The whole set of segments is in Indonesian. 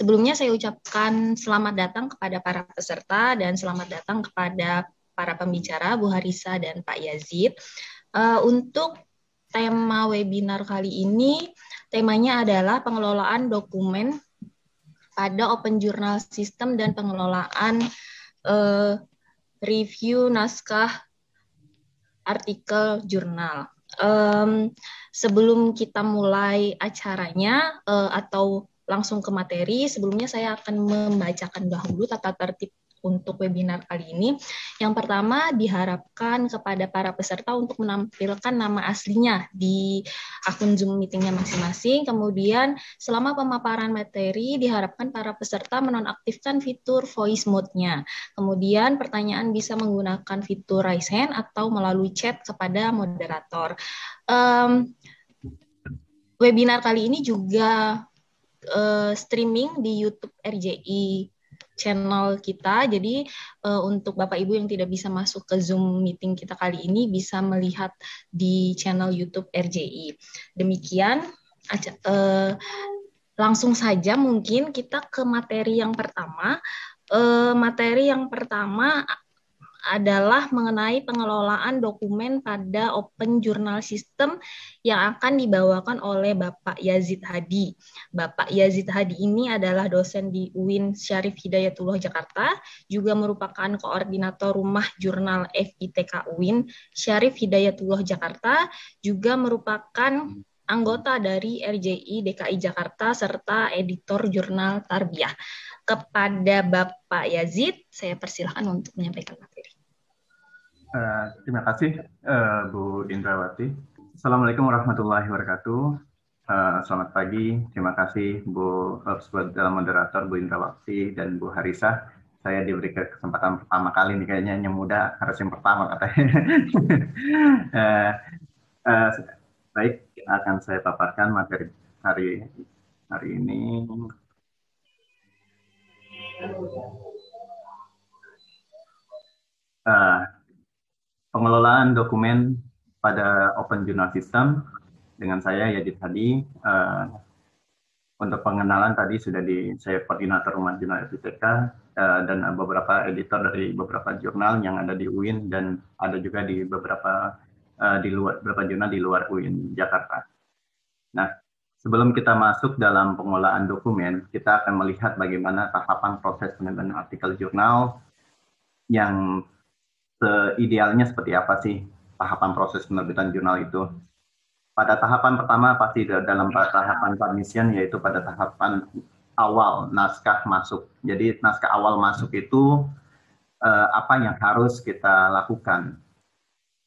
sebelumnya saya ucapkan selamat datang kepada para peserta dan selamat datang kepada para pembicara Bu Harisa dan Pak Yazid. Uh, untuk tema webinar kali ini, temanya adalah pengelolaan dokumen pada Open Journal System dan pengelolaan uh, review naskah artikel jurnal. Um, sebelum kita mulai acaranya uh, atau langsung ke materi, sebelumnya saya akan membacakan dahulu tata tertib untuk webinar kali ini. Yang pertama diharapkan kepada para peserta untuk menampilkan nama aslinya di akun Zoom meetingnya masing-masing. Kemudian selama pemaparan materi diharapkan para peserta menonaktifkan fitur voice mode-nya. Kemudian pertanyaan bisa menggunakan fitur raise hand atau melalui chat kepada moderator. Um, webinar kali ini juga uh, streaming di YouTube RJI channel kita. Jadi uh, untuk Bapak Ibu yang tidak bisa masuk ke Zoom meeting kita kali ini bisa melihat di channel YouTube RJI. Demikian uh, langsung saja mungkin kita ke materi yang pertama. Uh, materi yang pertama adalah mengenai pengelolaan dokumen pada Open Journal System yang akan dibawakan oleh Bapak Yazid Hadi. Bapak Yazid Hadi ini adalah dosen di UIN Syarif Hidayatullah Jakarta, juga merupakan koordinator rumah jurnal FITK UIN Syarif Hidayatullah Jakarta, juga merupakan anggota dari RJI DKI Jakarta serta editor jurnal Tarbiyah kepada Bapak Yazid, saya persilahkan untuk menyampaikan materi. Uh, terima kasih uh, Bu Indrawati. Assalamualaikum warahmatullahi wabarakatuh. Uh, selamat pagi. Terima kasih Bu uh, dalam moderator Bu Indrawati dan Bu Harisa. Saya diberi kesempatan pertama kali ini kayaknya yang muda harus yang pertama katanya. uh, uh, baik, akan saya paparkan materi hari hari ini. Uh, pengelolaan dokumen pada Open Journal System dengan saya Yadid Hadi. Uh, untuk pengenalan tadi sudah di saya koordinator rumah jurnal FITK uh, dan beberapa editor dari beberapa jurnal yang ada di UIN dan ada juga di beberapa uh, di luar beberapa jurnal di luar UIN Jakarta. Nah, Sebelum kita masuk dalam pengelolaan dokumen, kita akan melihat bagaimana tahapan proses penerbitan artikel jurnal yang idealnya seperti apa sih tahapan proses penerbitan jurnal itu. Pada tahapan pertama pasti dalam tahapan submission yaitu pada tahapan awal naskah masuk. Jadi naskah awal masuk itu eh, apa yang harus kita lakukan.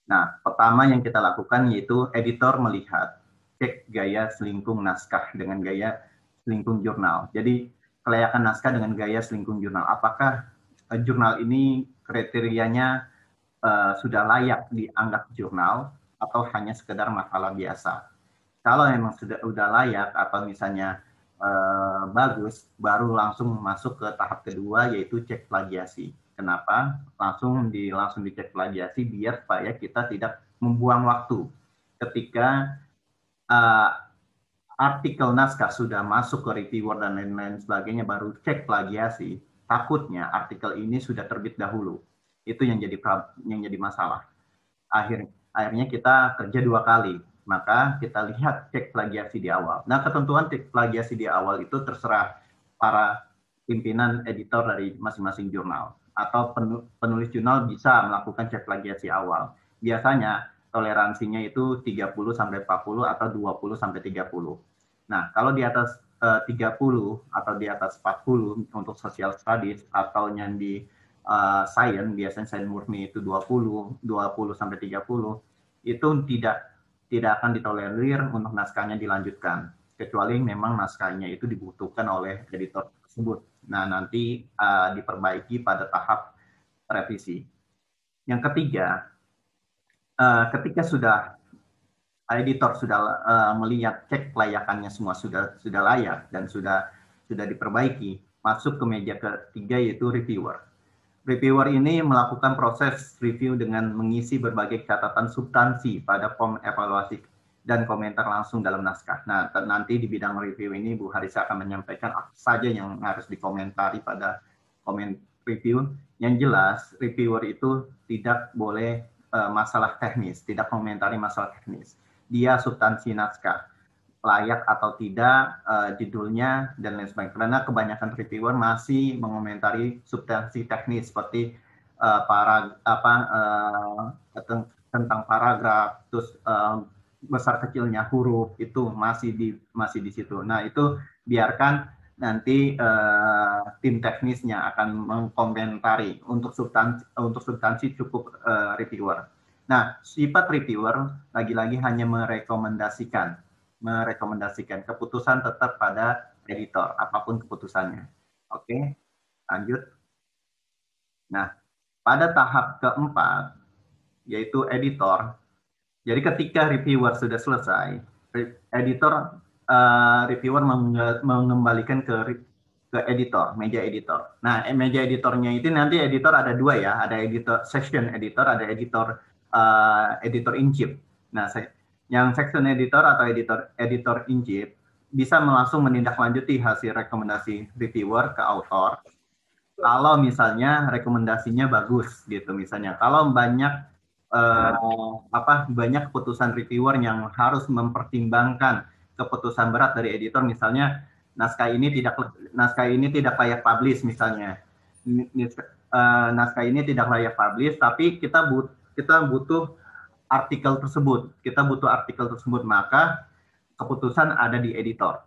Nah, pertama yang kita lakukan yaitu editor melihat cek gaya selingkung naskah dengan gaya selingkung jurnal. Jadi kelayakan naskah dengan gaya selingkung jurnal. Apakah uh, jurnal ini kriterianya uh, sudah layak dianggap jurnal atau hanya sekedar makalah biasa? Kalau memang sudah sudah layak atau misalnya uh, bagus, baru langsung masuk ke tahap kedua yaitu cek plagiasi. Kenapa? Langsung di langsung dicek plagiasi biar supaya kita tidak membuang waktu ketika uh, artikel naskah sudah masuk ke reviewer dan lain-lain sebagainya baru cek plagiasi, takutnya artikel ini sudah terbit dahulu. Itu yang jadi yang jadi masalah. Akhir akhirnya kita kerja dua kali. Maka kita lihat cek plagiasi di awal. Nah, ketentuan cek plagiasi di awal itu terserah para pimpinan editor dari masing-masing jurnal atau penulis jurnal bisa melakukan cek plagiasi awal. Biasanya toleransinya itu 30 sampai 40 atau 20 sampai 30. Nah, kalau di atas eh, 30 atau di atas 40 untuk social studies atau yang di uh, science biasanya science murni itu 20, 20 sampai 30 itu tidak tidak akan ditolerir untuk naskahnya dilanjutkan kecuali memang naskahnya itu dibutuhkan oleh editor tersebut. Nah, nanti uh, diperbaiki pada tahap revisi. Yang ketiga, uh, ketika sudah editor sudah uh, melihat cek kelayakannya semua sudah sudah layak dan sudah sudah diperbaiki, masuk ke meja ketiga yaitu reviewer. Reviewer ini melakukan proses review dengan mengisi berbagai catatan substansi pada form evaluasi dan komentar langsung dalam naskah. Nah, nanti di bidang review ini Bu Harisa akan menyampaikan apa saja yang harus dikomentari pada komen review. Yang jelas, reviewer itu tidak boleh uh, masalah teknis, tidak komentari masalah teknis. Dia substansi naskah, layak atau tidak uh, judulnya dan lain sebagainya. Karena kebanyakan reviewer masih mengomentari substansi teknis seperti uh, para apa uh, tentang paragraf, terus uh, besar kecilnya huruf itu masih di masih di situ. Nah itu biarkan nanti uh, tim teknisnya akan mengkomentari untuk substansi untuk substansi cukup uh, reviewer. Nah sifat reviewer lagi-lagi hanya merekomendasikan merekomendasikan keputusan tetap pada editor apa pun keputusannya. Oke lanjut. Nah pada tahap keempat yaitu editor jadi ketika reviewer sudah selesai, editor uh, reviewer mengembalikan ke ke editor, meja editor. Nah, eh, meja editornya itu nanti editor ada dua ya, ada editor section editor, ada editor uh, editor in chief. Nah, yang section editor atau editor editor in chief bisa langsung menindaklanjuti hasil rekomendasi reviewer ke author. Kalau misalnya rekomendasinya bagus gitu misalnya. Kalau banyak uh, apa banyak keputusan reviewer yang harus mempertimbangkan keputusan berat dari editor. Misalnya naskah ini tidak naskah ini tidak layak publish misalnya. Uh, naskah ini tidak layak publish tapi kita but kita butuh artikel tersebut. Kita butuh artikel tersebut maka keputusan ada di editor.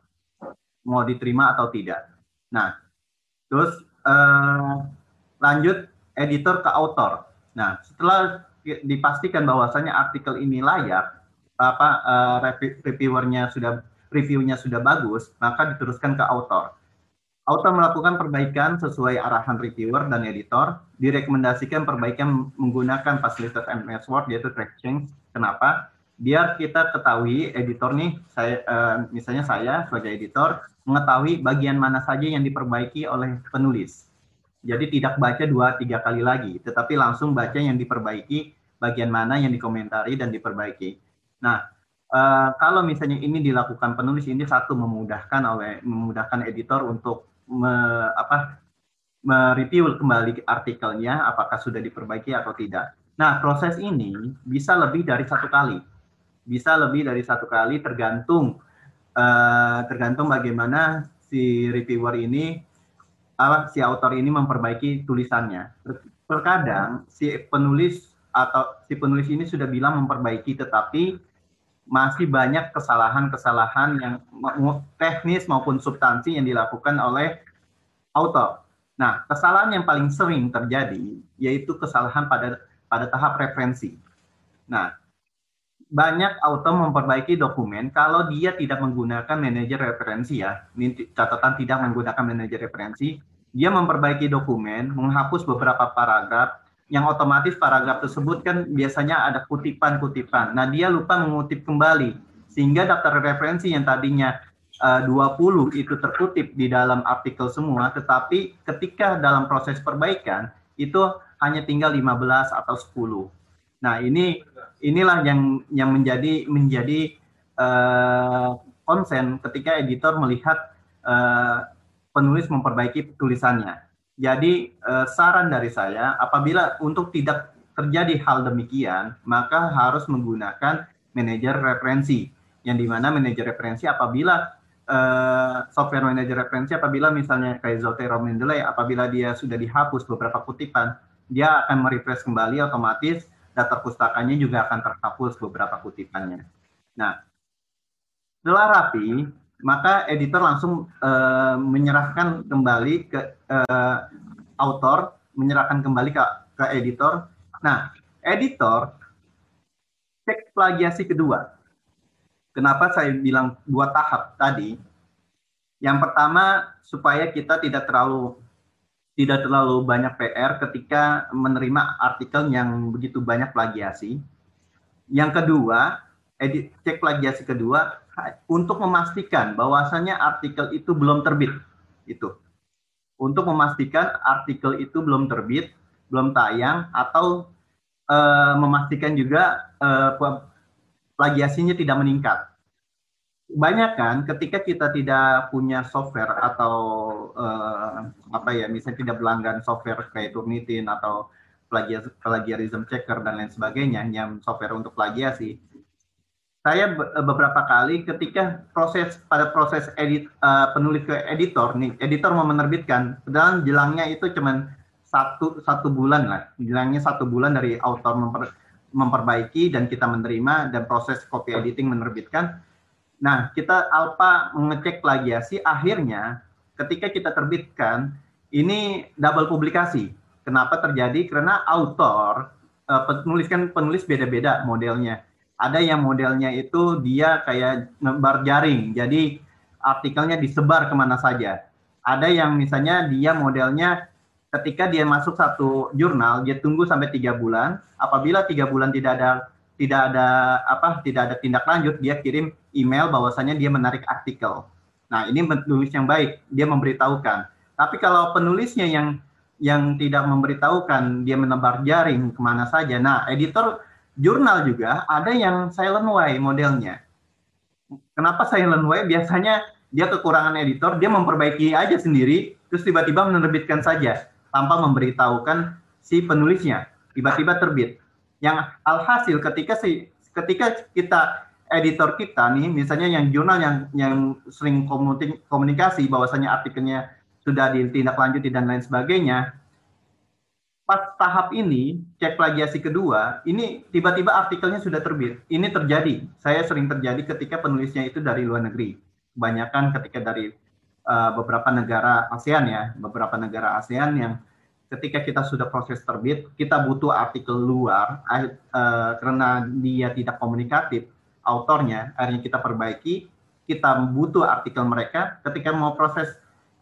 Mau diterima atau tidak. Nah terus uh, lanjut editor ke author. Nah setelah dipastikan bahwasannya artikel ini layak, apa uh, reviewernya sudah reviewnya sudah bagus, maka diteruskan ke author. Author melakukan perbaikan sesuai arahan reviewer dan editor, direkomendasikan perbaikan menggunakan fasilitas MS Word yaitu track change. Kenapa? Biar kita ketahui editor nih, saya uh, misalnya saya sebagai editor mengetahui bagian mana saja yang diperbaiki oleh penulis. Jadi tidak baca dua tiga kali lagi, tetapi langsung baca yang diperbaiki bagian mana yang dikomentari dan diperbaiki. Nah, uh, kalau misalnya ini dilakukan penulis ini satu memudahkan oleh memudahkan editor untuk me, apa mereview kembali artikelnya apakah sudah diperbaiki atau tidak. Nah, proses ini bisa lebih dari satu kali. Bisa lebih dari satu kali tergantung uh, tergantung bagaimana si reviewer ini apa si author ini memperbaiki tulisannya. Terkadang si penulis atau si penulis ini sudah bilang memperbaiki tetapi masih banyak kesalahan-kesalahan yang teknis maupun substansi yang dilakukan oleh author. Nah, kesalahan yang paling sering terjadi yaitu kesalahan pada pada tahap referensi. Nah, banyak author memperbaiki dokumen kalau dia tidak menggunakan manajer referensi ya. Ini catatan tidak menggunakan manajer referensi, dia memperbaiki dokumen, menghapus beberapa paragraf, yang otomatis paragraf tersebut kan biasanya ada kutipan-kutipan. Nah, dia lupa mengutip kembali sehingga daftar referensi yang tadinya uh, 20 itu terkutip di dalam artikel semua, tetapi ketika dalam proses perbaikan itu hanya tinggal 15 atau 10. Nah, ini inilah yang yang menjadi menjadi uh, konsen ketika editor melihat uh, penulis memperbaiki tulisannya. Jadi eh, saran dari saya, apabila untuk tidak terjadi hal demikian, maka harus menggunakan manajer referensi. Yang di mana manajer referensi apabila eh, software manajer referensi apabila misalnya kayak Zotero Mendeley, apabila dia sudah dihapus beberapa kutipan, dia akan merefresh kembali otomatis daftar pustakanya juga akan terhapus beberapa kutipannya. Nah, setelah rapi, maka editor langsung uh, menyerahkan kembali ke uh, author, menyerahkan kembali ke, ke editor. Nah, editor cek plagiasi kedua. Kenapa saya bilang dua tahap tadi? Yang pertama supaya kita tidak terlalu tidak terlalu banyak PR ketika menerima artikel yang begitu banyak plagiasi. Yang kedua, edit cek plagiasi kedua untuk memastikan bahwasannya artikel itu belum terbit itu untuk memastikan artikel itu belum terbit belum tayang atau uh, memastikan juga uh, plagiasinya tidak meningkat. Banyak kan ketika kita tidak punya software atau uh, apa ya, misalnya tidak berlangganan software kayak Turnitin atau plagiarism checker dan lain sebagainya, yang software untuk plagiasi, saya beberapa kali ketika proses pada proses edit uh, penulis ke editor nih editor mau menerbitkan dan jelangnya itu cuma satu satu bulan lah. Jelangnya satu bulan dari autor memper, memperbaiki dan kita menerima dan proses copy editing menerbitkan. Nah kita alpha mengecek plagiasi akhirnya ketika kita terbitkan ini double publikasi. Kenapa terjadi? Karena autor uh, penulis kan penulis beda-beda modelnya ada yang modelnya itu dia kayak nebar jaring, jadi artikelnya disebar ke mana saja. Ada yang misalnya dia modelnya ketika dia masuk satu jurnal, dia tunggu sampai tiga bulan. Apabila tiga bulan tidak ada tidak ada apa tidak ada tindak lanjut, dia kirim email bahwasanya dia menarik artikel. Nah ini penulis yang baik, dia memberitahukan. Tapi kalau penulisnya yang yang tidak memberitahukan, dia menebar jaring ke mana saja. Nah editor jurnal juga ada yang silent way modelnya. Kenapa silent way? Biasanya dia kekurangan editor, dia memperbaiki aja sendiri, terus tiba-tiba menerbitkan saja tanpa memberitahukan si penulisnya. Tiba-tiba terbit. Yang alhasil ketika si ketika kita editor kita nih, misalnya yang jurnal yang yang sering komunikasi bahwasanya artikelnya sudah ditindaklanjuti dan lain sebagainya, pas tahap ini cek plagiasi kedua ini tiba-tiba artikelnya sudah terbit. Ini terjadi. Saya sering terjadi ketika penulisnya itu dari luar negeri. Kebanyakan ketika dari uh, beberapa negara ASEAN ya beberapa negara ASEAN yang ketika kita sudah proses terbit kita butuh artikel luar uh, karena dia tidak komunikatif autornya akhirnya kita perbaiki kita butuh artikel mereka. Ketika mau proses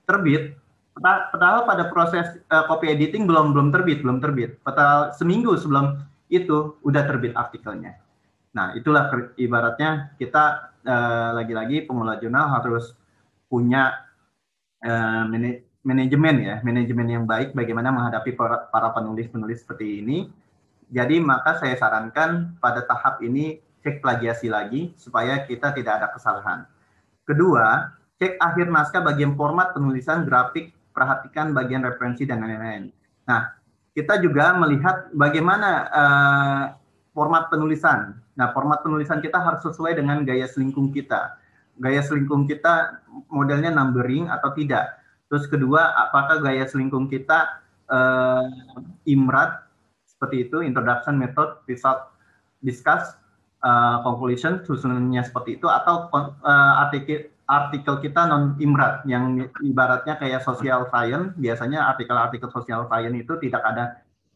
terbit padahal pada proses uh, copy editing belum belum terbit belum terbit. Padahal seminggu sebelum itu udah terbit artikelnya. Nah itulah ibaratnya kita uh, lagi-lagi pengelola jurnal harus punya uh, manajemen ya manajemen yang baik bagaimana menghadapi para penulis-penulis seperti ini. Jadi maka saya sarankan pada tahap ini cek plagiasi lagi supaya kita tidak ada kesalahan. Kedua cek akhir naskah bagian format penulisan grafik perhatikan bagian referensi dan lain-lain. Nah, kita juga melihat bagaimana uh, format penulisan. Nah, format penulisan kita harus sesuai dengan gaya selingkung kita. Gaya selingkung kita modelnya numbering atau tidak. Terus kedua, apakah gaya selingkung kita uh, imrat seperti itu, introduction, method, result, discuss, uh, conclusion, susunannya seperti itu, atau uh, artikel artikel kita non imrat yang ibaratnya kayak social science. Biasanya artikel-artikel social science itu tidak ada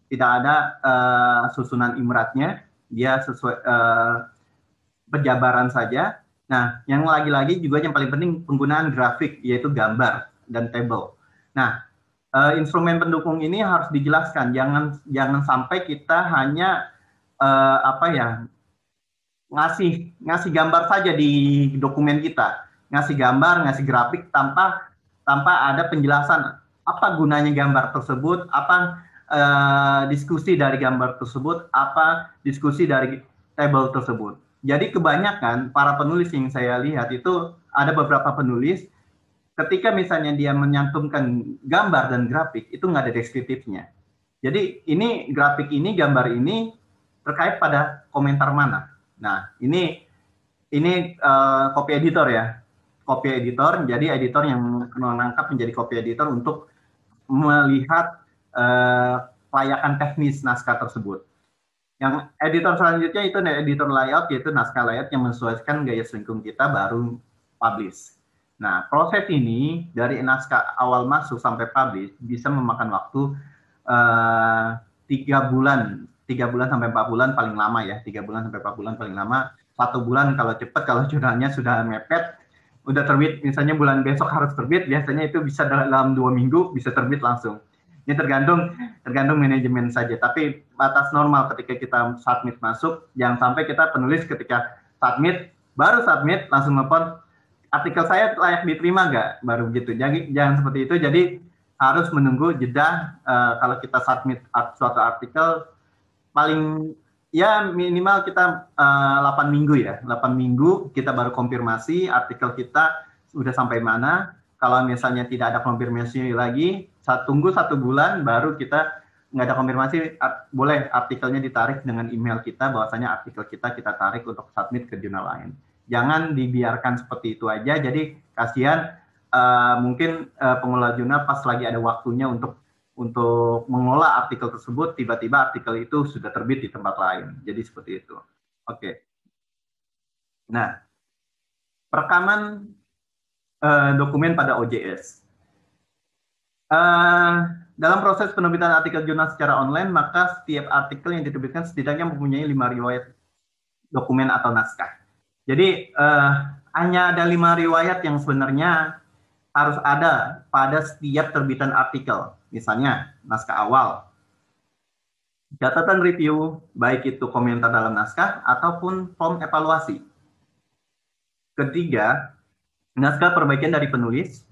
tidak ada uh, susunan imratnya. Dia sesuai uh, pejabaran saja. Nah yang lagi-lagi juga yang paling penting penggunaan grafik yaitu gambar dan table. Nah uh, instrumen pendukung ini harus dijelaskan. Jangan jangan sampai kita hanya uh, apa ya ngasih ngasih gambar saja di dokumen kita ngasih gambar, ngasih grafik tanpa tanpa ada penjelasan apa gunanya gambar tersebut, apa uh, diskusi dari gambar tersebut, apa diskusi dari table tersebut. Jadi kebanyakan para penulis yang saya lihat itu ada beberapa penulis ketika misalnya dia menyantumkan gambar dan grafik itu nggak ada deskriptifnya. Jadi ini grafik ini, gambar ini terkait pada komentar mana. Nah ini ini uh, copy editor ya copy editor, jadi editor yang menangkap menjadi copy editor untuk melihat uh, kelayakan teknis naskah tersebut. Yang editor selanjutnya itu editor layout, yaitu naskah layout yang menyesuaikan gaya selingkung kita baru publish. Nah, proses ini dari naskah awal masuk sampai publish bisa memakan waktu eh, tiga uh, bulan, tiga bulan sampai empat bulan paling lama ya, tiga bulan sampai empat bulan paling lama. Satu bulan kalau cepat, kalau jurnalnya sudah mepet, udah terbit misalnya bulan besok harus terbit biasanya itu bisa dalam dua minggu bisa terbit langsung. Ini tergantung tergantung manajemen saja tapi batas normal ketika kita submit masuk jangan sampai kita penulis ketika submit baru submit langsung nelfon artikel saya layak diterima nggak? Baru gitu. Jadi jangan seperti itu. Jadi harus menunggu jeda uh, kalau kita submit suatu artikel paling ya minimal kita uh, 8 minggu ya. 8 minggu kita baru konfirmasi artikel kita sudah sampai mana. Kalau misalnya tidak ada konfirmasi lagi, saat tunggu satu bulan baru kita nggak ada konfirmasi boleh artikelnya ditarik dengan email kita bahwasanya artikel kita kita tarik untuk submit ke jurnal lain jangan dibiarkan seperti itu aja jadi kasihan uh, mungkin uh, pengelola jurnal pas lagi ada waktunya untuk untuk mengelola artikel tersebut tiba-tiba artikel itu sudah terbit di tempat lain jadi seperti itu oke okay. nah perekaman uh, dokumen pada OJS uh, dalam proses penerbitan artikel jurnal secara online, maka setiap artikel yang diterbitkan setidaknya mempunyai lima riwayat dokumen atau naskah. Jadi uh, hanya ada lima riwayat yang sebenarnya harus ada pada setiap terbitan artikel. Misalnya naskah awal, catatan review, baik itu komentar dalam naskah ataupun form evaluasi. Ketiga, naskah perbaikan dari penulis.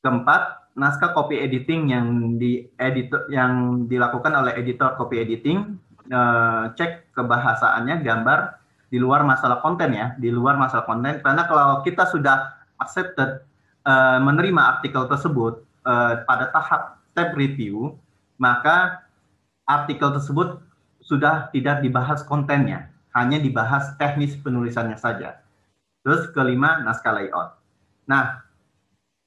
Keempat, naskah copy editing yang di editor yang dilakukan oleh editor copy editing uh, cek kebahasaannya gambar di luar masalah konten ya di luar masalah konten karena kalau kita sudah accepted uh, menerima artikel tersebut uh, pada tahap tab review maka artikel tersebut sudah tidak dibahas kontennya hanya dibahas teknis penulisannya saja terus kelima naskah layout nah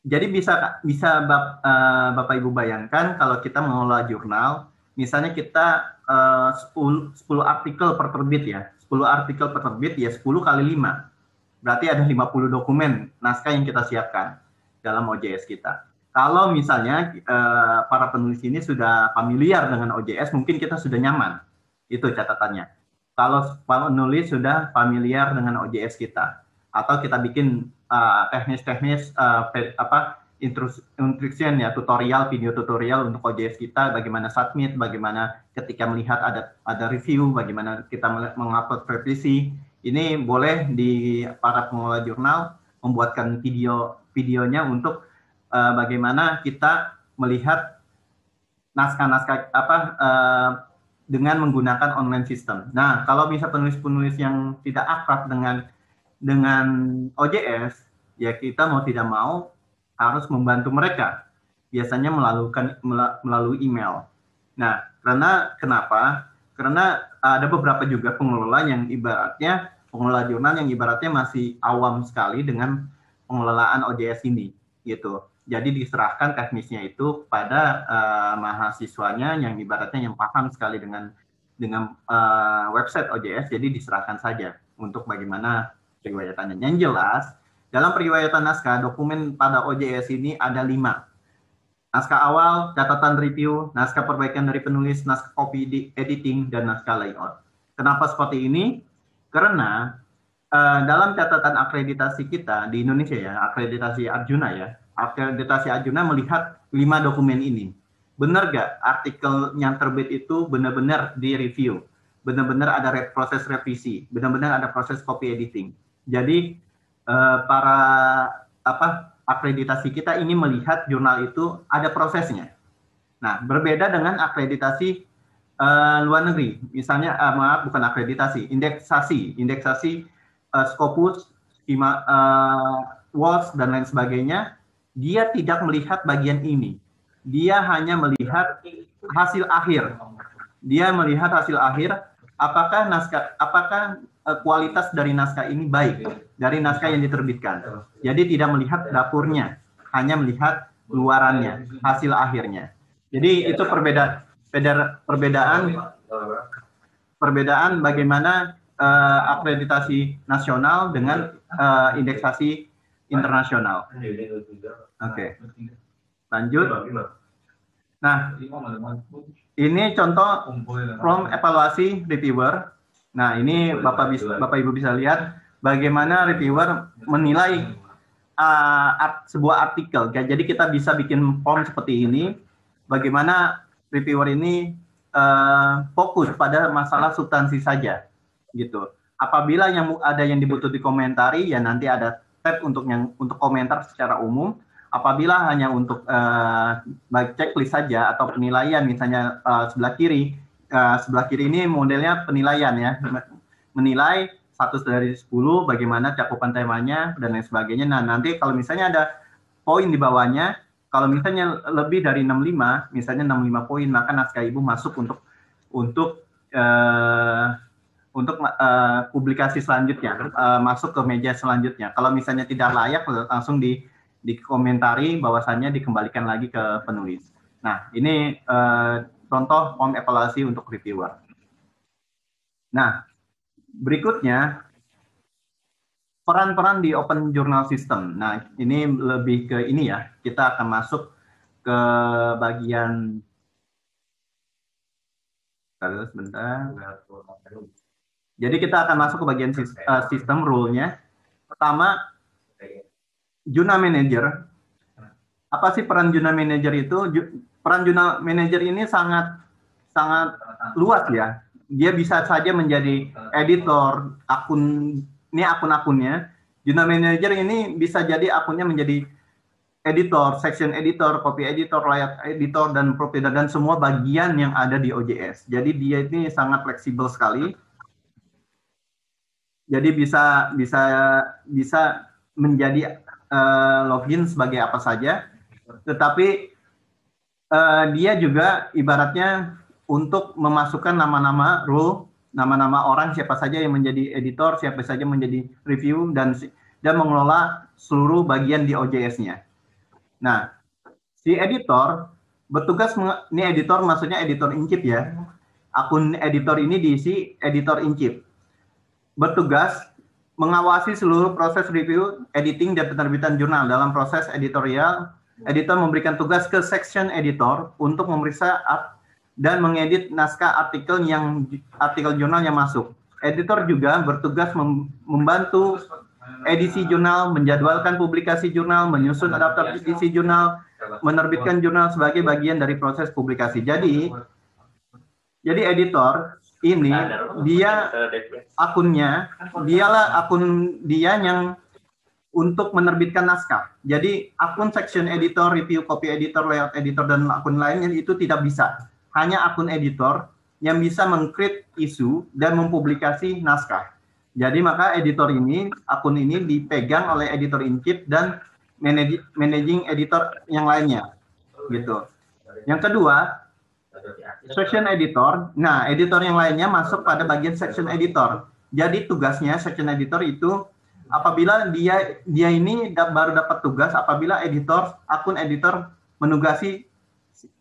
jadi bisa bisa bap, uh, Bapak Ibu bayangkan kalau kita mengelola jurnal, misalnya kita uh, 10, 10 artikel per terbit ya, 10 artikel per terbit ya 10 kali 5. Berarti ada 50 dokumen naskah yang kita siapkan dalam OJS kita. Kalau misalnya uh, para penulis ini sudah familiar dengan OJS, mungkin kita sudah nyaman. Itu catatannya. Kalau penulis sudah familiar dengan OJS kita, atau kita bikin uh, teknis-teknis uh, apa instruction ya tutorial video tutorial untuk OJS kita bagaimana submit bagaimana ketika melihat ada ada review bagaimana kita mengupload revisi ini boleh di para pengelola jurnal membuatkan video videonya untuk uh, bagaimana kita melihat naskah-naskah apa uh, dengan menggunakan online system. Nah, kalau bisa penulis-penulis yang tidak akrab dengan dengan OJS, ya kita mau tidak mau harus membantu mereka. Biasanya melalukan melalui email. Nah, karena kenapa? Karena ada beberapa juga pengelola yang ibaratnya pengelola jurnal yang ibaratnya masih awam sekali dengan pengelolaan OJS ini, gitu. Jadi diserahkan teknisnya itu pada uh, mahasiswanya yang ibaratnya yang paham sekali dengan dengan uh, website OJS, jadi diserahkan saja untuk bagaimana periwayatannya. Yang jelas, dalam periwayatan naskah, dokumen pada OJS ini ada lima. Naskah awal, catatan review, naskah perbaikan dari penulis, naskah copy editing, dan naskah layout. Kenapa seperti ini? Karena uh, dalam catatan akreditasi kita di Indonesia ya, akreditasi Arjuna ya, akreditasi Arjuna melihat lima dokumen ini. Benar gak artikel yang terbit itu benar-benar di review? Benar-benar ada proses revisi? Benar-benar ada proses copy editing? Jadi uh, para apa akreditasi kita ini melihat jurnal itu ada prosesnya. Nah, berbeda dengan akreditasi uh, luar negeri. Misalnya uh, maaf bukan akreditasi, indeksasi, indeksasi uh, Scopus, Schema, uh, WALS dan lain sebagainya, dia tidak melihat bagian ini. Dia hanya melihat hasil akhir. Dia melihat hasil akhir apakah naskah apakah uh, kualitas dari naskah ini baik dari naskah yang diterbitkan. Jadi tidak melihat dapurnya, hanya melihat luarannya, hasil akhirnya. Jadi itu perbedaan perbedaan perbedaan bagaimana uh, akreditasi nasional dengan uh, indeksasi internasional. Oke. Okay. Lanjut. Nah, ini contoh from evaluasi reviewer Nah, ini Bapak bisa, Bapak Ibu bisa lihat bagaimana reviewer menilai uh, art, sebuah artikel. Jadi kita bisa bikin form seperti ini. Bagaimana reviewer ini uh, fokus pada masalah substansi saja, gitu. Apabila yang ada yang dibutuhkan komentari, ya nanti ada tab untuk yang untuk komentar secara umum. Apabila hanya untuk uh, checklist saja atau penilaian, misalnya uh, sebelah kiri uh, sebelah kiri ini modelnya penilaian ya. Menilai satu dari 10 bagaimana cakupan temanya dan lain sebagainya. Nah, nanti kalau misalnya ada poin di bawahnya, kalau misalnya lebih dari 65, misalnya 65 poin, maka naskah ibu masuk untuk untuk uh, untuk uh, publikasi selanjutnya, uh, masuk ke meja selanjutnya. Kalau misalnya tidak layak, langsung di dikomentari bahwasannya dikembalikan lagi ke penulis. Nah, ini uh, contoh form evaluasi untuk reviewer. Nah, berikutnya peran-peran di Open Journal System. Nah, ini lebih ke ini ya. Kita akan masuk ke bagian sebentar. Jadi kita akan masuk ke bagian uh, sistem rule-nya. Pertama, Juna Manager. Apa sih peran Juna Manager itu? Peran Juna Manager ini sangat sangat luas ya dia bisa saja menjadi editor akun ini akun-akunnya. Juna Manager ini bisa jadi akunnya menjadi editor, section editor, copy editor, layout editor, dan provider, dan semua bagian yang ada di OJS. Jadi dia ini sangat fleksibel sekali. Jadi bisa bisa bisa menjadi uh, login sebagai apa saja. Tetapi uh, dia juga ibaratnya untuk memasukkan nama-nama rule, nama-nama orang siapa saja yang menjadi editor, siapa saja menjadi review dan dan mengelola seluruh bagian di OJS-nya. Nah, si editor bertugas ini editor maksudnya editor incip ya. Akun editor ini diisi editor incip. Bertugas mengawasi seluruh proses review, editing dan penerbitan jurnal dalam proses editorial. Editor memberikan tugas ke section editor untuk memeriksa dan mengedit naskah artikel yang artikel jurnal yang masuk. Editor juga bertugas membantu edisi jurnal, menjadwalkan publikasi jurnal, menyusun adaptasi jurnal, menerbitkan jurnal sebagai bagian dari proses publikasi. Jadi jadi editor ini dia akunnya dialah akun dia yang untuk menerbitkan naskah. Jadi akun section editor, review copy editor, layout editor dan akun lainnya itu tidak bisa hanya akun editor yang bisa mengcreate isu dan mempublikasi naskah. Jadi maka editor ini, akun ini dipegang oleh editor in chief dan managing editor yang lainnya. Gitu. Yang kedua, section editor. Nah, editor yang lainnya masuk pada bagian section editor. Jadi tugasnya section editor itu apabila dia dia ini baru dapat tugas apabila editor akun editor menugasi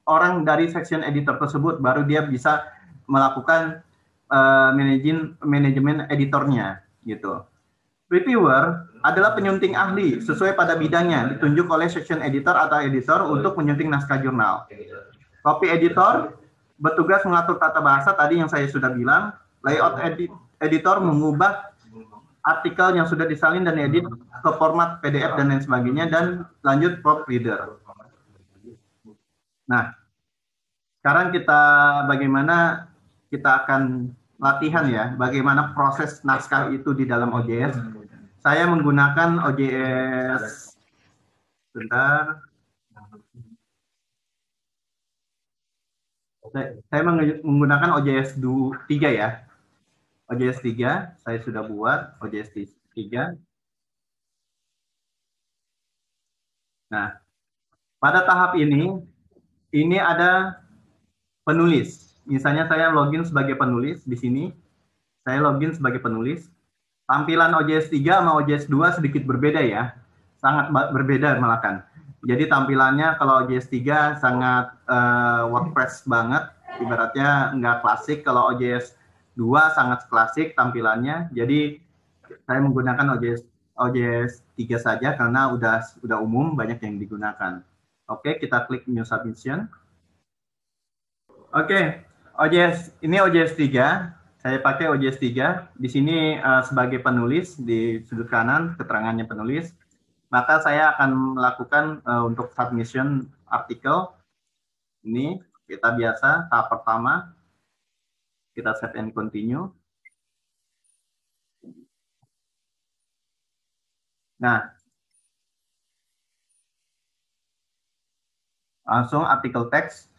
orang dari section editor tersebut baru dia bisa melakukan uh, manajemen manajemen editornya gitu. Reviewer adalah penyunting ahli sesuai pada bidangnya ditunjuk oleh section editor atau editor untuk menyunting naskah jurnal. Copy editor bertugas mengatur tata bahasa tadi yang saya sudah bilang. Layout edit, editor mengubah artikel yang sudah disalin dan edit ke format PDF dan lain sebagainya dan lanjut proofreader. Nah, sekarang kita bagaimana kita akan latihan ya, bagaimana proses naskah itu di dalam OJS. Saya menggunakan OJS, sebentar. Saya menggunakan OJS 3 ya. OJS 3, saya sudah buat OJS 3. Nah, pada tahap ini ini ada penulis. Misalnya saya login sebagai penulis di sini. Saya login sebagai penulis. Tampilan OJS 3 sama OJS 2 sedikit berbeda ya. Sangat berbeda malah kan. Jadi tampilannya kalau OJS 3 sangat uh, WordPress banget. Ibaratnya nggak klasik. Kalau OJS 2 sangat klasik tampilannya. Jadi saya menggunakan OJS OJS 3 saja karena udah udah umum banyak yang digunakan. Oke, kita klik New Submission. Oke, OJS ini OJS 3. Saya pakai OJS 3. Di sini uh, sebagai penulis di sudut kanan keterangannya penulis. Maka saya akan melakukan uh, untuk submission artikel. Ini kita biasa tahap pertama. Kita save and continue. Nah, langsung artikel teks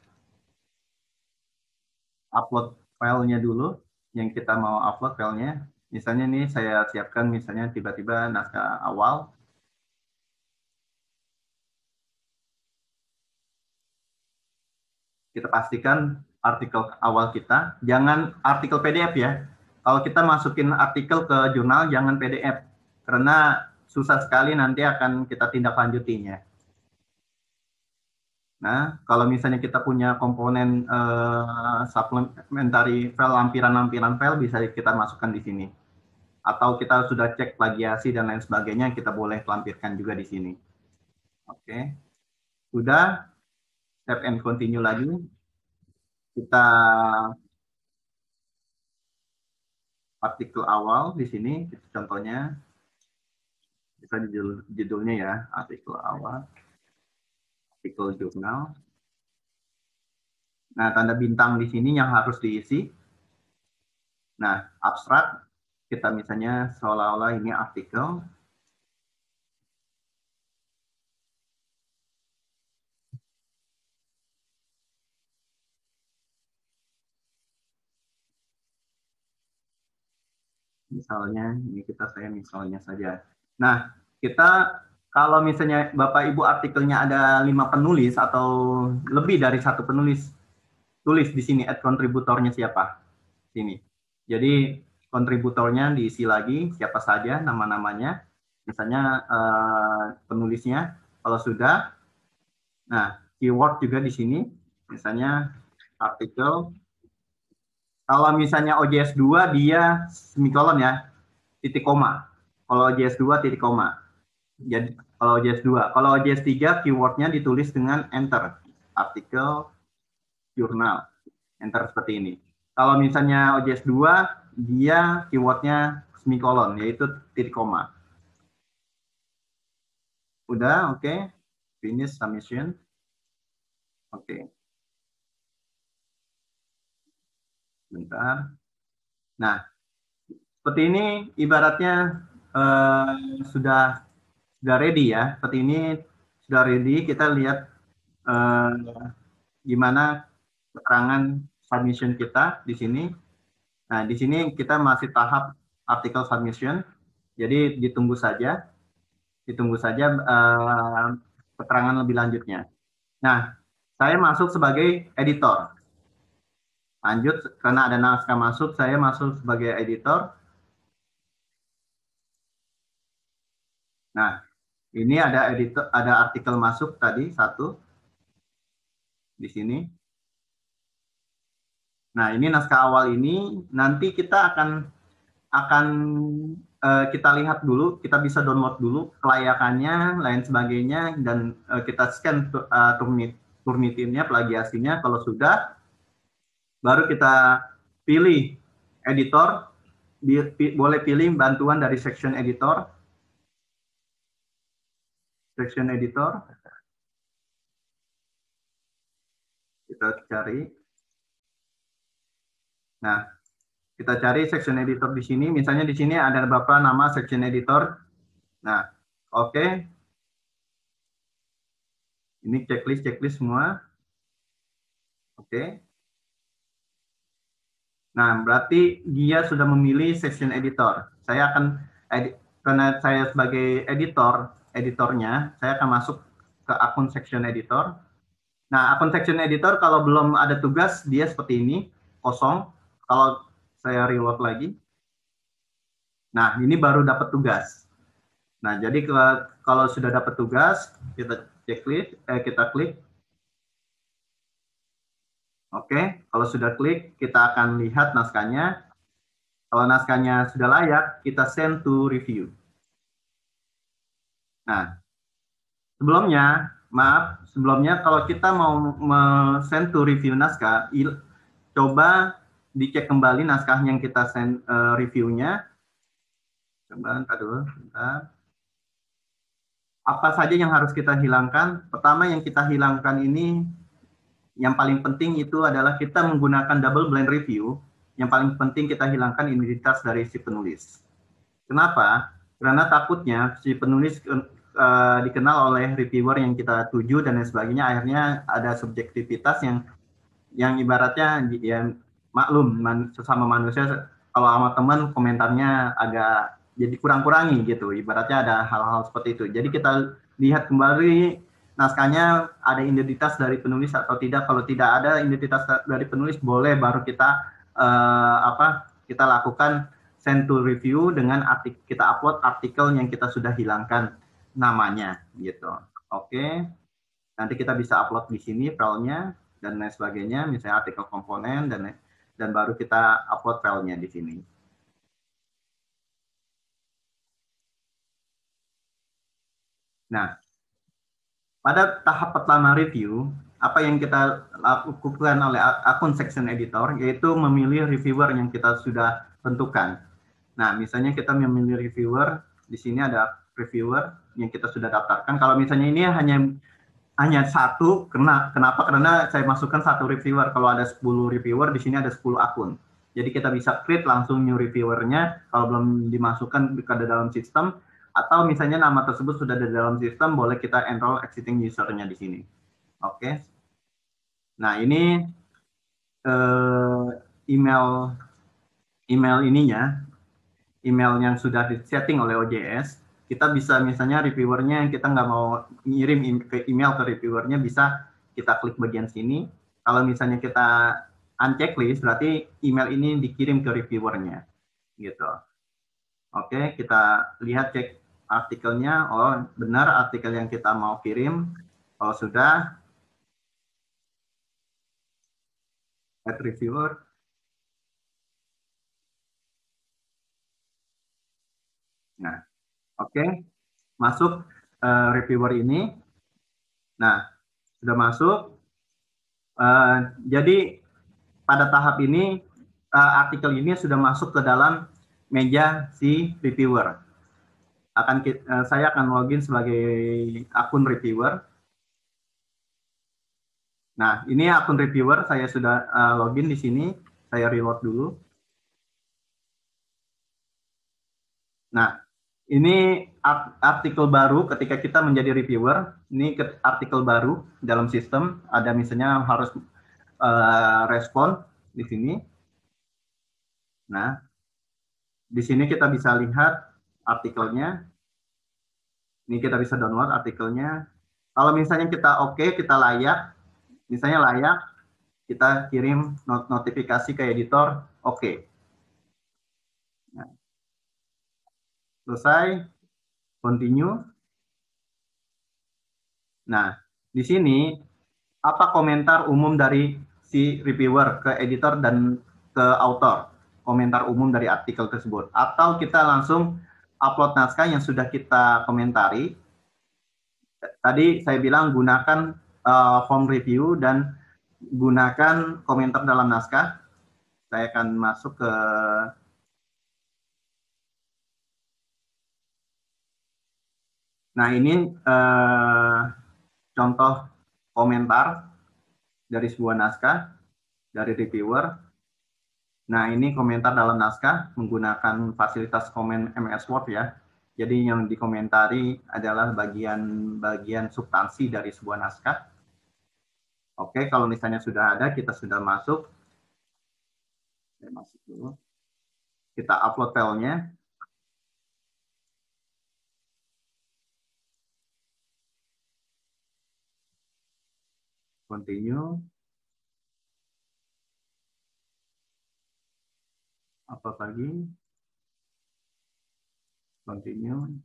upload filenya dulu yang kita mau upload filenya. Misalnya nih saya siapkan misalnya tiba-tiba naskah awal. Kita pastikan artikel awal kita, jangan artikel PDF ya. Kalau kita masukin artikel ke jurnal, jangan PDF. Karena susah sekali nanti akan kita tindak lanjutinya. Nah, kalau misalnya kita punya komponen uh, supplementary file, lampiran-lampiran file, bisa kita masukkan di sini. Atau kita sudah cek plagiasi dan lain sebagainya, kita boleh lampirkan juga di sini. Oke. Okay. Sudah, step and continue lagi. Kita artikel awal di sini, contohnya, bisa judul, judulnya ya, artikel awal artikel jurnal. Nah, tanda bintang di sini yang harus diisi. Nah, abstrak, kita misalnya seolah-olah ini artikel. Misalnya, ini kita saya misalnya saja. Nah, kita kalau misalnya Bapak Ibu artikelnya ada lima penulis atau lebih dari satu penulis, tulis di sini at kontributornya siapa. Sini. Jadi kontributornya diisi lagi siapa saja nama-namanya, misalnya uh, penulisnya. Kalau sudah, nah keyword juga di sini, misalnya artikel. Kalau misalnya OJS 2 dia semikolon ya, titik koma. Kalau OJS 2 titik koma jadi kalau OJS 2. Kalau OJS 3 keywordnya ditulis dengan enter. Artikel, jurnal. Enter seperti ini. Kalau misalnya OJS 2, dia keywordnya semikolon, yaitu titik koma. Udah, oke. Okay. Finish submission. Oke. Okay. Bentar. Nah, seperti ini ibaratnya eh, sudah sudah ready ya. Seperti ini sudah ready. Kita lihat uh, gimana keterangan submission kita di sini. Nah, di sini kita masih tahap artikel submission. Jadi ditunggu saja. Ditunggu saja uh, keterangan lebih lanjutnya. Nah, saya masuk sebagai editor. Lanjut, karena ada naskah masuk, saya masuk sebagai editor. Nah, ini ada editor, ada artikel masuk tadi satu di sini. Nah, ini naskah awal ini nanti kita akan akan uh, kita lihat dulu, kita bisa download dulu kelayakannya, lain sebagainya, dan uh, kita scan uh, turnit, turnitinnya, plagiasinya. Kalau sudah, baru kita pilih editor, boleh pilih bantuan dari section editor, section editor. Kita cari. Nah, kita cari section editor di sini. Misalnya di sini ada Bapak nama section editor. Nah, oke. Okay. Ini checklist checklist semua. Oke. Okay. Nah, berarti dia sudah memilih section editor. Saya akan edit, karena saya sebagai editor, editornya, saya akan masuk ke akun section editor. Nah, akun section editor kalau belum ada tugas, dia seperti ini, kosong. Kalau saya reload lagi, nah ini baru dapat tugas. Nah, jadi kalau sudah dapat tugas, kita checklist, eh, kita klik. Oke, kalau sudah klik, kita akan lihat naskahnya. Kalau naskahnya sudah layak, kita send to review. Nah, sebelumnya, maaf, sebelumnya kalau kita mau send to review naskah, coba dicek kembali naskah yang kita send uh, reviewnya. Coba, dulu, bentar. Apa saja yang harus kita hilangkan? Pertama yang kita hilangkan ini, yang paling penting itu adalah kita menggunakan double blind review. Yang paling penting kita hilangkan identitas dari si penulis. Kenapa? Karena takutnya si penulis uh, dikenal oleh reviewer yang kita tuju dan lain sebagainya akhirnya ada subjektivitas yang yang ibaratnya yang maklum man, sesama manusia kalau sama teman komentarnya agak jadi kurang-kurangi gitu. Ibaratnya ada hal-hal seperti itu. Jadi kita lihat kembali naskahnya ada identitas dari penulis atau tidak. Kalau tidak ada identitas dari penulis boleh baru kita uh, apa kita lakukan send to review dengan artik kita upload artikel yang kita sudah hilangkan namanya gitu. Oke. Nanti kita bisa upload di sini filenya dan lain sebagainya, misalnya artikel komponen dan dan baru kita upload filenya di sini. Nah, pada tahap pertama review, apa yang kita lakukan oleh akun section editor yaitu memilih reviewer yang kita sudah tentukan. Nah, misalnya kita memilih reviewer, di sini ada reviewer yang kita sudah daftarkan. Kalau misalnya ini hanya hanya satu, kena, kenapa? Karena saya masukkan satu reviewer. Kalau ada 10 reviewer, di sini ada 10 akun. Jadi kita bisa create langsung new reviewernya kalau belum dimasukkan ke dalam sistem atau misalnya nama tersebut sudah ada dalam sistem, boleh kita enroll existing usernya di sini. Oke. Okay. Nah ini uh, email email ininya, email yang sudah disetting oleh OJS kita bisa misalnya reviewernya kita nggak mau ngirim ke email ke reviewernya bisa kita klik bagian sini. Kalau misalnya kita unchecklist berarti email ini dikirim ke reviewernya gitu. Oke, kita lihat cek artikelnya. Oh, benar artikel yang kita mau kirim. Kalau sudah add reviewer Nah, Oke, okay. masuk uh, reviewer ini. Nah, sudah masuk. Uh, jadi pada tahap ini uh, artikel ini sudah masuk ke dalam meja si reviewer. Akan uh, saya akan login sebagai akun reviewer. Nah, ini akun reviewer saya sudah uh, login di sini. Saya reload dulu. Nah, ini artikel baru ketika kita menjadi reviewer. Ini artikel baru dalam sistem. Ada misalnya harus uh, respon di sini. Nah, di sini kita bisa lihat artikelnya. Ini kita bisa download artikelnya. Kalau misalnya kita oke, okay, kita layak, misalnya layak, kita kirim not notifikasi ke editor, oke. Okay. Selesai. Continue. Nah, di sini apa komentar umum dari si reviewer ke editor dan ke author? Komentar umum dari artikel tersebut. Atau kita langsung upload naskah yang sudah kita komentari. Tadi saya bilang gunakan uh, form review dan gunakan komentar dalam naskah. Saya akan masuk ke Nah, ini eh, contoh komentar dari sebuah naskah dari reviewer. Nah, ini komentar dalam naskah menggunakan fasilitas komen MS Word ya. Jadi yang dikomentari adalah bagian-bagian substansi dari sebuah naskah. Oke, kalau misalnya sudah ada, kita sudah masuk. Masuk dulu. Kita upload filenya. continue apa lagi continue.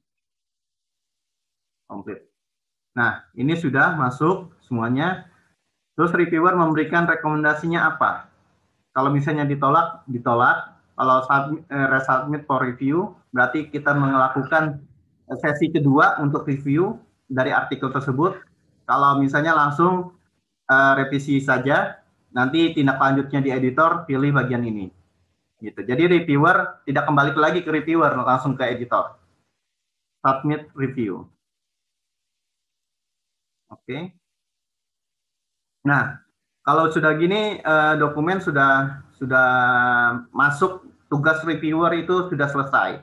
Complete nah ini sudah masuk semuanya. Terus reviewer memberikan rekomendasinya apa? Kalau misalnya ditolak ditolak. Kalau eh, resubmit for review berarti kita melakukan sesi kedua untuk review dari artikel tersebut. Kalau misalnya langsung uh, revisi saja, nanti tindak lanjutnya di editor pilih bagian ini. Gitu. Jadi reviewer tidak kembali lagi ke reviewer, langsung ke editor. Submit review. Oke. Okay. Nah, kalau sudah gini uh, dokumen sudah sudah masuk tugas reviewer itu sudah selesai.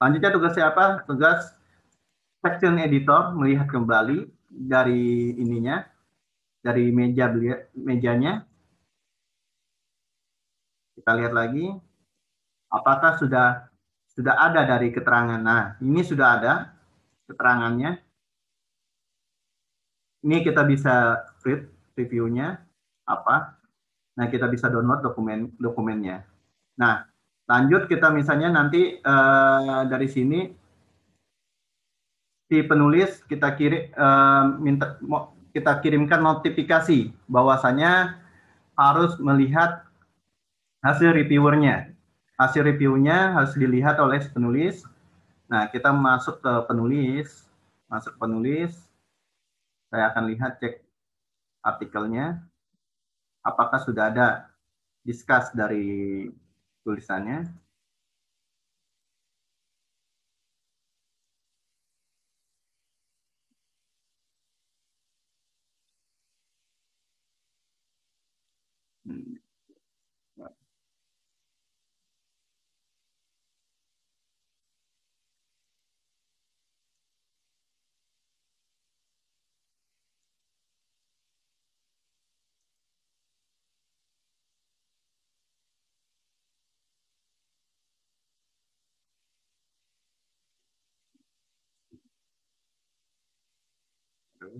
Lanjutnya tugas siapa? Tugas section editor melihat kembali dari ininya dari meja mejanya. Kita lihat lagi, apakah sudah sudah ada dari keterangan. Nah, ini sudah ada keterangannya. Ini kita bisa read reviewnya apa. Nah, kita bisa download dokumen dokumennya. Nah, lanjut kita misalnya nanti uh, dari sini si penulis kita kirim uh, minta kita kirimkan notifikasi bahwasanya harus melihat hasil reviewernya. Hasil reviewnya harus dilihat oleh penulis. Nah, kita masuk ke penulis, masuk penulis. Saya akan lihat cek artikelnya. Apakah sudah ada discuss dari tulisannya?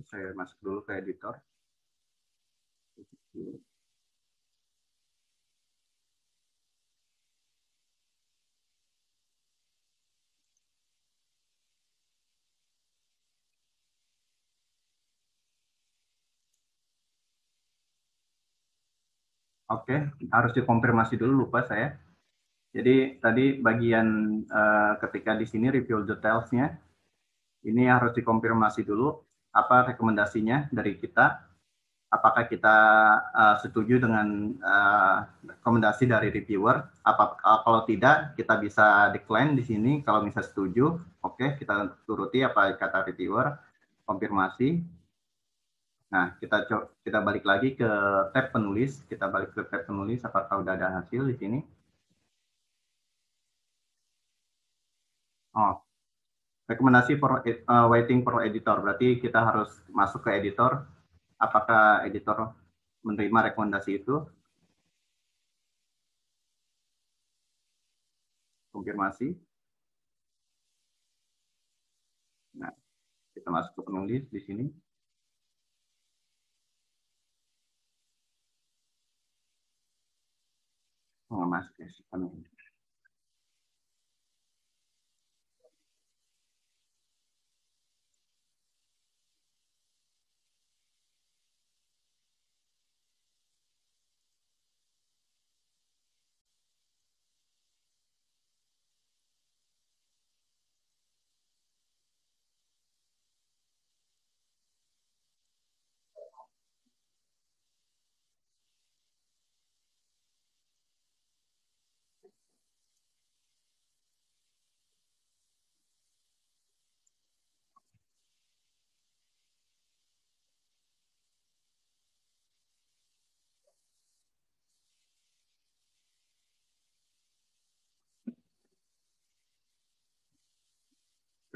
Saya masuk dulu ke editor. Oke, harus dikonfirmasi dulu lupa saya. Jadi tadi bagian uh, ketika di sini review detailsnya, ini harus dikonfirmasi dulu apa rekomendasinya dari kita? Apakah kita uh, setuju dengan uh, rekomendasi dari reviewer? Apa uh, kalau tidak kita bisa decline di sini. Kalau misalnya setuju oke okay, kita turuti apa kata reviewer konfirmasi. Nah kita kita balik lagi ke tab penulis. Kita balik ke tab penulis apakah udah ada hasil di sini? Oh rekomendasi for uh, waiting for editor. Berarti kita harus masuk ke editor. Apakah editor menerima rekomendasi itu? Konfirmasi. Nah kita masuk ke penulis di sini. Oh, masuk penulis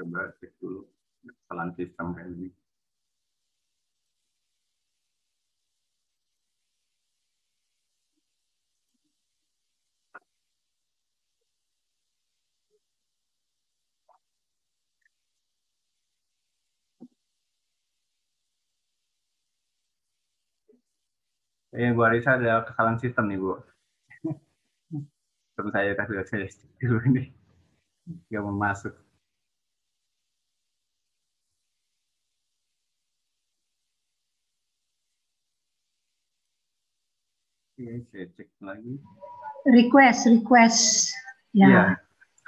coba cek dulu kesalahan sistem kayak ini. Eh, Bu Arisa ada kesalahan sistem nih, Bu. Sistem saya sudah saya dulu ini. Nggak mau masuk. Oke, saya cek lagi. Request, request. Ya. Iya,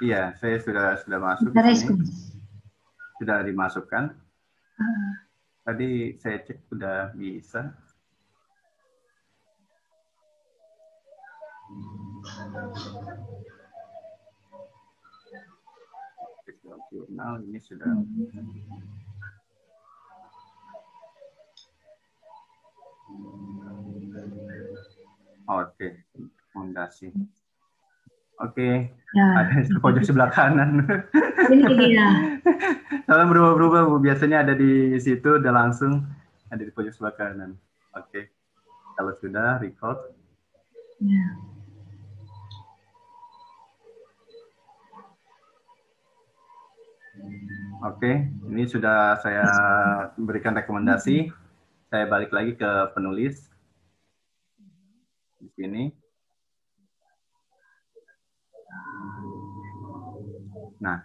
iya, saya sudah sudah masuk. Sudah dimasukkan. Uh. Tadi saya cek sudah bisa. Jurnal ini sudah. Hmm. Oke, fondasi. Oke, ya. ada di pojok sebelah kanan. Ini dia. Berubah-berubah, Bu. Biasanya ada di situ, udah langsung ada di pojok sebelah kanan. Oke, kalau sudah record. Ya. Oke, ini sudah saya berikan rekomendasi. Saya balik lagi ke penulis di sini. Nah,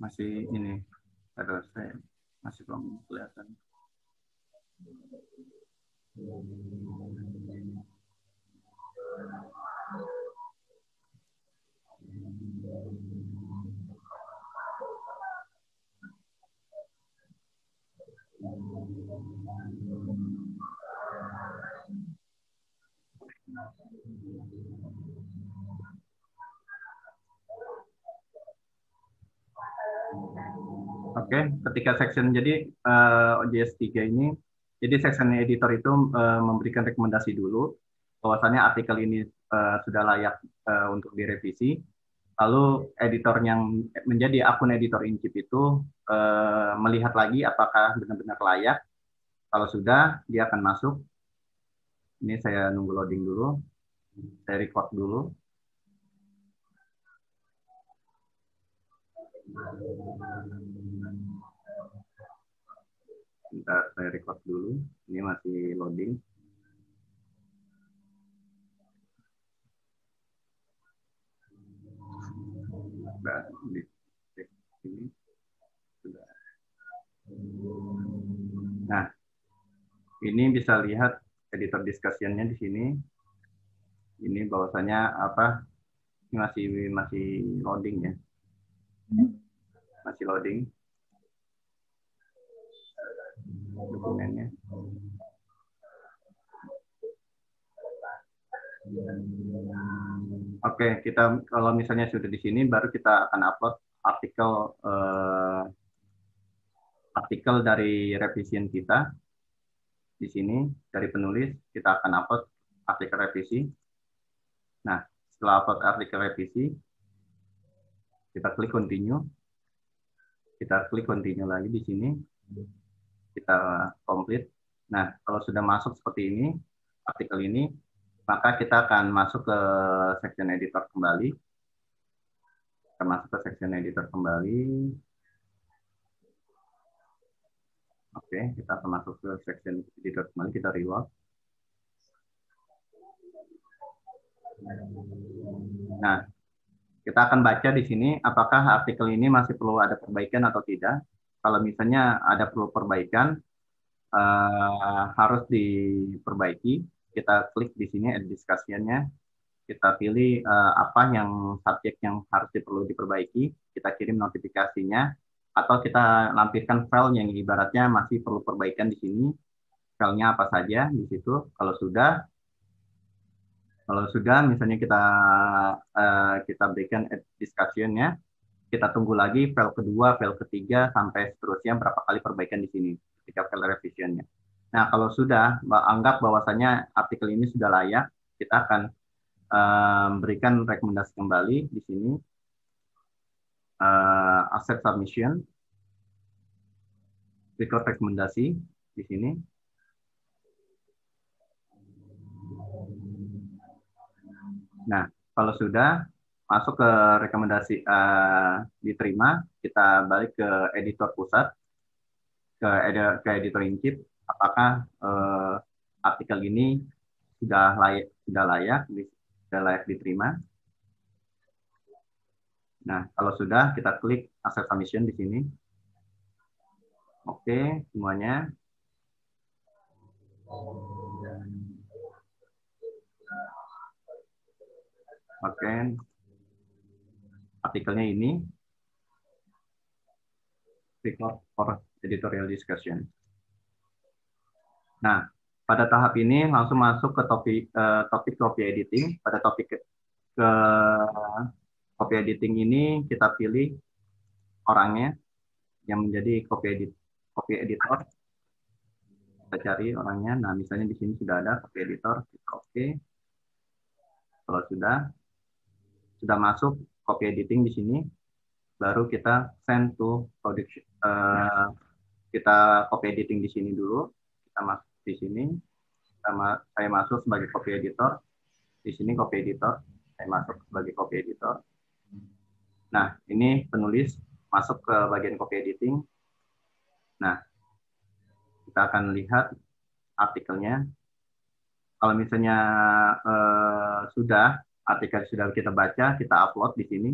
masih ini, aduh saya masih belum kelihatan. Oke, okay, ketika section jadi uh, OJS 3 ini, jadi section editor itu uh, memberikan rekomendasi dulu bahwasannya artikel ini uh, sudah layak uh, untuk direvisi. Lalu editor yang menjadi akun editor in itu uh, melihat lagi apakah benar-benar layak. Kalau sudah, dia akan masuk. Ini saya nunggu loading dulu. Saya record dulu. Bentar, saya record dulu. Ini masih loading. Nah, di ini sudah. Nah, ini bisa lihat editor discussion-nya di sini. Ini bahwasanya apa? Ini masih masih loading ya. Masih loading dokumennya. Oke, kita kalau misalnya sudah di sini, baru kita akan upload artikel eh, artikel dari revision kita di sini dari penulis kita akan upload artikel revisi. Nah, setelah upload artikel revisi, kita klik continue. Kita klik continue lagi di sini kita komplit. Nah, kalau sudah masuk seperti ini, artikel ini, maka kita akan masuk ke section editor kembali. Kita masuk ke section editor kembali. Oke, kita akan masuk ke section editor kembali, kita reload. Nah, kita akan baca di sini apakah artikel ini masih perlu ada perbaikan atau tidak kalau misalnya ada perlu perbaikan uh, harus diperbaiki. Kita klik di sini edit discussion-nya. Kita pilih uh, apa yang subjek yang harus perlu diperbaiki. Kita kirim notifikasinya. Atau kita lampirkan file yang ibaratnya masih perlu perbaikan di sini. Filenya apa saja di situ. Kalau sudah kalau sudah misalnya kita uh, kita berikan discussion-nya kita tunggu lagi file kedua, file ketiga, sampai seterusnya berapa kali perbaikan di sini ketika file revisionnya. Nah, kalau sudah, anggap bahwasanya artikel ini sudah layak, kita akan um, rekomendasi kembali di sini. Uh, accept submission, record rekomendasi di sini. Nah, kalau sudah, masuk ke rekomendasi uh, diterima, kita balik ke editor pusat, ke, ed ke editor in chief, apakah uh, artikel ini sudah layak sudah layak sudah layak diterima. Nah, kalau sudah kita klik accept submission di sini. Oke, semuanya. Oke, artikelnya ini record for editorial discussion. Nah, pada tahap ini langsung masuk ke topik uh, topik copy editing. Pada topik ke, ke copy editing ini kita pilih orangnya yang menjadi copy edit copy editor. Kita cari orangnya. Nah, misalnya di sini sudah ada copy editor, oke. Kalau sudah sudah masuk copy editing di sini, baru kita send to production. Uh, kita copy editing di sini dulu, kita masuk di sini, sama saya masuk sebagai copy editor, di sini copy editor, saya masuk sebagai copy editor. Nah, ini penulis masuk ke bagian copy editing. Nah, kita akan lihat artikelnya. Kalau misalnya eh, sudah, artikel sudah kita baca, kita upload di sini.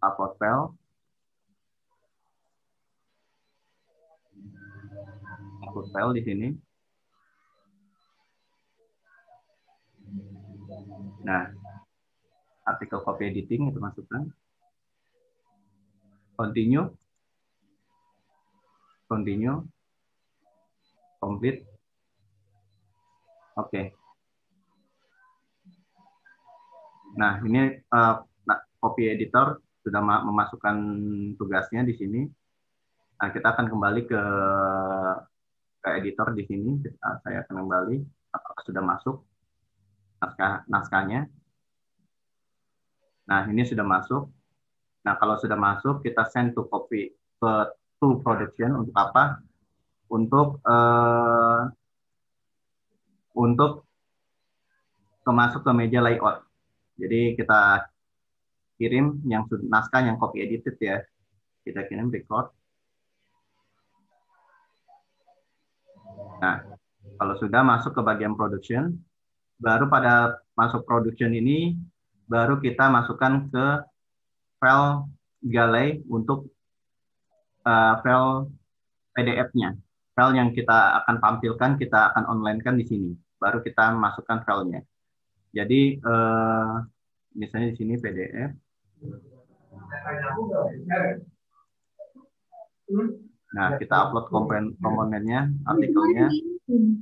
Upload file. Upload file di sini. Nah, artikel copy editing itu masukkan. Continue. Continue. Complete. Oke. Okay. Nah, ini uh, copy editor sudah memasukkan tugasnya di sini. Nah, kita akan kembali ke ke editor di sini. Saya akan kembali apakah sudah masuk naskah naskahnya. Nah, ini sudah masuk. Nah, kalau sudah masuk, kita send to copy ke to production untuk apa? Untuk uh, untuk kemasuk ke meja layout. Jadi kita kirim yang naskah yang copy edited ya. Kita kirim record. Nah, kalau sudah masuk ke bagian production, baru pada masuk production ini baru kita masukkan ke file Galley untuk uh, file PDF-nya. File yang kita akan tampilkan, kita akan online-kan di sini. Baru kita masukkan filenya. Jadi, uh, misalnya di sini PDF. Nah, kita upload komponen komponennya, artikelnya,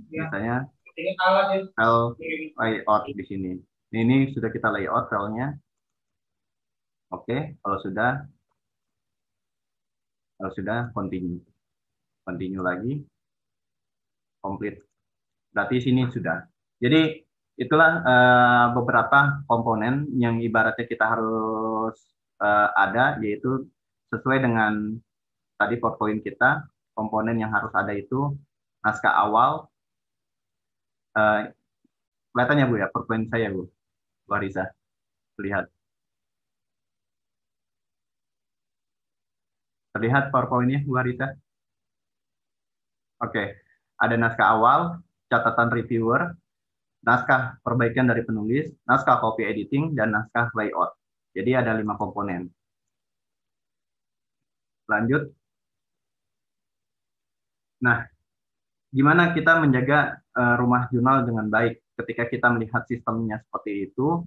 misalnya file layout di sini. Ini sudah kita layout filenya. Oke, kalau sudah, kalau sudah continue, continue lagi, complete. Berarti sini sudah. Jadi itulah uh, beberapa komponen yang ibaratnya kita harus uh, ada, yaitu sesuai dengan tadi PowerPoint kita, komponen yang harus ada itu naskah awal. Uh, kelihatannya Bu ya, PowerPoint saya Bu. Bu Arisa. Terlihat. PowerPoint-nya, Bu Arisa? Oke. Ada naskah awal, catatan reviewer, naskah perbaikan dari penulis, naskah copy editing, dan naskah layout. Jadi ada lima komponen. Lanjut. Nah, gimana kita menjaga uh, rumah jurnal dengan baik? ketika kita melihat sistemnya seperti itu,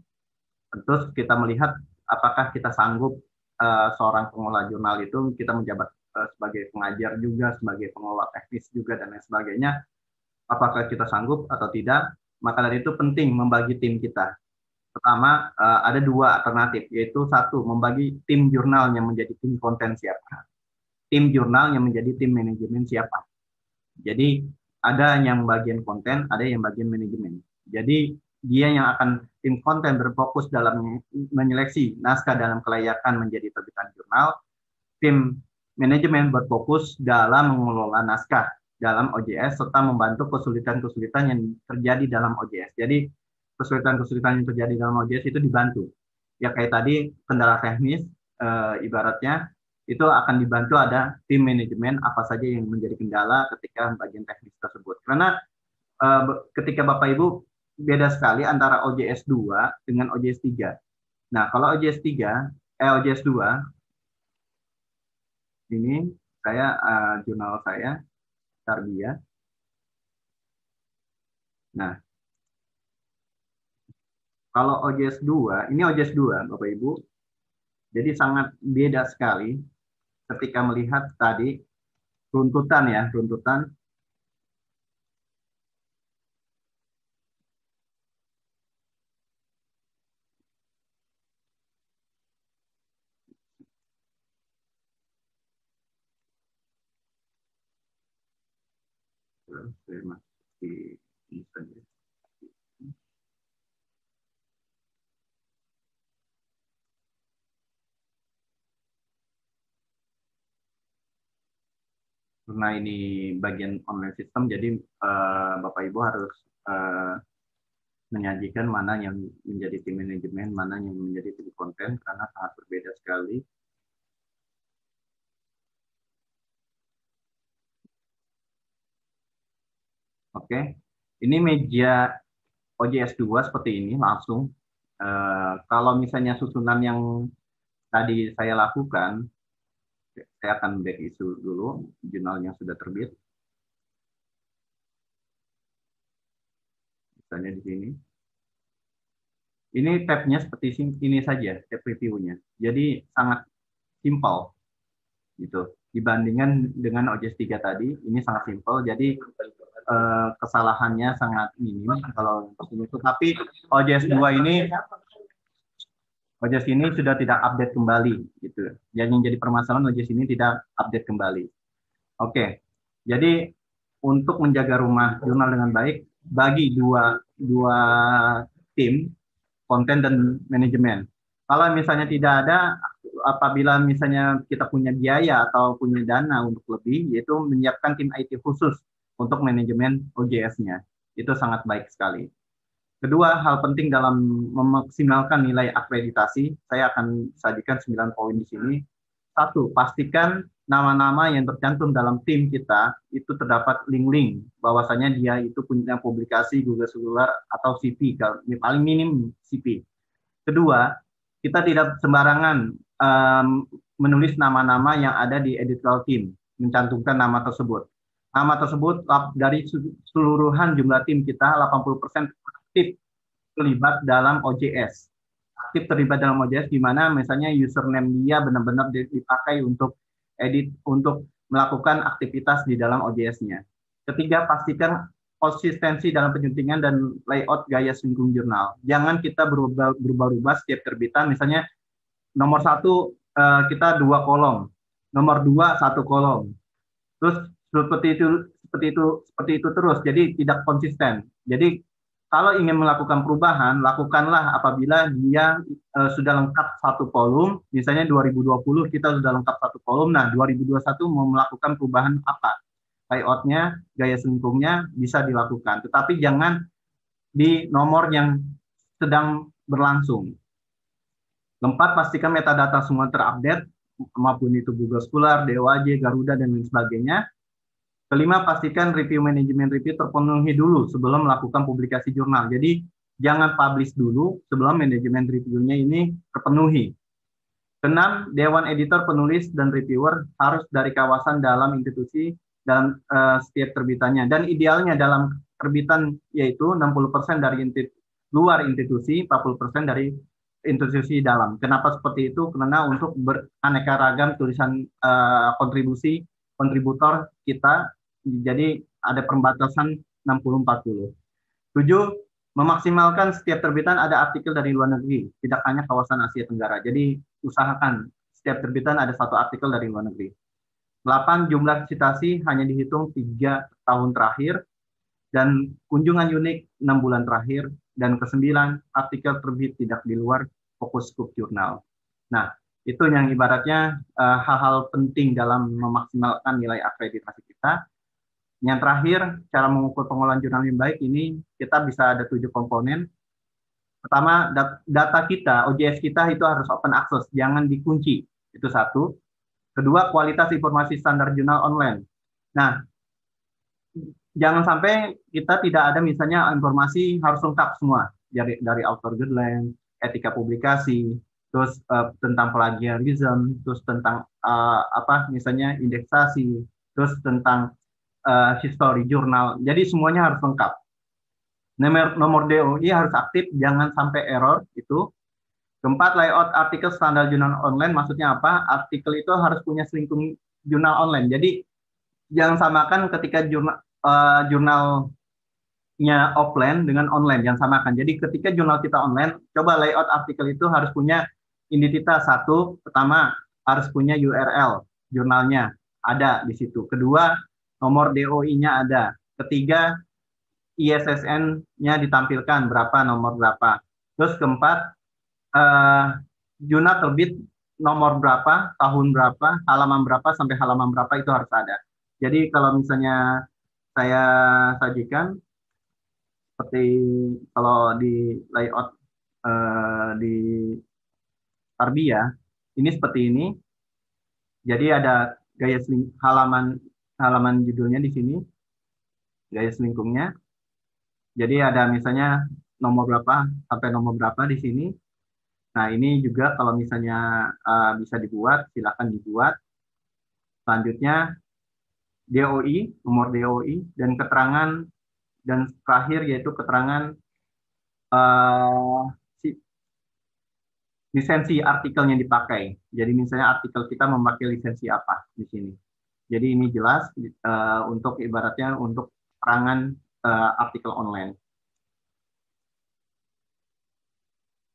terus kita melihat apakah kita sanggup uh, seorang pengelola jurnal itu kita menjabat uh, sebagai pengajar juga, sebagai pengelola teknis juga dan lain sebagainya, apakah kita sanggup atau tidak? Maka dari itu penting membagi tim kita. Pertama, uh, ada dua alternatif, yaitu satu, membagi tim jurnal yang menjadi tim konten siapa. Tim jurnal yang menjadi tim manajemen siapa. Jadi, ada yang bagian konten, ada yang bagian manajemen. Jadi dia yang akan tim konten berfokus dalam menyeleksi naskah dalam kelayakan menjadi terbitan jurnal. Tim manajemen berfokus dalam mengelola naskah dalam OJS serta membantu kesulitan-kesulitan yang terjadi dalam OJS. Jadi kesulitan-kesulitan yang terjadi dalam OJS itu dibantu. Ya kayak tadi kendala teknis e, ibaratnya itu akan dibantu ada tim manajemen apa saja yang menjadi kendala ketika bagian teknis tersebut. Karena e, ketika Bapak Ibu beda sekali antara OJS 2 dengan OJS 3. Nah, kalau OJS 3, eh OJS 2, ini saya uh, jurnal saya, Tarbia. Nah, kalau OJS 2, ini OJS 2, Bapak Ibu. Jadi sangat beda sekali ketika melihat tadi runtutan ya, runtutan saja. Karena ini bagian online system, jadi uh, Bapak Ibu harus uh, menyajikan mana yang menjadi tim manajemen, mana yang menjadi tim konten karena sangat berbeda sekali. Oke, ini meja OJS 2 seperti ini langsung. Uh, kalau misalnya susunan yang tadi saya lakukan, saya akan back isu dulu jurnal yang sudah terbit. Misalnya di sini. Ini tabnya seperti ini saja, tab reviewnya. Jadi sangat simpel gitu. Dibandingkan dengan OJS 3 tadi, ini sangat simpel. Jadi eh, kesalahannya sangat minim kalau ini. Tapi OJS 2 ini OJS ini sudah tidak update kembali gitu. Jadi yang jadi permasalahan OJS ini tidak update kembali. Oke. Jadi untuk menjaga rumah jurnal dengan baik, bagi dua dua tim konten dan manajemen. Kalau misalnya tidak ada, apabila misalnya kita punya biaya atau punya dana untuk lebih, yaitu menyiapkan tim IT khusus untuk manajemen OJS-nya. Itu sangat baik sekali. Kedua, hal penting dalam memaksimalkan nilai akreditasi, saya akan sajikan 9 poin di sini. Satu, pastikan nama-nama yang tercantum dalam tim kita itu terdapat link-link bahwasanya dia itu punya publikasi Google Scholar atau CP paling minim CP. Kedua, kita tidak sembarangan um, menulis nama-nama yang ada di editorial team, mencantumkan nama tersebut. Nama tersebut dari seluruhan jumlah tim kita 80% aktif terlibat dalam OJS. Aktif terlibat dalam OJS di mana misalnya username dia benar-benar dipakai untuk edit untuk melakukan aktivitas di dalam OJS-nya. Ketiga, pastikan konsistensi dalam penyuntingan dan layout gaya singgung jurnal. Jangan kita berubah-ubah setiap terbitan. Misalnya nomor satu eh, kita dua kolom, nomor dua satu kolom. Terus seperti itu seperti itu seperti itu terus. Jadi tidak konsisten. Jadi kalau ingin melakukan perubahan, lakukanlah apabila dia uh, sudah lengkap satu kolom, misalnya 2020 kita sudah lengkap satu kolom, nah 2021 mau melakukan perubahan apa? Layoutnya, gaya sengkungnya bisa dilakukan, tetapi jangan di nomor yang sedang berlangsung. Keempat, pastikan metadata semua terupdate, maupun itu Google Scholar, DOAJ, Garuda, dan lain sebagainya. Kelima, pastikan review manajemen review terpenuhi dulu sebelum melakukan publikasi jurnal. Jadi, jangan publish dulu sebelum manajemen reviewnya ini terpenuhi. Keenam, Dewan Editor, Penulis, dan Reviewer harus dari kawasan dalam institusi dalam uh, setiap terbitannya. Dan idealnya dalam terbitan yaitu 60% dari institusi, luar institusi, 40% dari institusi dalam. Kenapa seperti itu? Karena untuk beraneka ragam tulisan uh, kontribusi kontributor kita jadi ada perbatasan 60-40. Tujuh, memaksimalkan setiap terbitan ada artikel dari luar negeri, tidak hanya kawasan Asia Tenggara. Jadi usahakan setiap terbitan ada satu artikel dari luar negeri. 8. Jumlah citasi hanya dihitung tiga tahun terakhir dan kunjungan unik enam bulan terakhir dan kesembilan artikel terbit tidak di luar fokus scoop jurnal. Nah, itu yang ibaratnya eh, hal-hal uh, penting dalam memaksimalkan nilai akreditasi kita yang terakhir, cara mengukur pengolahan jurnal yang baik ini kita bisa ada tujuh komponen. Pertama, data kita, OJS kita itu harus open access, jangan dikunci. Itu satu. Kedua, kualitas informasi standar jurnal online. Nah, jangan sampai kita tidak ada misalnya informasi harus lengkap semua dari dari author guideline, etika publikasi, terus uh, tentang plagiarism, terus tentang uh, apa misalnya indeksasi, terus tentang uh, history jurnal. Jadi semuanya harus lengkap. Nomor, nomor DOI harus aktif, jangan sampai error itu. Keempat, layout artikel standar jurnal online maksudnya apa? Artikel itu harus punya selingkung jurnal online. Jadi jangan samakan ketika jurnal uh, jurnalnya offline dengan online, jangan samakan. Jadi ketika jurnal kita online, coba layout artikel itu harus punya identitas satu. Pertama, harus punya URL jurnalnya ada di situ. Kedua, nomor DOI-nya ada. Ketiga, ISSN-nya ditampilkan berapa, nomor berapa. Terus keempat, uh, jurnal terbit nomor berapa, tahun berapa, halaman berapa, sampai halaman berapa itu harus ada. Jadi kalau misalnya saya sajikan, seperti kalau di layout uh, di Tarbiyah ini seperti ini. Jadi ada gaya halaman halaman judulnya di sini, gaya selingkungnya. Jadi ada misalnya nomor berapa sampai nomor berapa di sini. Nah ini juga kalau misalnya uh, bisa dibuat, silakan dibuat. Selanjutnya DOI, nomor DOI, dan keterangan dan terakhir yaitu keterangan uh, si, lisensi artikelnya dipakai. Jadi misalnya artikel kita memakai lisensi apa di sini. Jadi ini jelas uh, untuk ibaratnya untuk keterangan uh, artikel online.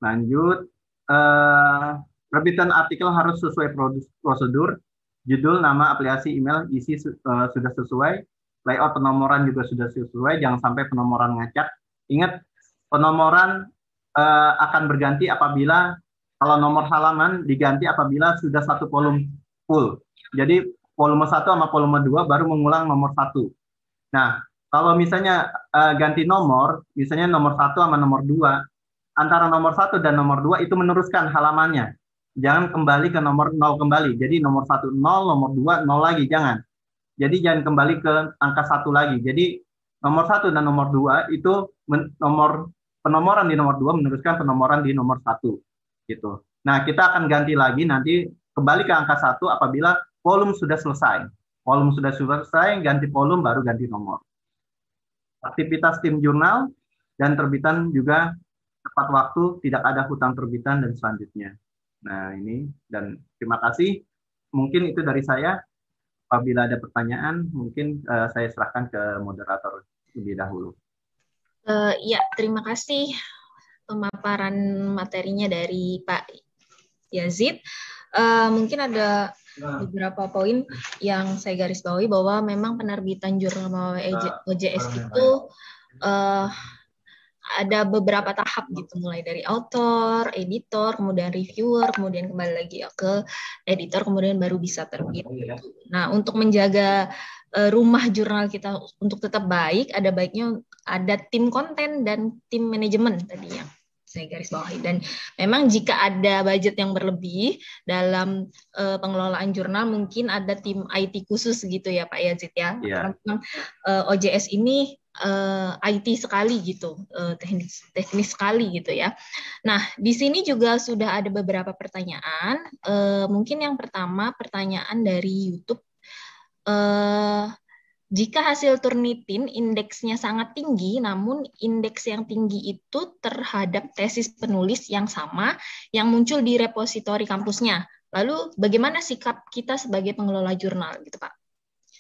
Lanjut, uh, rebitan artikel harus sesuai prosedur judul, nama, aplikasi, email, isi uh, sudah sesuai, layout penomoran juga sudah sesuai, jangan sampai penomoran ngacak. Ingat, penomoran uh, akan berganti apabila kalau nomor halaman diganti apabila sudah satu volume full. Jadi volume 1 sama volume 2 baru mengulang nomor satu. Nah, kalau misalnya uh, ganti nomor, misalnya nomor satu sama nomor 2, antara nomor satu dan nomor 2 itu meneruskan halamannya jangan kembali ke nomor 0 kembali. Jadi nomor 1 0, nomor 2 0 lagi, jangan. Jadi jangan kembali ke angka satu lagi. Jadi nomor 1 dan nomor 2 itu nomor penomoran di nomor 2 meneruskan penomoran di nomor 1 gitu. Nah, kita akan ganti lagi nanti kembali ke angka 1 apabila volume sudah selesai. Volume sudah selesai, ganti volume baru ganti nomor. Aktivitas tim jurnal dan terbitan juga tepat waktu, tidak ada hutang terbitan dan selanjutnya. Nah, ini dan terima kasih. Mungkin itu dari saya. Apabila ada pertanyaan, mungkin uh, saya serahkan ke moderator lebih dahulu. Uh, ya, terima kasih pemaparan materinya dari Pak Yazid. Uh, mungkin ada beberapa poin yang saya garis bawahi bahwa memang penerbitan jurnal OJS itu uh, ada beberapa tahap gitu. Mulai dari author, editor, kemudian reviewer, kemudian kembali lagi ke editor, kemudian baru bisa terbit. Nah, untuk menjaga uh, rumah jurnal kita untuk tetap baik, ada baiknya ada tim konten dan tim manajemen tadi yang saya garis bawahi dan memang jika ada budget yang berlebih dalam uh, pengelolaan jurnal mungkin ada tim IT khusus gitu ya Pak Yazid ya yeah. karena memang uh, OJS ini uh, eh, IT sekali gitu, uh, teknis teknis sekali gitu ya. Nah, di sini juga sudah ada beberapa pertanyaan. Uh, mungkin yang pertama pertanyaan dari YouTube. Uh, jika hasil Turnitin indeksnya sangat tinggi, namun indeks yang tinggi itu terhadap tesis penulis yang sama yang muncul di repositori kampusnya. Lalu bagaimana sikap kita sebagai pengelola jurnal gitu Pak?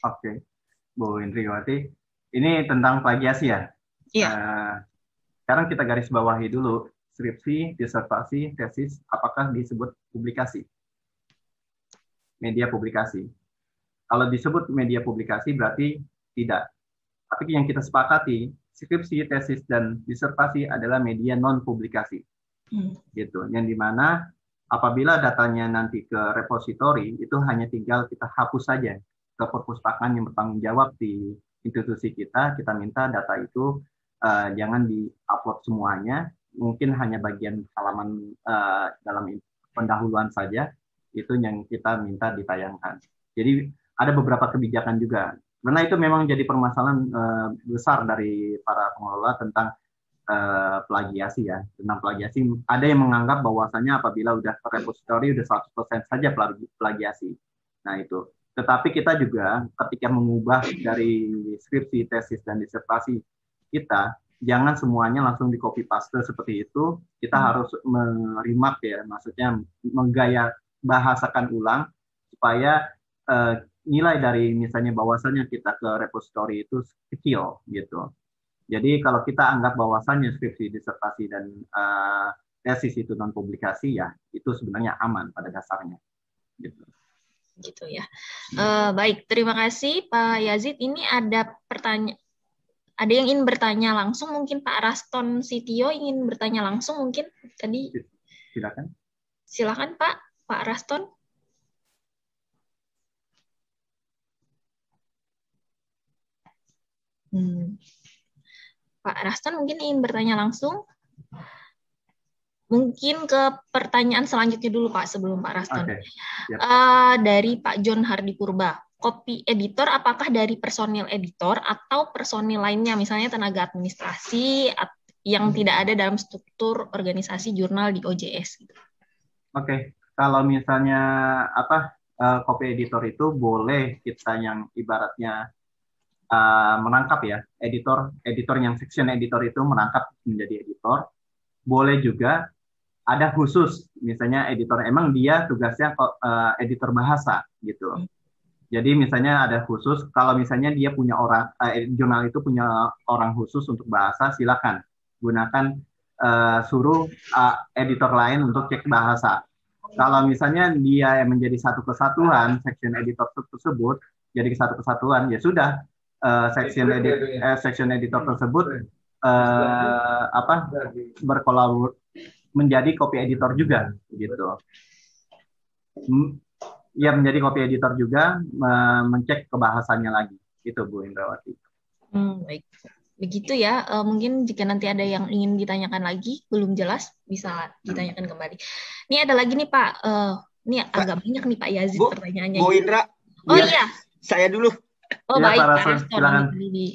Oke, Bu Indriwati ini tentang plagiasi ya. Iya. Uh, sekarang kita garis bawahi dulu skripsi, disertasi, tesis, apakah disebut publikasi? Media publikasi. Kalau disebut media publikasi berarti tidak. Tapi yang kita sepakati, skripsi, tesis, dan disertasi adalah media non publikasi. Hmm. Gitu. Yang di mana apabila datanya nanti ke repositori, itu hanya tinggal kita hapus saja ke perpustakaan yang bertanggung jawab di institusi kita, kita minta data itu uh, jangan di-upload semuanya, mungkin hanya bagian halaman uh, dalam pendahuluan saja, itu yang kita minta ditayangkan. Jadi ada beberapa kebijakan juga. Karena itu memang jadi permasalahan uh, besar dari para pengelola tentang uh, plagiasi ya. Tentang plagiasi, ada yang menganggap bahwasanya apabila udah repository udah 100% saja plagiasi. Nah itu tetapi kita juga ketika mengubah dari skripsi, tesis, dan disertasi kita, jangan semuanya langsung di copy paste seperti itu. Kita hmm. harus merimak ya, maksudnya menggaya bahasakan ulang supaya uh, nilai dari misalnya bahwasannya kita ke repository itu kecil gitu. Jadi kalau kita anggap bahwasannya skripsi, disertasi, dan uh, tesis itu non publikasi ya itu sebenarnya aman pada dasarnya. Gitu gitu ya. Uh, baik, terima kasih Pak Yazid. Ini ada pertanyaan ada yang ingin bertanya langsung mungkin Pak Raston Sitio ingin bertanya langsung mungkin tadi silakan silakan Pak Pak Raston hmm. Pak Raston mungkin ingin bertanya langsung. Mungkin ke pertanyaan selanjutnya dulu Pak sebelum Pak Raston. Okay. Yep. Uh, dari Pak John Hardi Purba. Copy editor apakah dari personil editor atau personil lainnya misalnya tenaga administrasi yang hmm. tidak ada dalam struktur organisasi jurnal di OJS gitu. Oke, okay. kalau misalnya apa uh, copy editor itu boleh kita yang ibaratnya uh, menangkap ya editor editor yang section editor itu menangkap menjadi editor. Boleh juga ada khusus misalnya editor emang dia tugasnya uh, editor bahasa gitu. Jadi misalnya ada khusus kalau misalnya dia punya orang uh, jurnal itu punya orang khusus untuk bahasa silakan gunakan uh, suruh uh, editor lain untuk cek bahasa. Kalau misalnya dia menjadi satu kesatuan section editor tersebut jadi satu kesatuan ya sudah uh, section edit uh, section editor tersebut uh, apa berkolabor menjadi copy editor juga gitu. Ya menjadi copy editor juga mencek kebahasannya lagi itu Bu Indrawati. Hmm, baik. Begitu ya. Uh, mungkin jika nanti ada yang ingin ditanyakan lagi belum jelas bisa ditanyakan kembali. Ini ada lagi nih Pak. Uh, ini agak banyak nih Pak Yazid Bu, pertanyaannya. Bu Indra. Oh ya. iya. Saya dulu. Oh ya, baik, Pak silakan.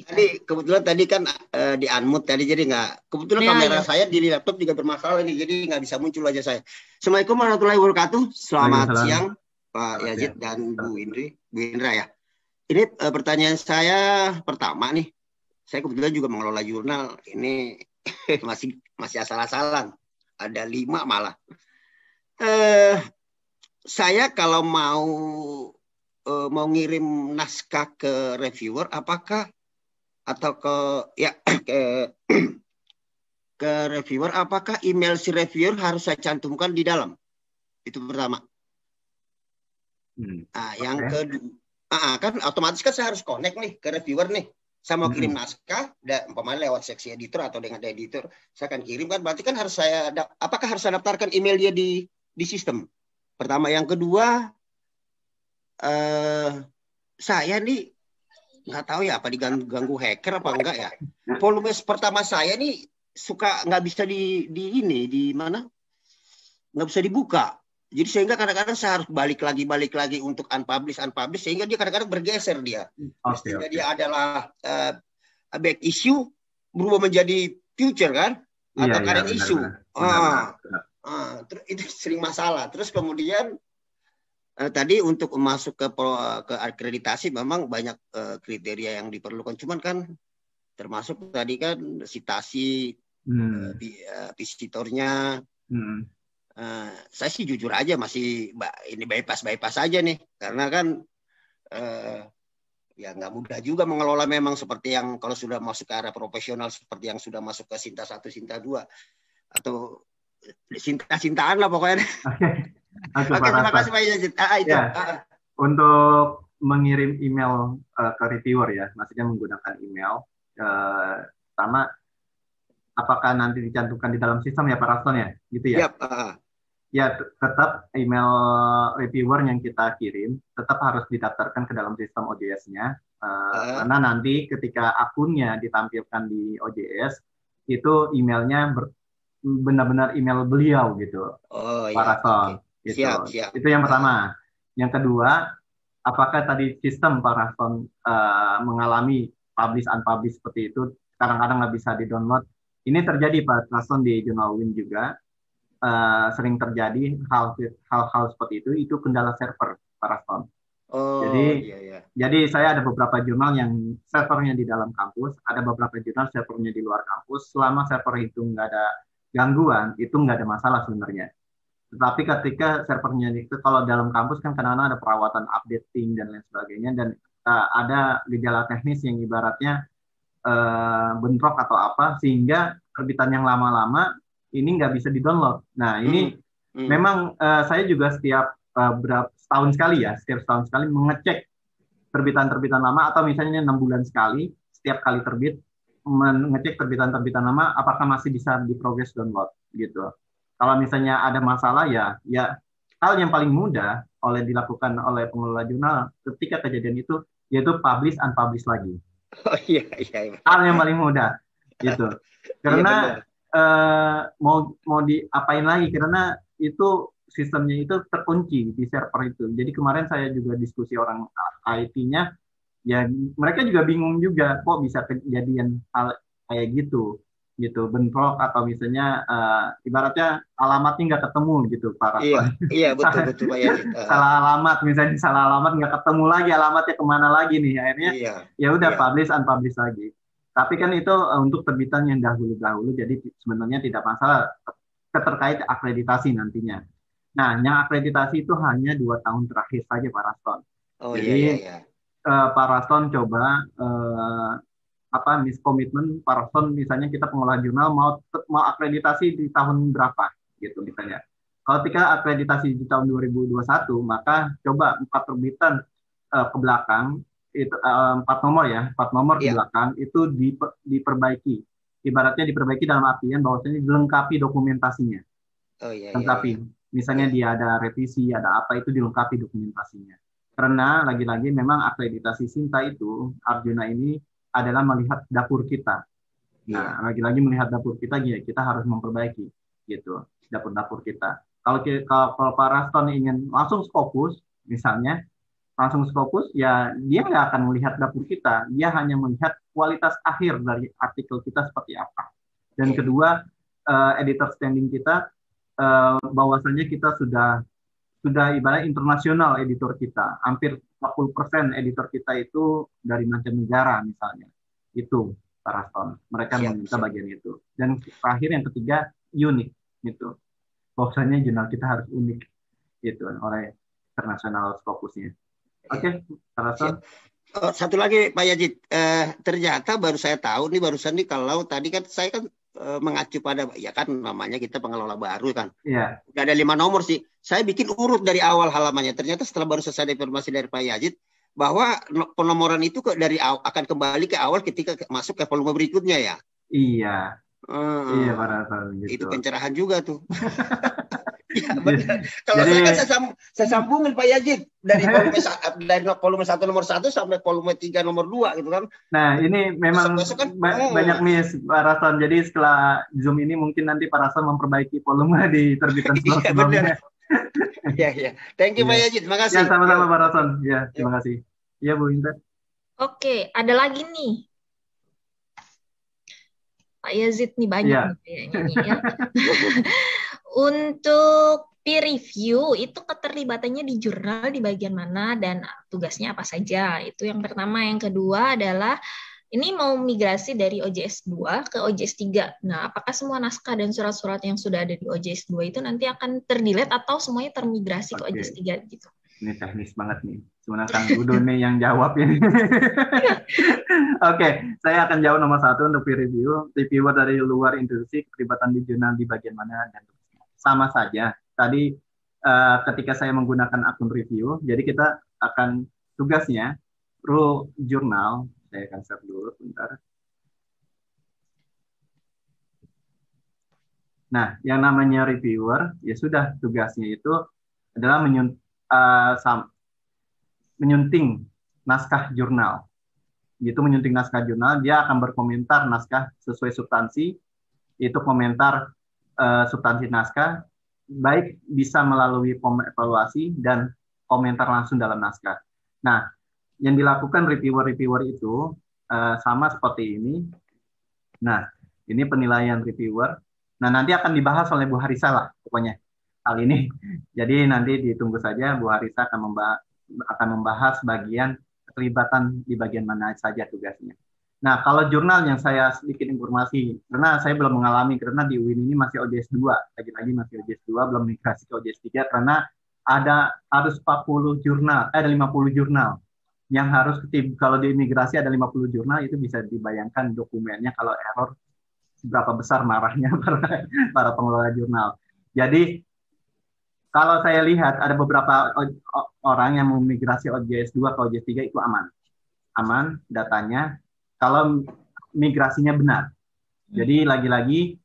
Tadi kebetulan tadi kan uh, di unmute tadi jadi nggak. Kebetulan ya, kamera ya. saya di laptop juga bermasalah ini, jadi nggak bisa muncul aja saya. Assalamualaikum warahmatullahi wabarakatuh. Selamat siang Pak Yazid dan Bu Indri, Bu Indra ya. Ini uh, pertanyaan saya pertama nih. Saya kebetulan juga mengelola jurnal. Ini masih masih asal-asalan. Ada lima malah. Uh, saya kalau mau uh, mau ngirim naskah ke reviewer apakah atau ke ya ke ke reviewer apakah email si reviewer harus saya cantumkan di dalam itu pertama hmm. nah yang okay. kedua ah, kan otomatis kan saya harus connect nih ke reviewer nih saya mau kirim hmm. naskah dan umpamanya lewat seksi editor atau dengan editor saya akan kirim kan berarti kan harus saya apakah harus saya daftarkan email dia di di sistem pertama yang kedua uh, saya nih nggak tahu ya apa diganggu hacker apa enggak ya. Volume pertama saya nih suka nggak bisa di di ini di mana nggak bisa dibuka. Jadi sehingga kadang-kadang saya harus balik lagi balik lagi untuk unpublish unpublish sehingga dia kadang-kadang bergeser dia. Okay, okay. dia adalah uh, back issue berubah menjadi future kan atau iya, current iya, issue. Benar, benar, ah, benar. ah, terus itu sering masalah. Terus kemudian uh, tadi untuk masuk ke ke akreditasi memang banyak uh, kriteria yang diperlukan. Cuman kan termasuk tadi kan citasi hmm. uh, visitornya. Hmm. Uh, saya sih jujur aja masih ini bypass bypass aja nih karena kan uh, ya nggak mudah juga mengelola memang seperti yang kalau sudah masuk ke arah profesional seperti yang sudah masuk ke Sinta satu Sinta dua atau Sinta Sintaan lah pokoknya. Oke, terima kasih Pak Yazid. Ah, itu. Ya, ah. Untuk mengirim email uh, ke reviewer ya, maksudnya menggunakan email. Uh, pertama, apakah nanti dicantumkan di dalam sistem ya Pak Raston ya, gitu ya? Yep. Uh. Ya, tetap email reviewer yang kita kirim tetap harus didaftarkan ke dalam sistem OJS-nya. Uh, uh. Karena nanti ketika akunnya ditampilkan di OJS, itu emailnya benar-benar email beliau gitu, oh, Pak ya, Raston. Okay. Gitu. Siap, siap. Itu yang pertama. Yang kedua, apakah tadi sistem Pak Raston uh, mengalami publish unpublish seperti itu kadang-kadang nggak bisa di-download. Ini terjadi Pak Raston di Jurnal Win juga. Uh, sering terjadi hal hal seperti itu itu kendala server Pak Raston. Oh, jadi, iya, iya. jadi saya ada beberapa jurnal yang servernya di dalam kampus, ada beberapa jurnal servernya di luar kampus. Selama server itu nggak ada gangguan, itu nggak ada masalah sebenarnya. Tetapi ketika servernya itu kalau dalam kampus kan kadang-kadang ada perawatan updating dan lain sebagainya dan uh, ada gejala teknis yang ibaratnya uh, bentrok atau apa sehingga terbitan yang lama-lama ini nggak bisa di-download. Nah, ini hmm. Hmm. memang uh, saya juga setiap uh, berapa setahun sekali ya, setiap setahun sekali mengecek terbitan-terbitan lama atau misalnya enam bulan sekali setiap kali terbit mengecek terbitan-terbitan lama apakah masih bisa di progress download gitu. Kalau misalnya ada masalah ya, ya hal yang paling mudah oleh dilakukan oleh pengelola jurnal ketika kejadian itu yaitu publish unpublish lagi. Oh iya iya. iya. Hal yang paling mudah. gitu. Karena uh, mau mau diapain lagi karena itu sistemnya itu terkunci di server itu. Jadi kemarin saya juga diskusi orang IT-nya, ya mereka juga bingung juga kok bisa kejadian hal kayak gitu gitu bentrok atau misalnya uh, ibaratnya alamatnya nggak ketemu gitu para iya iya betul betul pak ya salah alamat misalnya salah alamat nggak ketemu lagi alamatnya ke mana lagi nih? Akhirnya iya, ya udah iya. publish unpublish lagi. Tapi kan itu uh, untuk terbitan yang dahulu dahulu jadi sebenarnya tidak masalah terkait akreditasi nantinya. Nah yang akreditasi itu hanya dua tahun terakhir saja Pak Raston. Oh, jadi iya, iya, iya. Uh, Pak Raston coba uh, apa miskomitmen person misalnya kita pengelola jurnal mau mau akreditasi di tahun berapa gitu misalnya. Kalau ketika akreditasi di tahun 2021 maka coba empat terbitan uh, ke belakang itu uh, empat nomor ya empat nomor yeah. di iya. belakang itu diper, diperbaiki ibaratnya diperbaiki dalam artian bahwasanya dilengkapi dokumentasinya oh, iya, lengkapi iya, iya. misalnya iya. dia ada revisi ada apa itu dilengkapi dokumentasinya karena lagi-lagi memang akreditasi Sinta itu Arjuna ini adalah melihat dapur kita. Nah, iya. lagi-lagi melihat dapur kita, ya kita harus memperbaiki gitu dapur-dapur kita. Kalau kalau, kalau Pak Raston ingin langsung fokus, misalnya langsung fokus, ya dia nggak akan melihat dapur kita, dia hanya melihat kualitas akhir dari artikel kita seperti apa. Dan iya. kedua, uh, editor standing kita uh, bahwasanya kita sudah sudah ibarat internasional editor kita, hampir 40% editor kita itu dari mancanegara misalnya. Itu para Raston. Mereka siap, meminta siap. bagian itu. Dan terakhir yang ketiga unik gitu. Bahwasanya jurnal kita harus unik gitu oleh internasional fokusnya. Oke, okay, Raston. Oh, satu lagi Pak Yajid, eh, ternyata baru saya tahu nih barusan nih kalau tadi kan saya kan mengacu pada ya kan namanya kita pengelola baru kan. Iya. Udah ada lima nomor sih. Saya bikin urut dari awal halamannya. Ternyata setelah baru selesai informasi dari Pak Yajid bahwa penomoran itu ke, dari akan kembali ke awal ketika masuk ke volume berikutnya ya. Iya. Hmm. Iya pada gitu. Itu pencerahan juga tuh. ya, Kalau Jadi, saya kan saya, sambung, saya sambungin Pak Yajid dari volume dari volume satu nomor satu sampai volume tiga nomor dua gitu kan. Nah ini memang besok, kan, ba oh. banyak miss Pak Rason. Jadi setelah zoom ini mungkin nanti Pak Rason memperbaiki volume di terbitan iya, sebelumnya. Iya iya. Thank you Pak iya. Yajid. Terima kasih. Ya sama-sama Pak Rason. Ya terima kasih. Iya Bu Intan. Oke, ada lagi nih. Pak Yazid nih banyak ya. nih kayaknya ya. Untuk peer review itu keterlibatannya di jurnal di bagian mana dan tugasnya apa saja. Itu yang pertama. Yang kedua adalah ini mau migrasi dari OJS 2 ke OJS 3. Nah, apakah semua naskah dan surat-surat yang sudah ada di OJS 2 itu nanti akan terdelete atau semuanya termigrasi okay. ke OJS 3 gitu? Ini teknis banget nih. Sebenarnya Kang Gudo nih yang jawab ini. Oke, okay, saya akan jawab nomor satu untuk peer review. Reviewer dari luar institusi, keterlibatan di jurnal di bagian mana, dan sama saja. Tadi uh, ketika saya menggunakan akun review, jadi kita akan tugasnya, rule jurnal, saya akan share dulu, bentar. Nah, yang namanya reviewer, ya sudah tugasnya itu adalah menyun, uh, menyunting naskah jurnal. Gitu menyunting naskah jurnal, dia akan berkomentar naskah sesuai substansi. Itu komentar uh, substansi naskah, baik bisa melalui evaluasi dan komentar langsung dalam naskah. Nah, yang dilakukan reviewer-reviewer itu uh, sama seperti ini. Nah, ini penilaian reviewer. Nah, nanti akan dibahas oleh Bu Harisa lah, pokoknya hal ini. Jadi nanti ditunggu saja Bu Harisa akan membahas, akan membahas bagian keterlibatan di bagian mana saja tugasnya. Nah, kalau jurnal yang saya sedikit informasi, karena saya belum mengalami, karena di UIN ini masih OJS 2, lagi-lagi masih OJS 2, belum migrasi ke OJS 3, karena ada harus 40 jurnal, eh, ada 50 jurnal yang harus kalau di imigrasi ada 50 jurnal itu bisa dibayangkan dokumennya kalau error seberapa besar marahnya para, para pengelola jurnal. Jadi kalau saya lihat ada beberapa orang yang memigrasi OJS 2 ke OJS 3 itu aman. Aman datanya kalau migrasinya benar. Jadi lagi-lagi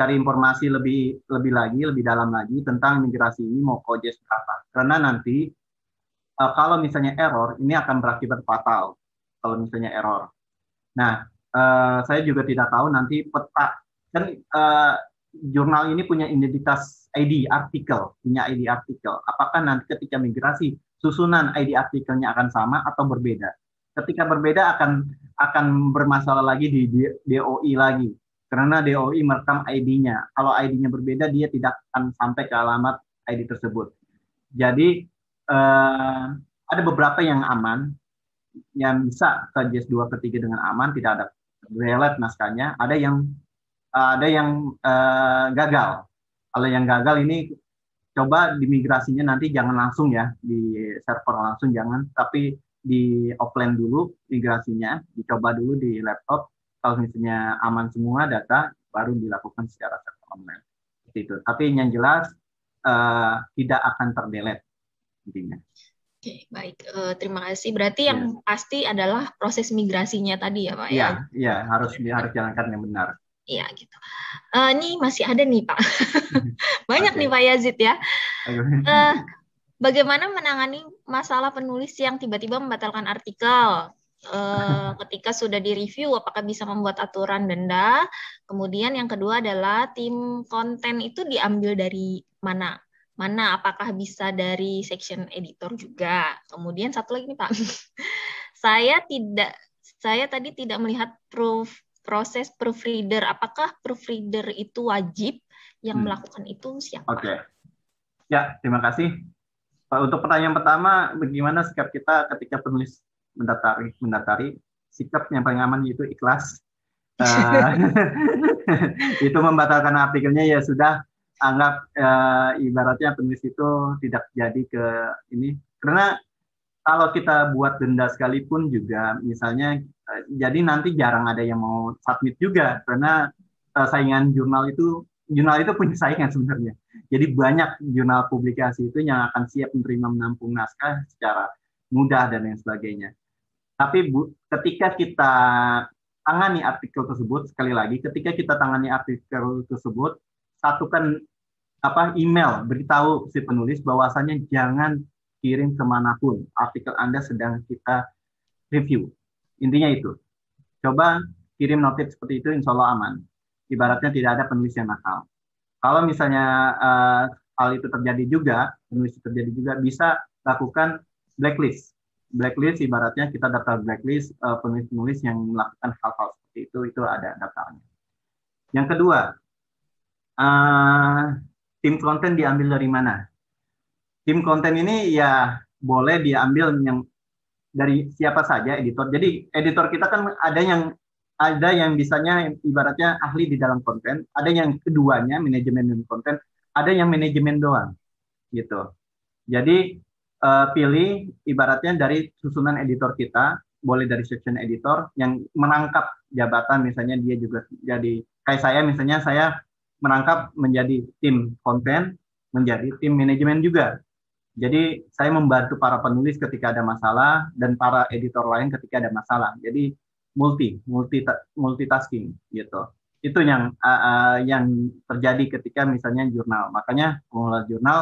cari informasi lebih lebih lagi, lebih dalam lagi tentang migrasi ini mau ke OJS berapa. Karena nanti uh, kalau misalnya error, ini akan berakibat fatal kalau misalnya error. Nah, uh, saya juga tidak tahu nanti peta kan uh, jurnal ini punya identitas ID artikel, punya ID artikel. Apakah nanti ketika migrasi susunan ID artikelnya akan sama atau berbeda? Ketika berbeda akan akan bermasalah lagi di DOI lagi karena DOI merekam ID-nya. Kalau ID-nya berbeda dia tidak akan sampai ke alamat ID tersebut. Jadi eh, ada beberapa yang aman yang bisa ke JS2 ketiga dengan aman, tidak ada relate naskahnya. Ada yang ada yang uh, gagal. Kalau yang gagal ini coba dimigrasinya nanti jangan langsung ya di server langsung jangan, tapi di offline dulu migrasinya, dicoba dulu di laptop. Kalau misalnya aman semua data, baru dilakukan secara online. Itu. Tapi yang jelas uh, tidak akan terdelete intinya. Oke, baik. Uh, terima kasih. Berarti yang yeah. pasti adalah proses migrasinya tadi ya, Pak? Iya, yeah, iya yeah, harus harus jalankan yang benar. Iya gitu. Uh, ini masih ada nih Pak. Banyak okay. nih Pak Yazid ya. Uh, bagaimana menangani masalah penulis yang tiba-tiba membatalkan artikel? Uh, ketika sudah direview, apakah bisa membuat aturan denda? Kemudian yang kedua adalah tim konten itu diambil dari mana? Mana? Apakah bisa dari section editor juga? Kemudian satu lagi nih Pak, saya tidak, saya tadi tidak melihat proof proses proofreader. Apakah proofreader itu wajib? Yang hmm. melakukan itu siapa? Oke. Okay. Ya, terima kasih. Untuk pertanyaan pertama, bagaimana sikap kita ketika penulis mendatari, mendatari sikap yang paling aman itu ikhlas. uh, itu membatalkan artikelnya ya sudah anggap uh, ibaratnya penulis itu tidak jadi ke ini karena kalau kita buat denda sekalipun juga misalnya jadi nanti jarang ada yang mau submit juga karena uh, saingan jurnal itu jurnal itu punya saingan sebenarnya. Jadi banyak jurnal publikasi itu yang akan siap menerima menampung naskah secara mudah dan lain sebagainya. Tapi bu, ketika kita tangani artikel tersebut sekali lagi, ketika kita tangani artikel tersebut, satukan apa email beritahu si penulis bahwasanya jangan kirim ke mana pun artikel Anda sedang kita review Intinya itu. Coba kirim notif seperti itu, insya Allah aman. Ibaratnya tidak ada penulis yang nakal. Kalau misalnya uh, hal itu terjadi juga, penulis itu terjadi juga, bisa lakukan blacklist. Blacklist ibaratnya kita daftar blacklist eh, penulis-penulis yang melakukan hal-hal seperti itu, itu ada daftarnya. Yang kedua, uh, tim konten diambil dari mana? Tim konten ini ya boleh diambil yang dari siapa saja editor. Jadi editor kita kan ada yang ada yang bisanya ibaratnya ahli di dalam konten, ada yang keduanya manajemen dan konten, ada yang manajemen doang, gitu. Jadi uh, pilih ibaratnya dari susunan editor kita, boleh dari section editor yang menangkap jabatan, misalnya dia juga jadi kayak saya misalnya saya menangkap menjadi tim konten, menjadi tim manajemen juga. Jadi saya membantu para penulis ketika ada masalah dan para editor lain ketika ada masalah. Jadi multi, multi multitasking gitu. Itu yang uh, uh, yang terjadi ketika misalnya jurnal. Makanya pengelola jurnal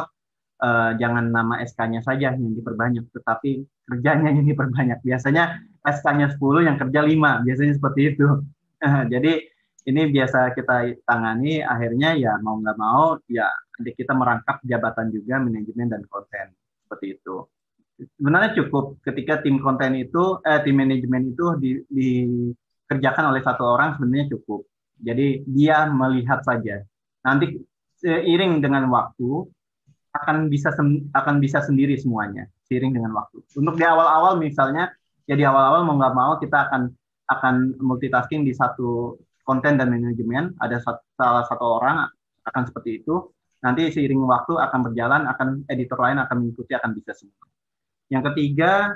uh, jangan nama SK-nya saja yang diperbanyak, tetapi kerjanya yang diperbanyak. Biasanya SK-nya 10 yang kerja 5, biasanya seperti itu. Jadi ini biasa kita tangani akhirnya ya mau nggak mau ya kita merangkap jabatan juga manajemen dan konten seperti itu sebenarnya cukup ketika tim konten itu eh tim manajemen itu di, dikerjakan oleh satu orang sebenarnya cukup. Jadi dia melihat saja. Nanti seiring dengan waktu akan bisa akan bisa sendiri semuanya seiring dengan waktu. Untuk di awal-awal misalnya ya di awal-awal mau nggak mau kita akan akan multitasking di satu konten dan manajemen. Ada satu, salah satu orang akan seperti itu. Nanti seiring waktu akan berjalan akan editor lain akan mengikuti akan bisa semua yang ketiga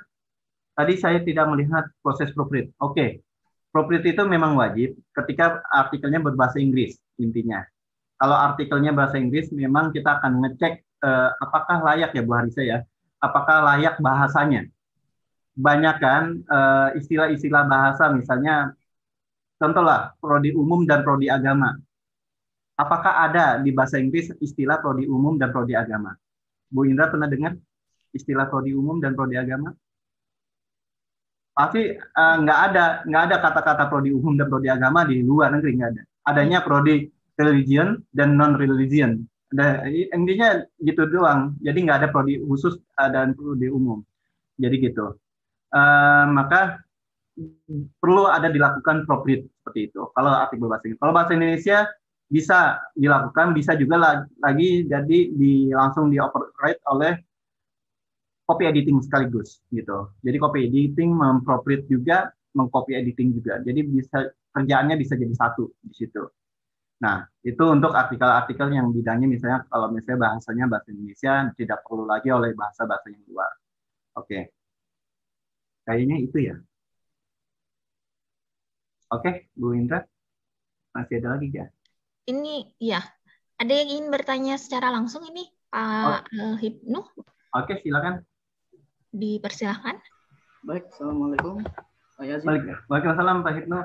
tadi saya tidak melihat proses proofread oke. Okay. proofread itu memang wajib ketika artikelnya berbahasa Inggris intinya. Kalau artikelnya bahasa Inggris memang kita akan ngecek eh, apakah layak ya Bu Harisa ya? Apakah layak bahasanya? Banyak kan eh, istilah-istilah bahasa misalnya Contohlah, prodi umum dan prodi agama. Apakah ada di bahasa Inggris istilah prodi umum dan prodi agama? Bu Indra pernah dengar istilah prodi umum dan prodi agama? pasti uh, nggak ada nggak ada kata-kata prodi umum dan prodi agama di luar negeri nggak ada. Adanya prodi religion dan non religion. Ada intinya gitu doang. Jadi nggak ada prodi khusus uh, dan prodi umum. Jadi gitu. Uh, maka perlu ada dilakukan appropriate seperti itu. Kalau artikel bahasa Inggris. Kalau bahasa Indonesia bisa dilakukan, bisa juga lagi jadi di langsung dioperate oleh copy editing sekaligus gitu. Jadi copy editing mempropriate juga, mengcopy editing juga. Jadi bisa kerjaannya bisa jadi satu di situ. Nah, itu untuk artikel-artikel yang bidangnya misalnya kalau misalnya bahasanya bahasa Indonesia tidak perlu lagi oleh bahasa-bahasa yang luar. Oke. Kayaknya itu ya. Oke, Bu Indra. Masih ada lagi ya? Ini ya. Ada yang ingin bertanya secara langsung ini Pak oh. Hipnu? Oke, silakan dipersilahkan. Baik, Assalamualaikum. Pak Yazid. Baik, Waalaikumsalam Pak Hipno.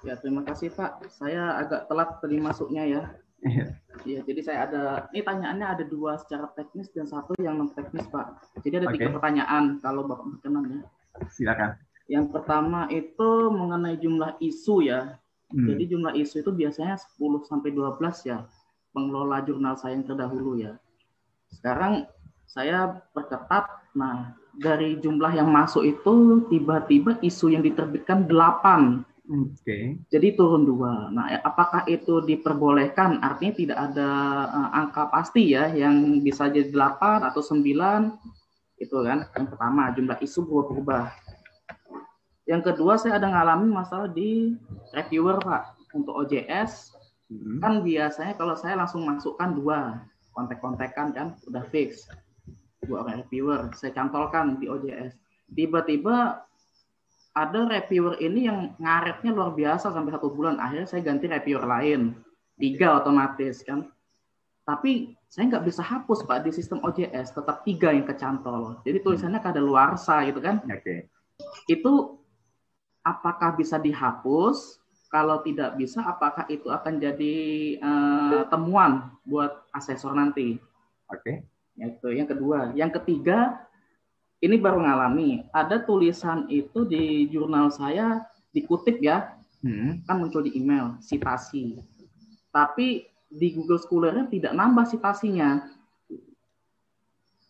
Ya, terima kasih Pak. Saya agak telat tadi masuknya ya. Iya. iya, jadi saya ada, ini tanyaannya ada dua secara teknis dan satu yang non teknis Pak. Jadi ada okay. tiga pertanyaan kalau Bapak berkenan ya. Silakan. Yang pertama itu mengenai jumlah isu ya. Hmm. Jadi jumlah isu itu biasanya 10 sampai 12 ya pengelola jurnal saya yang terdahulu ya. Sekarang saya perketat. Nah, dari jumlah yang masuk itu tiba-tiba isu yang diterbitkan delapan. Oke. Okay. Jadi turun dua. Nah, apakah itu diperbolehkan? Artinya tidak ada uh, angka pasti ya yang bisa jadi delapan atau sembilan itu kan. Yang pertama jumlah isu berubah-ubah. Yang kedua saya ada ngalamin masalah di reviewer Pak untuk OJS hmm. kan biasanya kalau saya langsung masukkan dua kontak-kontakan kan udah fix orang reviewer. Saya cantolkan di OJS tiba-tiba ada reviewer ini yang ngaretnya luar biasa sampai satu bulan. Akhirnya saya ganti reviewer lain. Tiga otomatis kan? Tapi saya nggak bisa hapus pak di sistem OJS tetap tiga yang kecantol. Jadi tulisannya kada luarsa gitu kan? Oke. Okay. itu apakah bisa dihapus? Kalau tidak bisa apakah itu akan jadi uh, temuan buat asesor nanti? Oke. okay. Itu yang kedua. Yang ketiga, ini baru ngalami. Ada tulisan itu di jurnal saya dikutip ya, hmm. kan muncul di email citasi. Tapi di Google Scholar tidak nambah citasinya.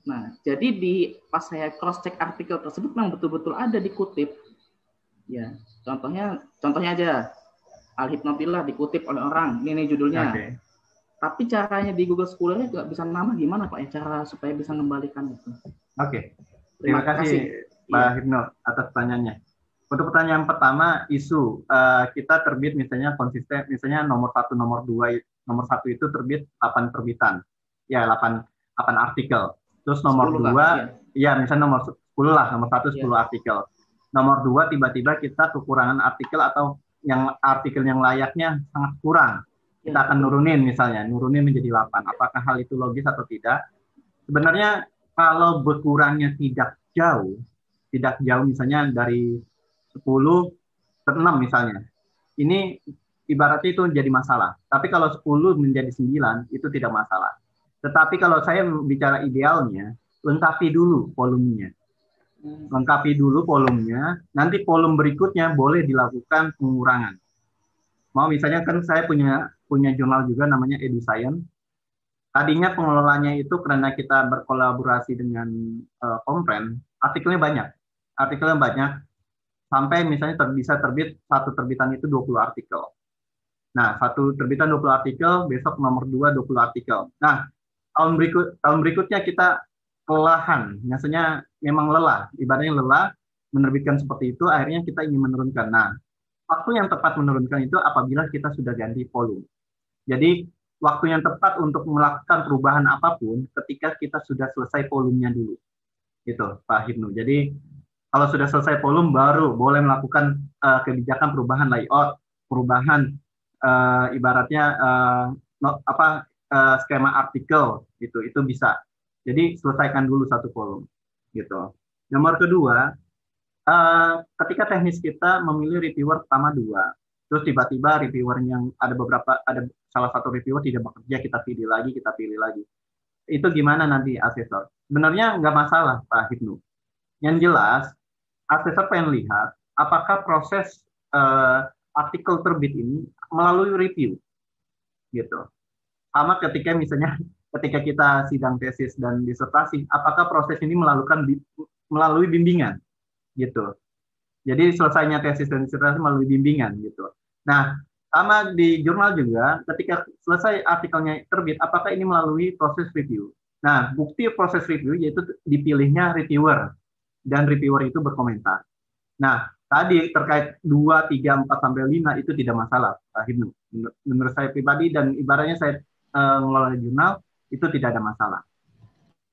Nah, jadi di pas saya cross check artikel tersebut memang betul-betul ada dikutip. Ya, contohnya contohnya aja Al Hipnotillah dikutip oleh orang. Ini, ini judulnya. Okay. Tapi caranya di Google Scholar juga bisa nama gimana Pak ya cara supaya bisa mengembalikan itu? Oke. Okay. Terima, Terima kasih, kasih Pak iya. Hipno atas pertanyaannya. Untuk pertanyaan pertama, isu uh, kita terbit misalnya konsisten, misalnya nomor satu, nomor dua, nomor satu itu terbit 8 terbitan, ya 8, 8 artikel. Terus nomor dua, ya. ya misalnya nomor 10 lah, nomor satu 10 ya. artikel. Nomor dua tiba-tiba kita kekurangan artikel atau yang artikel yang layaknya sangat kurang kita akan nurunin misalnya, nurunin menjadi 8. Apakah hal itu logis atau tidak? Sebenarnya kalau berkurangnya tidak jauh, tidak jauh misalnya dari 10 ke 6 misalnya. Ini ibaratnya itu jadi masalah. Tapi kalau 10 menjadi 9 itu tidak masalah. Tetapi kalau saya bicara idealnya, lengkapi dulu volumenya. Lengkapi dulu volumenya, nanti volume berikutnya boleh dilakukan pengurangan. Mau misalnya kan saya punya punya jurnal juga namanya EduScience. Tadinya pengelolanya itu karena kita berkolaborasi dengan uh, Kompren, artikelnya banyak. Artikelnya banyak, sampai misalnya ter bisa terbit, satu terbitan itu 20 artikel. Nah, satu terbitan 20 artikel, besok nomor 2 20 artikel. Nah, tahun berikut tahun berikutnya kita kelelahan, biasanya memang lelah, ibaratnya lelah menerbitkan seperti itu, akhirnya kita ingin menurunkan. Nah, waktu yang tepat menurunkan itu apabila kita sudah ganti volume. Jadi waktu yang tepat untuk melakukan perubahan apa pun ketika kita sudah selesai volumenya dulu. Gitu, Pak Hibnu. Jadi kalau sudah selesai volume baru boleh melakukan uh, kebijakan perubahan layout, perubahan uh, ibaratnya uh, no, apa uh, skema artikel gitu. Itu bisa. Jadi selesaikan dulu satu volume gitu. Nomor kedua, uh, ketika teknis kita memilih reviewer pertama dua, terus tiba-tiba reviewer yang ada beberapa ada salah satu reviewer tidak bekerja kita pilih lagi kita pilih lagi. Itu gimana nanti asesor? Sebenarnya nggak masalah Pak Hibnu yang jelas asesor pengen lihat apakah proses uh, artikel terbit ini melalui review. Gitu. Sama ketika misalnya ketika kita sidang tesis dan disertasi apakah proses ini melakukan melalui bimbingan? Gitu. Jadi selesainya tesis dan disertasi melalui bimbingan gitu. Nah sama di jurnal juga ketika selesai artikelnya terbit apakah ini melalui proses review nah bukti proses review yaitu dipilihnya reviewer dan reviewer itu berkomentar nah tadi terkait 2, 3, 4 sampai 5 itu tidak masalah Pak Hibnu. Menurut saya pribadi dan ibaratnya saya uh, ngelola jurnal itu tidak ada masalah.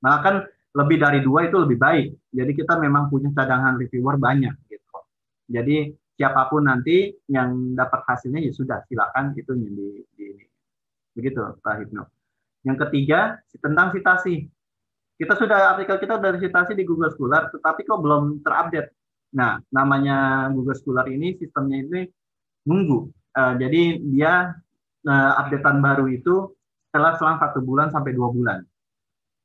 Malah kan lebih dari dua itu lebih baik. Jadi kita memang punya cadangan reviewer banyak gitu. Jadi siapa pun nanti yang dapat hasilnya ya sudah silakan itu di, di begitu Pak Hibnu. Yang ketiga tentang citasi. Kita sudah artikel kita dari citasi di Google Scholar, tetapi kok belum terupdate Nah, namanya Google Scholar ini sistemnya ini nunggu. Uh, jadi dia uh, updatean baru itu setelah selang satu bulan sampai dua bulan.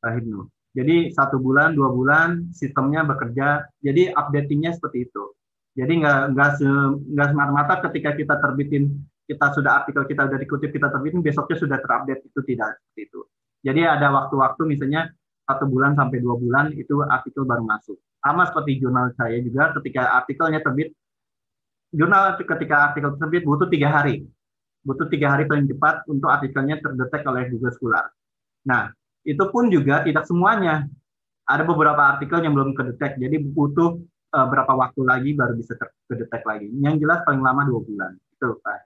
Rahimnu. Jadi satu bulan, dua bulan sistemnya bekerja. Jadi updatingnya seperti itu. Jadi nggak nggak nggak semata-mata ketika kita terbitin kita sudah artikel kita sudah dikutip kita terbitin besoknya sudah terupdate itu tidak seperti itu. Jadi ada waktu-waktu misalnya satu bulan sampai dua bulan itu artikel baru masuk sama seperti jurnal saya juga ketika artikelnya terbit jurnal ketika artikel terbit butuh tiga hari butuh tiga hari paling cepat untuk artikelnya terdetek oleh Google Scholar. Nah, itu pun juga tidak semuanya. Ada beberapa artikel yang belum kedetek, jadi butuh uh, berapa waktu lagi baru bisa kedetek lagi. Yang jelas paling lama dua bulan. Itu Pak.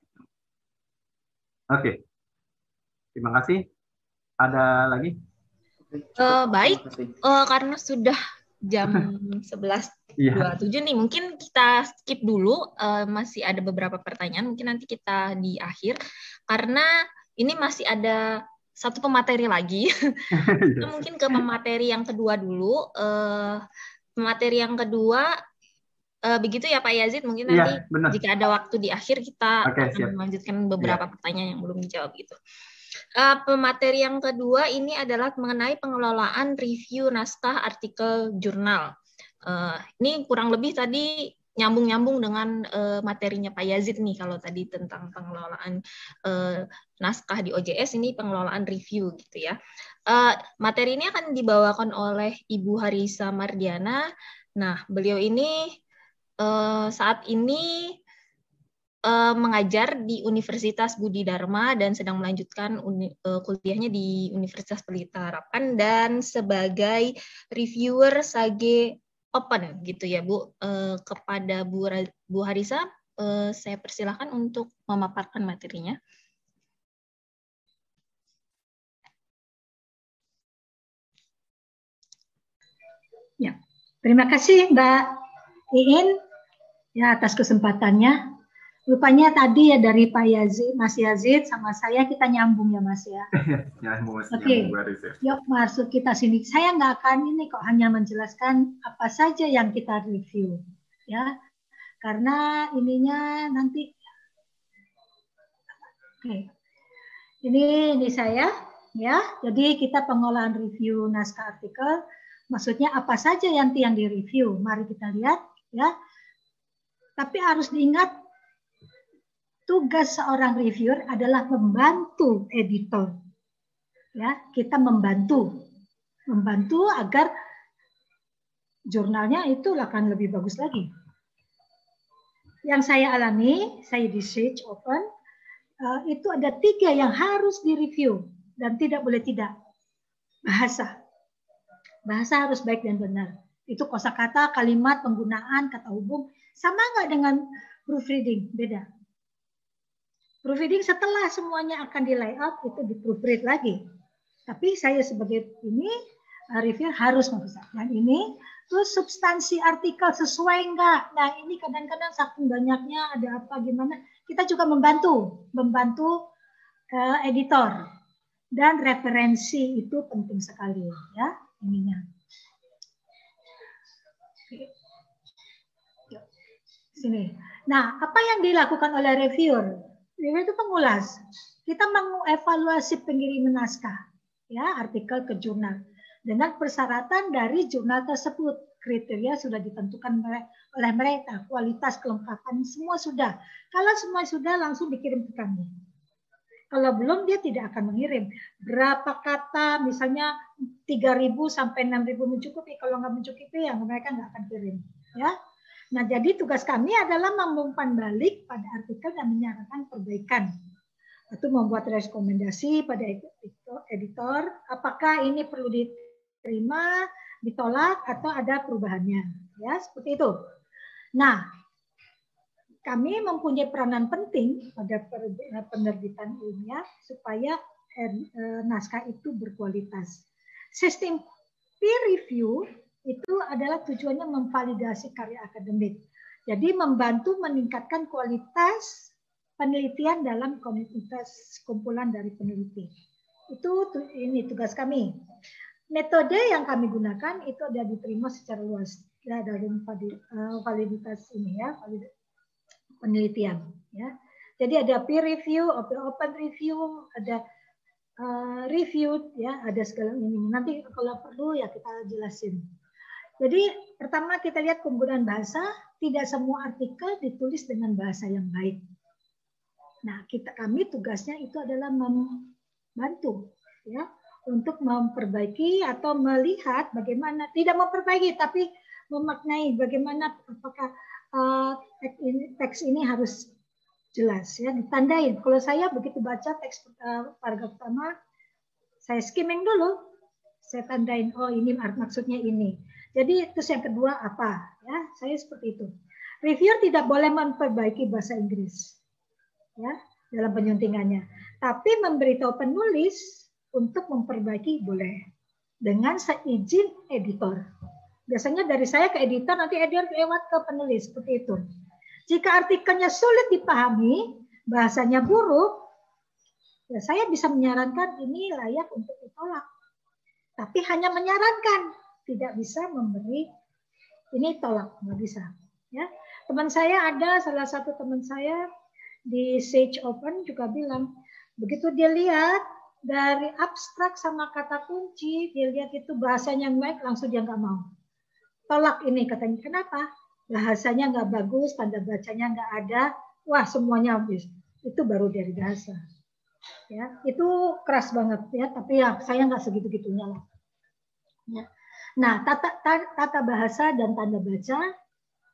Oke, okay. terima kasih. Ada lagi? Uh, baik, uh, karena sudah jam 11.27 yeah. nih. Mungkin kita skip dulu, uh, masih ada beberapa pertanyaan, mungkin nanti kita di akhir. Karena ini masih ada satu pemateri lagi. mungkin ke pemateri yang kedua dulu. Uh, pemateri yang kedua, uh, begitu ya Pak Yazid, mungkin iya, nanti yeah, jika ada waktu di akhir kita okay, akan melanjutkan beberapa yeah. pertanyaan yang belum dijawab gitu. Uh, pemateri yang kedua ini adalah mengenai pengelolaan review naskah artikel jurnal. Uh, ini kurang lebih tadi nyambung-nyambung dengan uh, materinya Pak Yazid nih kalau tadi tentang pengelolaan uh, naskah di OJS ini pengelolaan review gitu ya. Uh, materi ini akan dibawakan oleh Ibu Harisa Mardiana. Nah, beliau ini uh, saat ini uh, mengajar di Universitas Budi Dharma dan sedang melanjutkan uni, uh, kuliahnya di Universitas Pelita Harapan dan sebagai reviewer Sage Open gitu ya Bu. Uh, kepada Bu, Bu Harisa, uh, saya persilahkan untuk memaparkan materinya. Ya, terima kasih Mbak Iin ya atas kesempatannya. Rupanya tadi ya dari Pak Yazid, Mas Yazid sama saya kita nyambung ya Mas ya. nyambung Oke. Okay. Yuk masuk kita sini. Saya nggak akan ini kok hanya menjelaskan apa saja yang kita review ya. Karena ininya nanti Oke. Okay. Ini ini saya ya. Jadi kita pengolahan review naskah artikel maksudnya apa saja yang yang direview. Mari kita lihat ya. Tapi harus diingat tugas seorang reviewer adalah membantu editor. Ya, kita membantu membantu agar jurnalnya itu akan lebih bagus lagi. Yang saya alami, saya di Sage Open, uh, itu ada tiga yang harus direview dan tidak boleh tidak. Bahasa. Bahasa harus baik dan benar. Itu kosakata, kalimat, penggunaan, kata hubung. Sama nggak dengan proofreading? Beda. Proofreading setelah semuanya akan di layout itu di proofread lagi. Tapi saya sebagai ini uh, review harus membesar. Dan ini terus substansi artikel sesuai enggak. Nah ini kadang-kadang saking banyaknya ada apa gimana. Kita juga membantu, membantu uh, editor. Dan referensi itu penting sekali ya ininya. Sini. Nah, apa yang dilakukan oleh reviewer? Itu pengulas. Kita mengevaluasi pengiriman naskah, ya artikel ke jurnal dengan persyaratan dari jurnal tersebut. Kriteria sudah ditentukan oleh mereka, kualitas kelengkapan semua sudah. Kalau semua sudah langsung dikirim ke kami. Kalau belum dia tidak akan mengirim. Berapa kata misalnya 3.000 sampai 6.000 mencukupi. Kalau nggak mencukupi ya mereka nggak akan kirim. Ya. Nah jadi tugas kami adalah mengumpan balik pada artikel dan menyarankan perbaikan atau membuat rekomendasi pada editor, apakah ini perlu diterima, ditolak atau ada perubahannya. Ya, seperti itu. Nah, kami mempunyai peranan penting pada penerbitan ilmiah supaya eh, eh, naskah itu berkualitas. Sistem peer review itu adalah tujuannya memvalidasi karya akademik. Jadi membantu meningkatkan kualitas penelitian dalam komunitas kumpulan dari peneliti. Itu ini tugas kami. Metode yang kami gunakan itu ada diterima secara luas ya dalam eh, validitas ini ya, penelitian ya. Jadi ada peer review, open open review, ada uh, review ya, ada segala ini. Nanti kalau perlu ya kita jelasin. Jadi pertama kita lihat penggunaan bahasa, tidak semua artikel ditulis dengan bahasa yang baik. Nah, kita kami tugasnya itu adalah membantu ya untuk memperbaiki atau melihat bagaimana tidak memperbaiki tapi memaknai bagaimana apakah uh, teks, ini, harus jelas ya ditandain. Kalau saya begitu baca teks uh, paragraf pertama saya skimming dulu, saya tandain oh ini maksudnya ini. Jadi terus yang kedua apa ya saya seperti itu. Reviewer tidak boleh memperbaiki bahasa Inggris ya dalam penyuntingannya. Tapi memberitahu penulis untuk memperbaiki boleh dengan seizin editor. Biasanya dari saya ke editor, nanti editor lewat ke penulis seperti itu. Jika artikelnya sulit dipahami, bahasanya buruk, ya saya bisa menyarankan ini layak untuk ditolak. Tapi hanya menyarankan, tidak bisa memberi ini tolak, nggak bisa. Ya, teman saya ada salah satu teman saya di Sage Open juga bilang, begitu dia lihat dari abstrak sama kata kunci, dia lihat itu bahasanya baik, langsung dia nggak mau. Tolak ini katanya, kenapa? Bahasanya nggak bagus, tanda bacanya nggak ada, wah semuanya habis. Itu baru dari bahasa. Ya, itu keras banget ya, tapi ya saya nggak segitu-gitunya lah. Ya. Nah, tata, tata bahasa dan tanda baca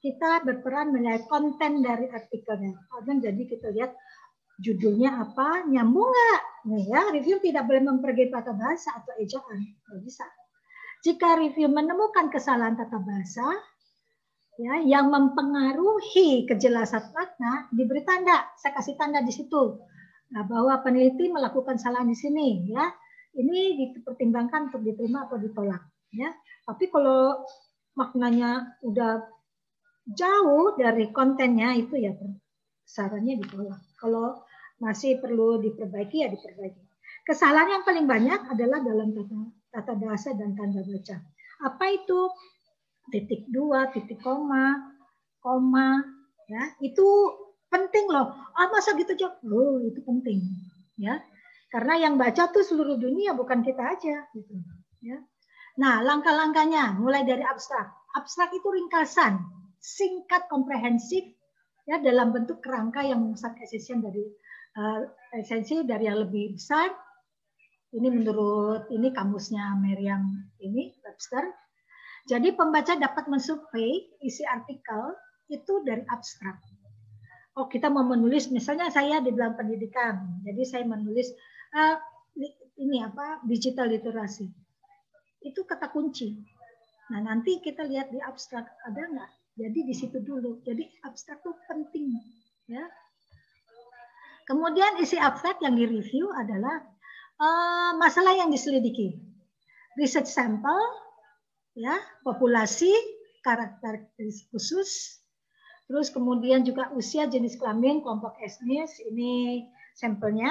kita berperan menilai konten dari artikelnya. Dan jadi kita lihat judulnya apa, nyambung nggak? Nih ya, review tidak boleh memperbaiki tata bahasa atau ejaan, nggak bisa. Jika review menemukan kesalahan tata bahasa, ya, yang mempengaruhi kejelasan makna, diberi tanda. Saya kasih tanda di situ. Nah, bahwa peneliti melakukan kesalahan di sini, ya. Ini dipertimbangkan untuk diterima atau ditolak, ya. Tapi kalau maknanya udah jauh dari kontennya itu ya sarannya ditolak. Kalau masih perlu diperbaiki ya diperbaiki. Kesalahan yang paling banyak adalah dalam tata, tata bahasa dan tanda baca. Apa itu? Titik dua, titik koma, koma, ya itu penting loh. Ah masa gitu jawab? Oh itu penting, ya. Karena yang baca tuh seluruh dunia bukan kita aja, gitu. Ya. Nah langkah-langkahnya mulai dari abstrak. Abstrak itu ringkasan, singkat komprehensif ya dalam bentuk kerangka yang memusat esensi dari uh, esensi dari yang lebih besar. Ini menurut ini kamusnya Meriam ini Webster. Jadi pembaca dapat mensurvei isi artikel itu dari abstrak. Oh kita mau menulis misalnya saya di dalam pendidikan. Jadi saya menulis uh, ini apa digital literasi itu kata kunci nah nanti kita lihat di abstrak ada nggak jadi di situ dulu. Jadi abstrak itu penting, ya. Kemudian isi abstrak yang direview adalah uh, masalah yang diselidiki, research sampel, ya, populasi, karakteristik khusus, terus kemudian juga usia, jenis kelamin, kelompok etnis, ini sampelnya,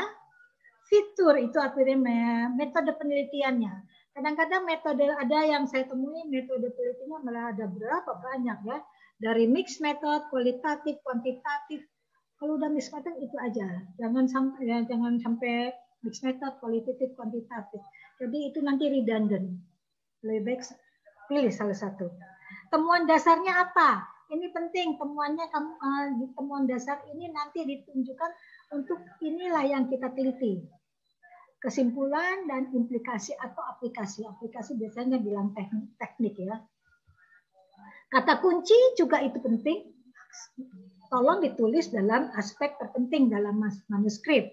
fitur itu artinya metode penelitiannya. Kadang-kadang metode ada yang saya temui metode penelitiannya malah ada berapa banyak ya dari mix method, kualitatif, kuantitatif. Kalau udah mix method itu aja, jangan sampai ya, jangan sampai mix method, kualitatif, kuantitatif. Jadi itu nanti redundant. Lebih baik pilih salah satu. Temuan dasarnya apa? ini penting temuannya kamu di temuan dasar ini nanti ditunjukkan untuk inilah yang kita teliti. Kesimpulan dan implikasi atau aplikasi. Aplikasi biasanya bilang teknik, teknik ya. Kata kunci juga itu penting. Tolong ditulis dalam aspek terpenting dalam manuskrip.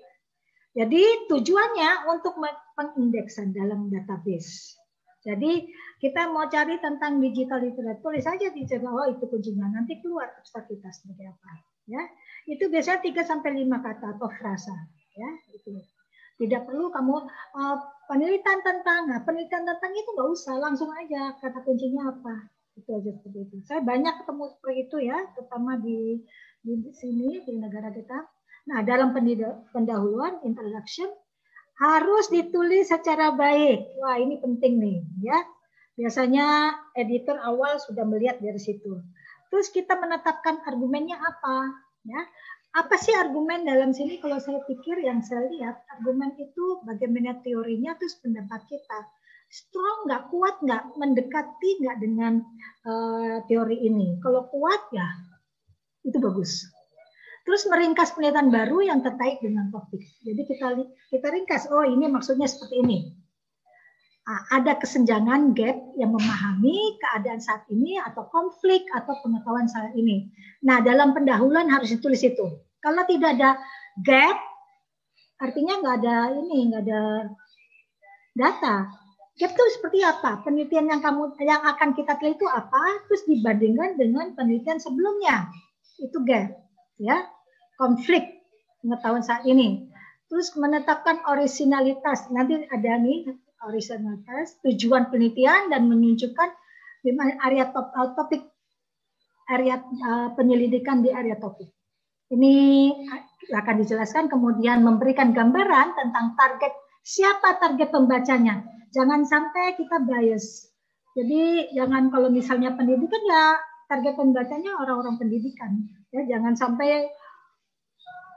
Jadi tujuannya untuk pengindeksan dalam database. Jadi kita mau cari tentang digital literature, tulis saja di oh itu kuncinya, nanti keluar abstrak kita sebagai apa. Ya, itu biasanya 3 sampai 5 kata atau frasa. Ya, itu. Tidak perlu kamu uh, penelitian tentang, nah, penelitian tentang itu nggak usah, langsung aja kata kuncinya apa. Itu aja seperti itu. Saya banyak ketemu seperti itu ya, terutama di di sini di negara kita. Nah, dalam pendahuluan introduction harus ditulis secara baik. Wah, ini penting nih, ya. Biasanya editor awal sudah melihat dari situ. Terus kita menetapkan argumennya apa, ya. Apa sih argumen dalam sini? Kalau saya pikir yang saya lihat, argumen itu bagaimana teorinya, terus pendapat kita. Strong nggak, kuat nggak, mendekati nggak dengan uh, teori ini. Kalau kuat ya, itu bagus terus meringkas penelitian baru yang terkait dengan topik. Jadi kita kita ringkas, oh ini maksudnya seperti ini. Ada kesenjangan gap yang memahami keadaan saat ini atau konflik atau pengetahuan saat ini. Nah, dalam pendahuluan harus ditulis itu. Kalau tidak ada gap, artinya nggak ada ini, nggak ada data. Gap itu seperti apa? Penelitian yang kamu yang akan kita teliti itu apa? Terus dibandingkan dengan penelitian sebelumnya. Itu gap, ya konflik pengetahuan saat ini. Terus menetapkan originalitas. Nanti ada nih originalitas, tujuan penelitian dan menunjukkan area top, uh, topik area uh, penyelidikan di area topik. Ini akan dijelaskan kemudian memberikan gambaran tentang target siapa target pembacanya. Jangan sampai kita bias. Jadi jangan kalau misalnya pendidikan ya target pembacanya orang-orang pendidikan. Ya jangan sampai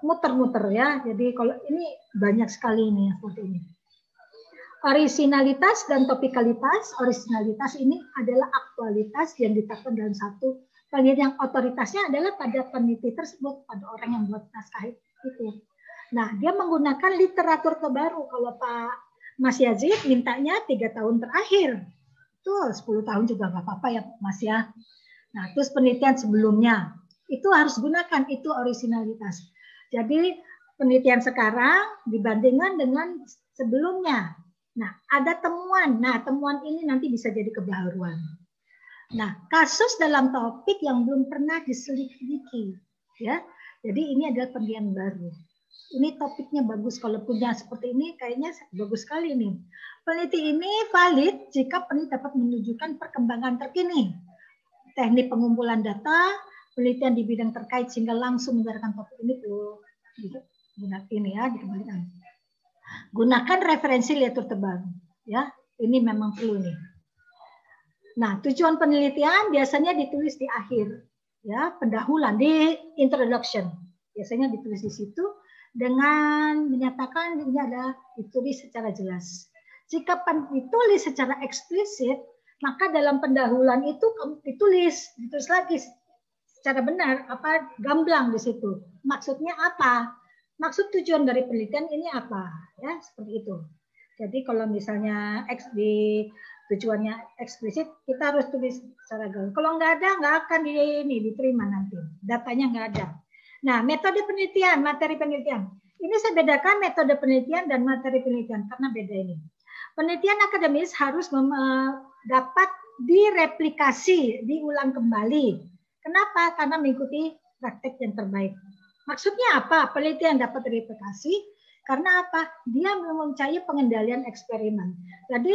muter-muter ya. Jadi kalau ini banyak sekali ini seperti ini. Originalitas dan topikalitas. Originalitas ini adalah aktualitas yang ditetapkan dalam satu penelitian yang otoritasnya adalah pada peneliti tersebut, pada orang yang buat naskah itu. Nah, dia menggunakan literatur terbaru. Kalau Pak Mas Yazid mintanya tiga tahun terakhir. Tuh, 10 tahun juga nggak apa-apa ya Mas ya. Nah, terus penelitian sebelumnya. Itu harus gunakan, itu originalitas. Jadi penelitian sekarang dibandingkan dengan sebelumnya. Nah, ada temuan. Nah, temuan ini nanti bisa jadi kebaruan. Nah, kasus dalam topik yang belum pernah diselidiki, ya. Jadi ini adalah penelitian baru. Ini topiknya bagus kalau punya seperti ini kayaknya bagus sekali ini. Peneliti ini valid jika peneliti dapat menunjukkan perkembangan terkini. Teknik pengumpulan data, penelitian di bidang terkait sehingga langsung menggunakan topik ini tuh gunakan ini ya dikembalikan. Gunakan referensi literatur terbaru ya. Ini memang perlu nih. Nah, tujuan penelitian biasanya ditulis di akhir ya, pendahuluan di introduction. Biasanya ditulis di situ dengan menyatakan ini ada ditulis secara jelas. Jika ditulis secara eksplisit, maka dalam pendahuluan itu ditulis, ditulis lagi secara benar apa gamblang di situ. Maksudnya apa? Maksud tujuan dari penelitian ini apa? Ya, seperti itu. Jadi kalau misalnya X di tujuannya eksplisit, kita harus tulis secara gamblang. Kalau nggak ada, nggak akan di, ini diterima nanti. Datanya nggak ada. Nah, metode penelitian, materi penelitian. Ini saya bedakan metode penelitian dan materi penelitian karena beda ini. Penelitian akademis harus dapat direplikasi, diulang kembali Kenapa? Karena mengikuti praktek yang terbaik. Maksudnya apa? Penelitian dapat replikasi karena apa? Dia mempunyai pengendalian eksperimen. Jadi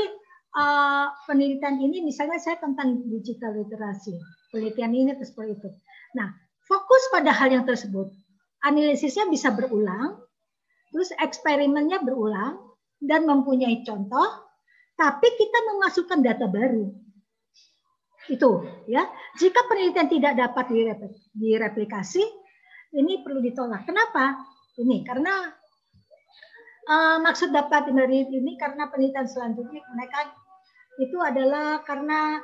uh, penelitian ini misalnya saya tentang digital literasi. Penelitian ini seperti itu. Nah, fokus pada hal yang tersebut. Analisisnya bisa berulang, terus eksperimennya berulang dan mempunyai contoh, tapi kita memasukkan data baru itu ya jika penelitian tidak dapat direplikasi ini perlu ditolak kenapa ini karena uh, maksud dapat dari ini karena penelitian selanjutnya mereka itu adalah karena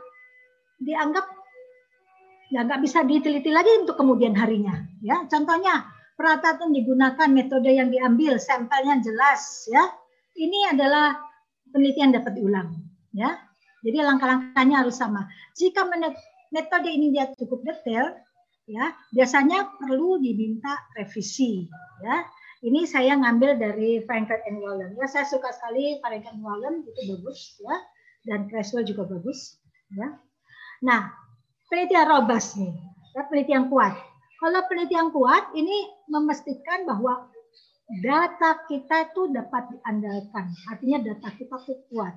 dianggap Ya nggak bisa diteliti lagi untuk kemudian harinya. Ya, contohnya peralatan digunakan metode yang diambil, sampelnya jelas. Ya, ini adalah penelitian dapat diulang. Ya, jadi langkah-langkahnya harus sama. Jika metode ini dia cukup detail, ya biasanya perlu diminta revisi. Ya, ini saya ngambil dari Frankfurt and Wallen. Ya, saya suka sekali Frankfurt and Wallen itu bagus, ya, dan Creswell juga bagus. Ya, nah penelitian robust nih, ya, penelitian kuat. Kalau penelitian kuat ini memastikan bahwa data kita itu dapat diandalkan. Artinya data kita itu kuat.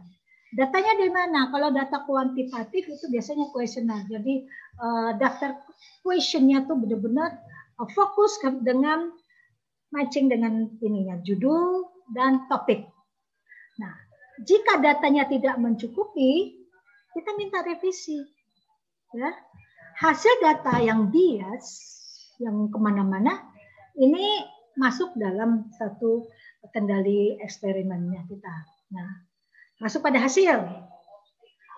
Datanya dari mana? Kalau data kuantitatif itu biasanya kuesioner. Jadi uh, daftar questionnya tuh benar-benar uh, fokus dengan matching dengan ininya judul dan topik. Jika datanya tidak mencukupi, kita minta revisi ya hasil data yang bias yang ke mana-mana ini masuk dalam satu kendali eksperimennya kita. Nah, masuk pada hasil.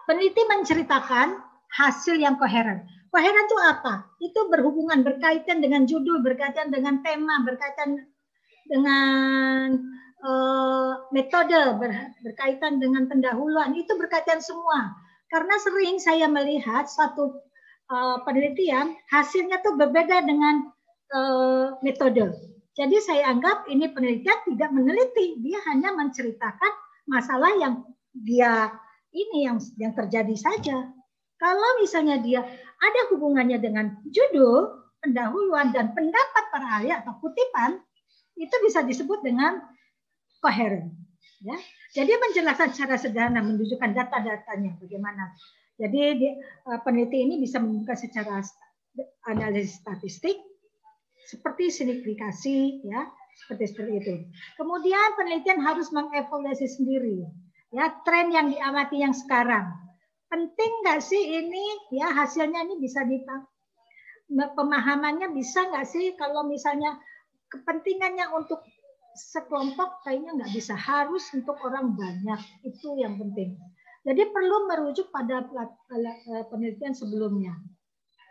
Peneliti menceritakan hasil yang koheren. Koheren itu apa? Itu berhubungan, berkaitan dengan judul, berkaitan dengan tema, berkaitan dengan uh, metode, ber, berkaitan dengan pendahuluan. Itu berkaitan semua. Karena sering saya melihat satu uh, penelitian hasilnya tuh berbeda dengan uh, metode. Jadi saya anggap ini penelitian tidak meneliti, dia hanya menceritakan masalah yang dia ini yang yang terjadi saja. Kalau misalnya dia ada hubungannya dengan judul, pendahuluan dan pendapat para ahli atau kutipan, itu bisa disebut dengan koheren. Ya. Jadi menjelaskan secara sederhana, menunjukkan data-datanya bagaimana. Jadi di, uh, peneliti ini bisa membuka secara analisis statistik seperti signifikasi, ya, seperti seperti itu. Kemudian penelitian harus mengevaluasi sendiri, ya, tren yang diamati yang sekarang. Penting nggak sih ini, ya, hasilnya ini bisa ditang pemahamannya bisa nggak sih kalau misalnya kepentingannya untuk sekelompok kayaknya nggak bisa. Harus untuk orang banyak. Itu yang penting. Jadi perlu merujuk pada eh, penelitian sebelumnya.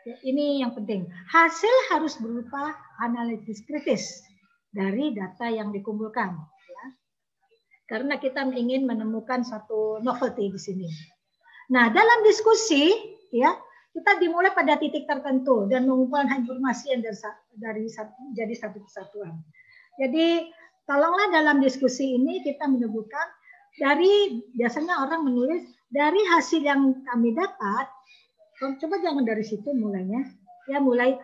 Ya, ini yang penting. Hasil harus berupa analisis kritis dari data yang dikumpulkan ya. karena kita ingin menemukan satu novelty di sini. Nah dalam diskusi ya kita dimulai pada titik tertentu dan mengumpulkan informasi yang dari, dari jadi satu kesatuan. Jadi tolonglah dalam diskusi ini kita menyebutkan dari biasanya orang menulis dari hasil yang kami dapat oh, coba jangan dari situ mulainya. Ya mulai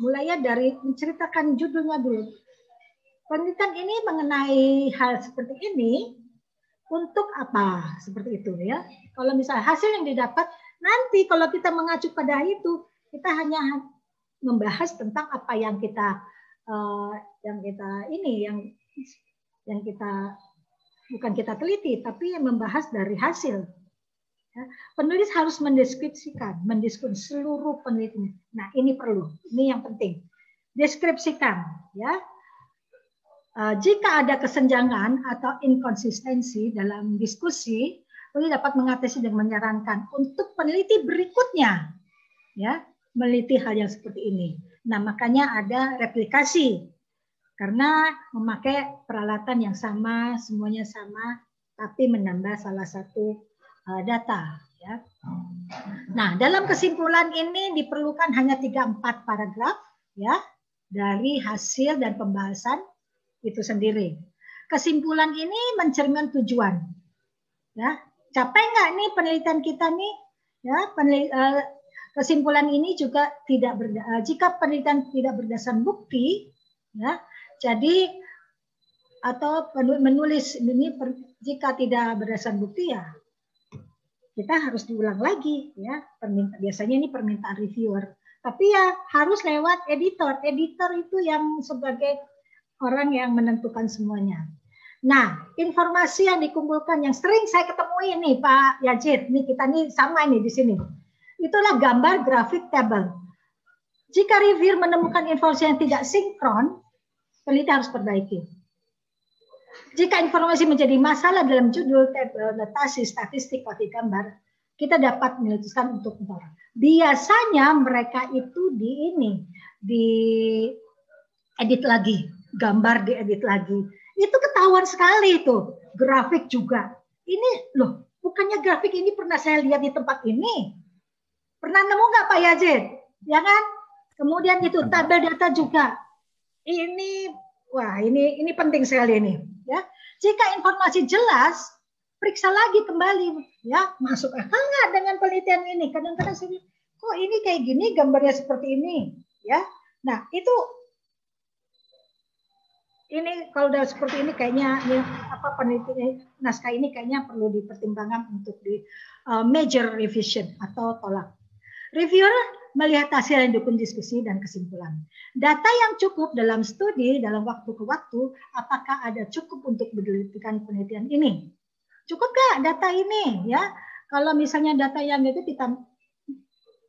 mulai ya dari menceritakan judulnya dulu. Penelitian ini mengenai hal seperti ini untuk apa? Seperti itu ya. Kalau misalnya hasil yang didapat nanti kalau kita mengacu pada itu kita hanya membahas tentang apa yang kita uh, yang kita ini yang yang kita bukan kita teliti, tapi yang membahas dari hasil. Ya, penulis harus mendeskripsikan, mendeskripsikan seluruh penelitian. Nah, ini perlu, ini yang penting. Deskripsikan, ya. Uh, jika ada kesenjangan atau inkonsistensi dalam diskusi, penulis dapat mengatasi dan menyarankan untuk peneliti berikutnya, ya, meliti hal yang seperti ini. Nah, makanya ada replikasi karena memakai peralatan yang sama, semuanya sama, tapi menambah salah satu uh, data. Ya. Nah, dalam kesimpulan ini diperlukan hanya 3-4 paragraf ya dari hasil dan pembahasan itu sendiri. Kesimpulan ini mencerminkan tujuan. Ya, capai nggak nih penelitian kita nih? Ya, uh, kesimpulan ini juga tidak berda, uh, jika penelitian tidak berdasarkan bukti, ya jadi atau menulis ini jika tidak berdasarkan bukti ya kita harus diulang lagi ya perminta biasanya ini permintaan reviewer. Tapi ya harus lewat editor. Editor itu yang sebagai orang yang menentukan semuanya. Nah informasi yang dikumpulkan yang sering saya ketemu ini Pak Yajid ini kita nih sama ini di sini. Itulah gambar grafik table. Jika reviewer menemukan informasi yang tidak sinkron peneliti harus perbaiki. Jika informasi menjadi masalah dalam judul, tabel, notasi, statistik, grafik gambar, kita dapat memutuskan untuk menolak. Biasanya mereka itu di ini, di edit lagi, gambar diedit lagi. Itu ketahuan sekali itu, grafik juga. Ini loh, bukannya grafik ini pernah saya lihat di tempat ini. Pernah nemu nggak Pak Yazid? Ya kan? Kemudian itu tabel data juga. Ini wah ini ini penting sekali ini ya. Jika informasi jelas, periksa lagi kembali ya. Masuk akal nggak dengan penelitian ini? Kadang-kadang saya kok ini kayak gini gambarnya seperti ini? Ya. Nah itu ini kalau udah seperti ini kayaknya ya, apa penelitian naskah ini kayaknya perlu dipertimbangkan untuk di uh, major revision atau tolak. Reviewer melihat hasil yang dukung diskusi dan kesimpulan. Data yang cukup dalam studi dalam waktu ke waktu, apakah ada cukup untuk menelitikan penelitian ini? Cukup gak data ini ya? Kalau misalnya data yang itu kita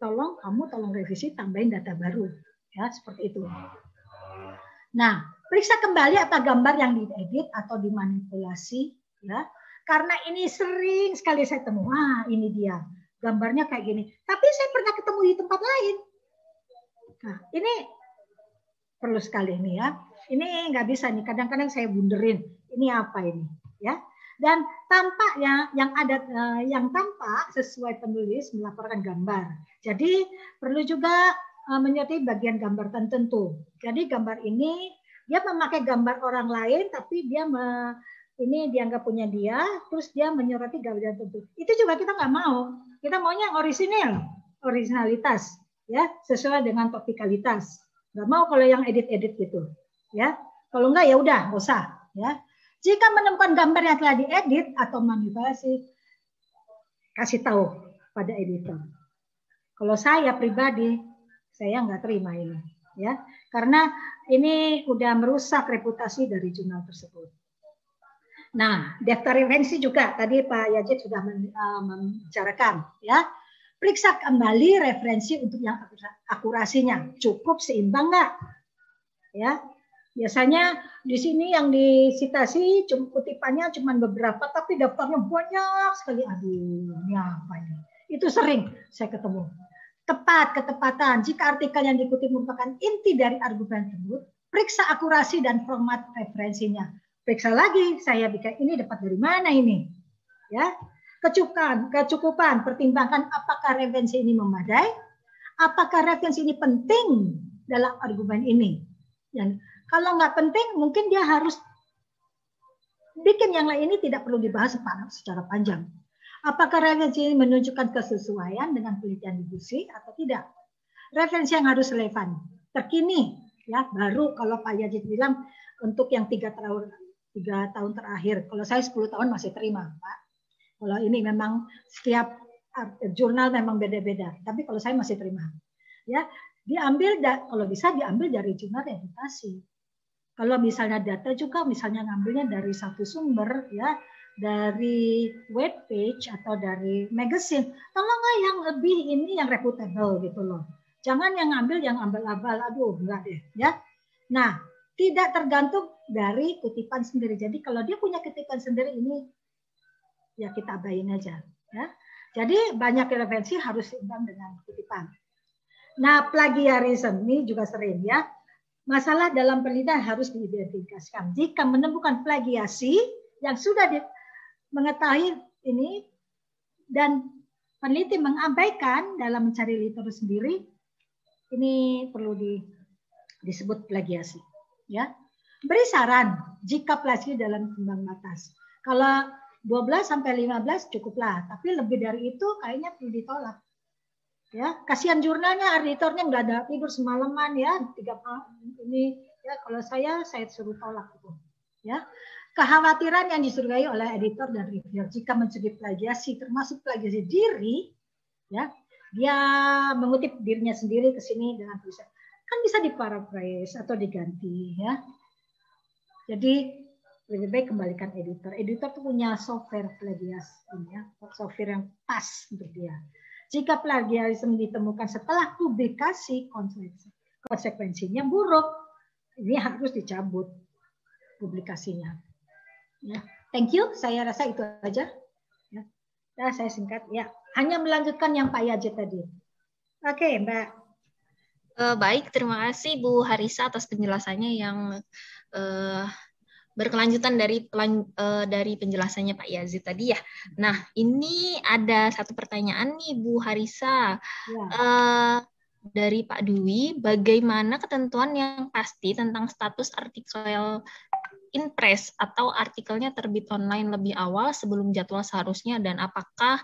tolong kamu tolong revisi tambahin data baru ya seperti itu. Nah, periksa kembali apa gambar yang diedit atau dimanipulasi ya. Karena ini sering sekali saya temu. Wah, ini dia. Gambarnya kayak gini. Tapi saya pernah ketemu di tempat lain. Nah, ini perlu sekali ini ya. Ini nggak bisa nih. Kadang-kadang saya bunderin. Ini apa ini? Ya dan tampaknya yang ada uh, yang tampak sesuai penulis melaporkan gambar. Jadi perlu juga uh, menyertai bagian gambar tertentu. Jadi gambar ini dia memakai gambar orang lain tapi dia me, ini dianggap punya dia, terus dia menyurati gambar tertentu. Itu juga kita nggak mau. Kita maunya orisinal, originalitas, ya sesuai dengan topikalitas. Nggak mau kalau yang edit-edit gitu, ya. Kalau enggak ya udah, nggak usah, ya. Jika menemukan gambar yang telah diedit atau manipulasi, kasih tahu pada editor. Kalau saya pribadi, saya nggak terima ini, ya, karena ini udah merusak reputasi dari jurnal tersebut. Nah, daftar referensi juga tadi Pak Yajid sudah eh, membicarakan, ya. Periksa kembali referensi untuk yang akurasinya cukup seimbang nggak, ya Biasanya di sini yang disitasi kutipannya cuma beberapa, tapi daftarnya banyak sekali. Aduh, ini apa ini? Itu sering saya ketemu. Tepat, ketepatan. Jika artikel yang dikutip merupakan inti dari argumen tersebut, periksa akurasi dan format referensinya. Periksa lagi, saya bikin ini dapat dari mana ini? Ya, kecukupan, kecukupan, pertimbangkan apakah referensi ini memadai, apakah referensi ini penting dalam argumen ini. Yang kalau nggak penting, mungkin dia harus bikin yang lain ini tidak perlu dibahas secara panjang. Apakah referensi ini menunjukkan kesesuaian dengan penelitian diskusi atau tidak? Referensi yang harus relevan, terkini, ya baru kalau Pak Yajid bilang untuk yang tiga tahun tiga tahun terakhir. Kalau saya 10 tahun masih terima, Pak. Kalau ini memang setiap jurnal memang beda-beda. Tapi kalau saya masih terima, ya diambil kalau bisa diambil dari jurnal edukasi kalau misalnya data juga misalnya ngambilnya dari satu sumber ya, dari web page atau dari magazine, tolonglah yang lebih ini yang reputable gitu loh. Jangan yang ngambil yang abal-abal, aduh enggak deh ya. Nah, tidak tergantung dari kutipan sendiri. Jadi kalau dia punya kutipan sendiri ini ya kita abain aja ya. Jadi banyak referensi harus seimbang dengan kutipan. Nah, plagiarisme ini juga sering ya Masalah dalam penelitian harus diidentifikasikan. Jika menemukan plagiasi yang sudah di, mengetahui ini dan peneliti mengabaikan dalam mencari literatur sendiri, ini perlu di, disebut plagiasi. Ya, beri saran jika plagiasi dalam kembang batas. Kalau 12 sampai 15 cukuplah, tapi lebih dari itu kayaknya perlu ditolak ya. Kasihan jurnalnya editornya nggak ada tidur semalaman ya. Tiga ini ya. Kalau saya saya suruh tolak itu ya. Kekhawatiran yang disurgai oleh editor dan reviewer. Jika mencuri plagiasi termasuk plagiasi diri ya. Dia mengutip dirinya sendiri ke sini dengan tulisan kan bisa diparaphrase atau diganti ya jadi lebih baik kembalikan editor editor tuh punya software plagiasi ya software yang pas untuk dia jika plagiarisme ditemukan setelah publikasi, konsekuensinya buruk. Ini harus dicabut publikasinya. Ya. Thank you. Saya rasa itu aja. Ya. Nah, saya singkat. Ya. hanya melanjutkan yang Pak Yazid tadi. Oke, Mbak. Uh, baik, terima kasih Bu Harisa atas penjelasannya yang uh, berkelanjutan dari pelan, uh, dari penjelasannya Pak Yazid tadi ya. Nah, ini ada satu pertanyaan nih Bu Harisa. Ya. Uh, dari Pak Dwi, bagaimana ketentuan yang pasti tentang status artikel Inpress atau artikelnya terbit online lebih awal sebelum jadwal seharusnya dan apakah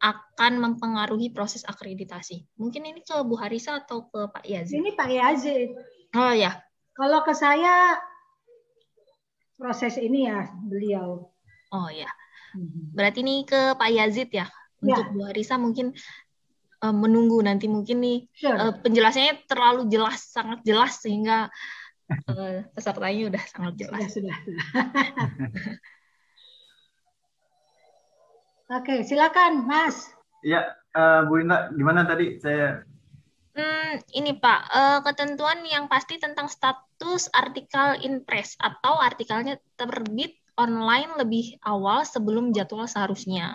akan mempengaruhi proses akreditasi? Mungkin ini ke Bu Harisa atau ke Pak Yazid? Ini Pak Yazid. Oh ya. Kalau ke saya proses ini ya beliau. Oh ya. Mhm. Berarti ini ke Pak Yazid ya. Untuk ya. Bu Harisa mungkin uh, menunggu nanti mungkin nih sure. uh, penjelasannya terlalu jelas, sangat jelas sehingga uh, pesertanya udah sangat jelas. Sudah, sudah. Oke, silakan, Mas. Iya, uh, Bu Indah, gimana tadi saya? Hmm, ini Pak, uh, ketentuan yang pasti tentang status artikel in press atau artikelnya terbit online lebih awal sebelum jadwal seharusnya,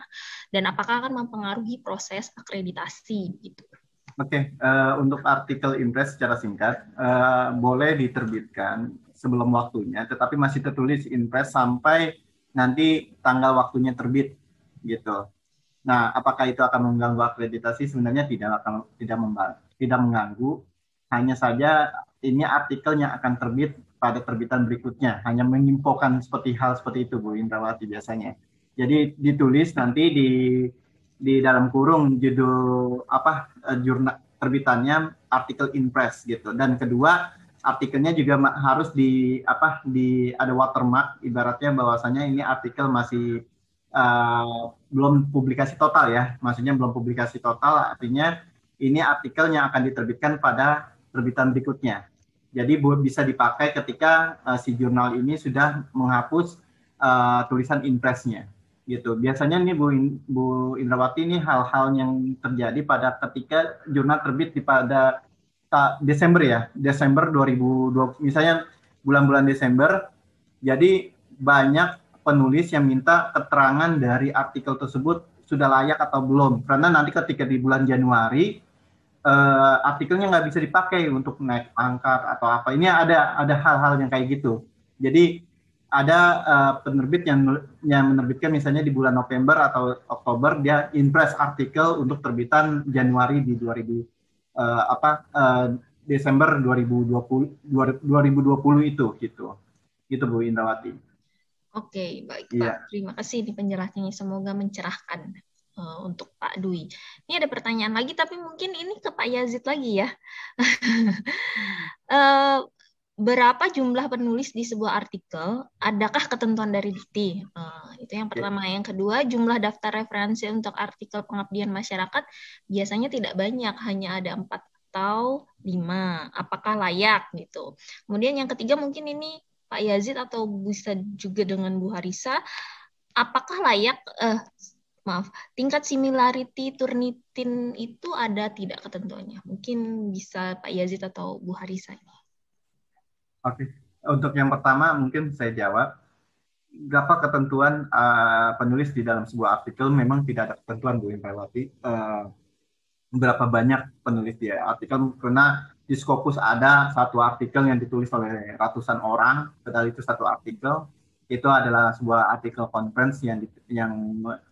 dan apakah akan mempengaruhi proses akreditasi gitu. Oke, okay. uh, eh, untuk artikel impress secara singkat uh, boleh diterbitkan sebelum waktunya, tetapi masih tertulis impress sampai nanti tanggal waktunya terbit, gitu. Nah, apakah itu akan mengganggu akreditasi? Sebenarnya tidak akan tidak tidak mengganggu. Hanya saja ini artikelnya akan terbit pada terbitan berikutnya, hanya menginfokan seperti hal seperti itu, Bu Indrawati biasanya. Jadi ditulis nanti di di dalam kurung judul apa uh, jurnal terbitannya artikel in press gitu dan kedua artikelnya juga harus di apa di ada watermark ibaratnya bahwasanya ini artikel masih uh, belum publikasi total ya maksudnya belum publikasi total artinya ini artikel yang akan diterbitkan pada terbitan berikutnya jadi bisa dipakai ketika uh, si jurnal ini sudah menghapus uh, tulisan impresnya gitu. Biasanya nih Bu, Bu Indrawati ini hal-hal yang terjadi pada ketika jurnal terbit di pada Desember ya, Desember 2020 misalnya bulan-bulan Desember. Jadi banyak penulis yang minta keterangan dari artikel tersebut sudah layak atau belum. Karena nanti ketika di bulan Januari uh, artikelnya nggak bisa dipakai untuk naik pangkat atau apa. Ini ada ada hal-hal yang kayak gitu. Jadi ada uh, penerbit yang yang menerbitkan misalnya di bulan November atau Oktober dia impress artikel untuk terbitan Januari di 2000 uh, eh, apa uh, Desember 2020 2020 itu gitu. Gitu Bu Indrawati. Oke, baik Pak. Iya. Terima kasih di penjelasannya. Semoga mencerahkan uh, untuk Pak Dwi. Ini ada pertanyaan lagi, tapi mungkin ini ke Pak Yazid lagi ya. uh, berapa jumlah penulis di sebuah artikel? Adakah ketentuan dari Dikti? Uh, itu yang pertama. Yang kedua, jumlah daftar referensi untuk artikel pengabdian masyarakat biasanya tidak banyak, hanya ada empat atau lima. Apakah layak gitu? Kemudian yang ketiga mungkin ini Pak Yazid atau bisa juga dengan Bu Harisa, apakah layak? Uh, maaf, tingkat similarity turnitin itu ada tidak ketentuannya? Mungkin bisa Pak Yazid atau Bu Harisa ini. Oke, untuk yang pertama mungkin saya jawab. Berapa ketentuan uh, penulis di dalam sebuah artikel memang tidak ada ketentuan Bu Impelati. Uh, berapa banyak penulis di artikel karena di Scopus ada satu artikel yang ditulis oleh ratusan orang, padahal itu satu artikel itu adalah sebuah artikel conference yang yang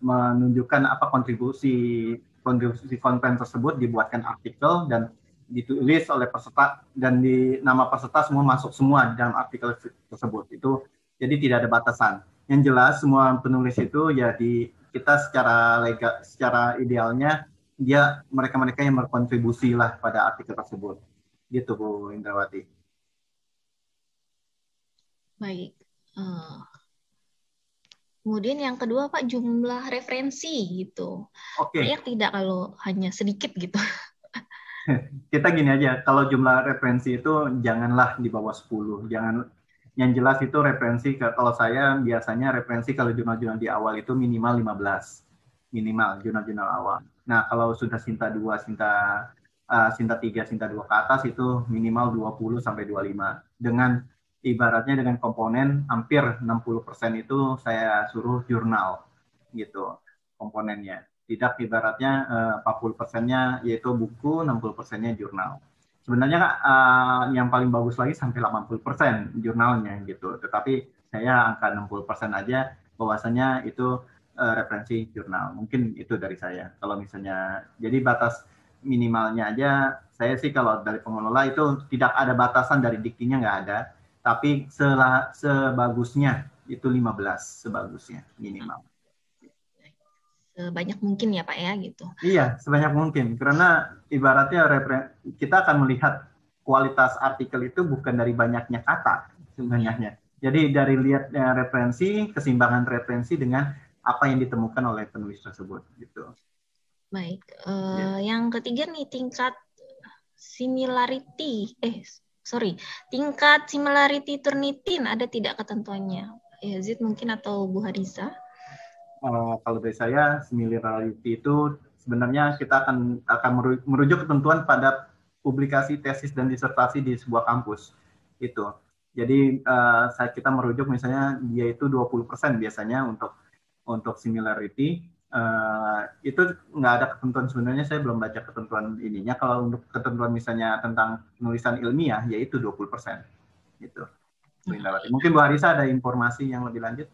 menunjukkan apa kontribusi kontribusi conference tersebut dibuatkan artikel dan ditulis oleh peserta dan di nama peserta semua masuk semua dalam artikel tersebut. Itu jadi tidak ada batasan. Yang jelas semua penulis itu ya di kita secara legal secara idealnya dia mereka-mereka yang berkontribusi lah pada artikel tersebut. Gitu Bu Indrawati. Baik. Uh, kemudian yang kedua Pak jumlah referensi gitu. Oke. Okay. tidak kalau hanya sedikit gitu. kita gini aja, kalau jumlah referensi itu janganlah di bawah 10. Jangan yang jelas itu referensi kalau saya biasanya referensi kalau jurnal-jurnal di awal itu minimal 15. Minimal jurnal-jurnal awal. Nah, kalau sudah Sinta 2, Sinta uh, Sinta 3, Sinta 2 ke atas itu minimal 20 sampai 25. Dengan ibaratnya dengan komponen hampir 60% itu saya suruh jurnal gitu komponennya. Tidak ibaratnya uh, 40 persennya yaitu buku, 60 persennya jurnal. Sebenarnya uh, yang paling bagus lagi sampai 80 persen jurnalnya gitu. Tetapi saya angka 60 persen aja bahwasanya itu uh, referensi jurnal. Mungkin itu dari saya. Kalau misalnya jadi batas minimalnya aja saya sih kalau dari pengelola itu tidak ada batasan dari diktinya nggak ada tapi selah, sebagusnya itu 15 sebagusnya minimal. Sebanyak mungkin ya Pak ya gitu. Iya, sebanyak mungkin karena ibaratnya kita akan melihat kualitas artikel itu bukan dari banyaknya kata sebenarnya. Jadi dari lihat referensi, keseimbangan referensi dengan apa yang ditemukan oleh penulis tersebut gitu. Baik, uh, ya. yang ketiga nih tingkat similarity, eh sorry, tingkat similarity Turnitin ada tidak ketentuannya? Yazid mungkin atau Bu Harisa? Uh, kalau dari saya similarity itu sebenarnya kita akan akan merujuk ketentuan pada publikasi tesis dan disertasi di sebuah kampus itu. Jadi uh, saya kita merujuk misalnya dia itu 20% biasanya untuk untuk similarity Uh, itu nggak ada ketentuan sebenarnya saya belum baca ketentuan ininya. Kalau untuk ketentuan misalnya tentang penulisan ilmiah yaitu 20 persen. Gitu. Mungkin Bu Arisa ada informasi yang lebih lanjut?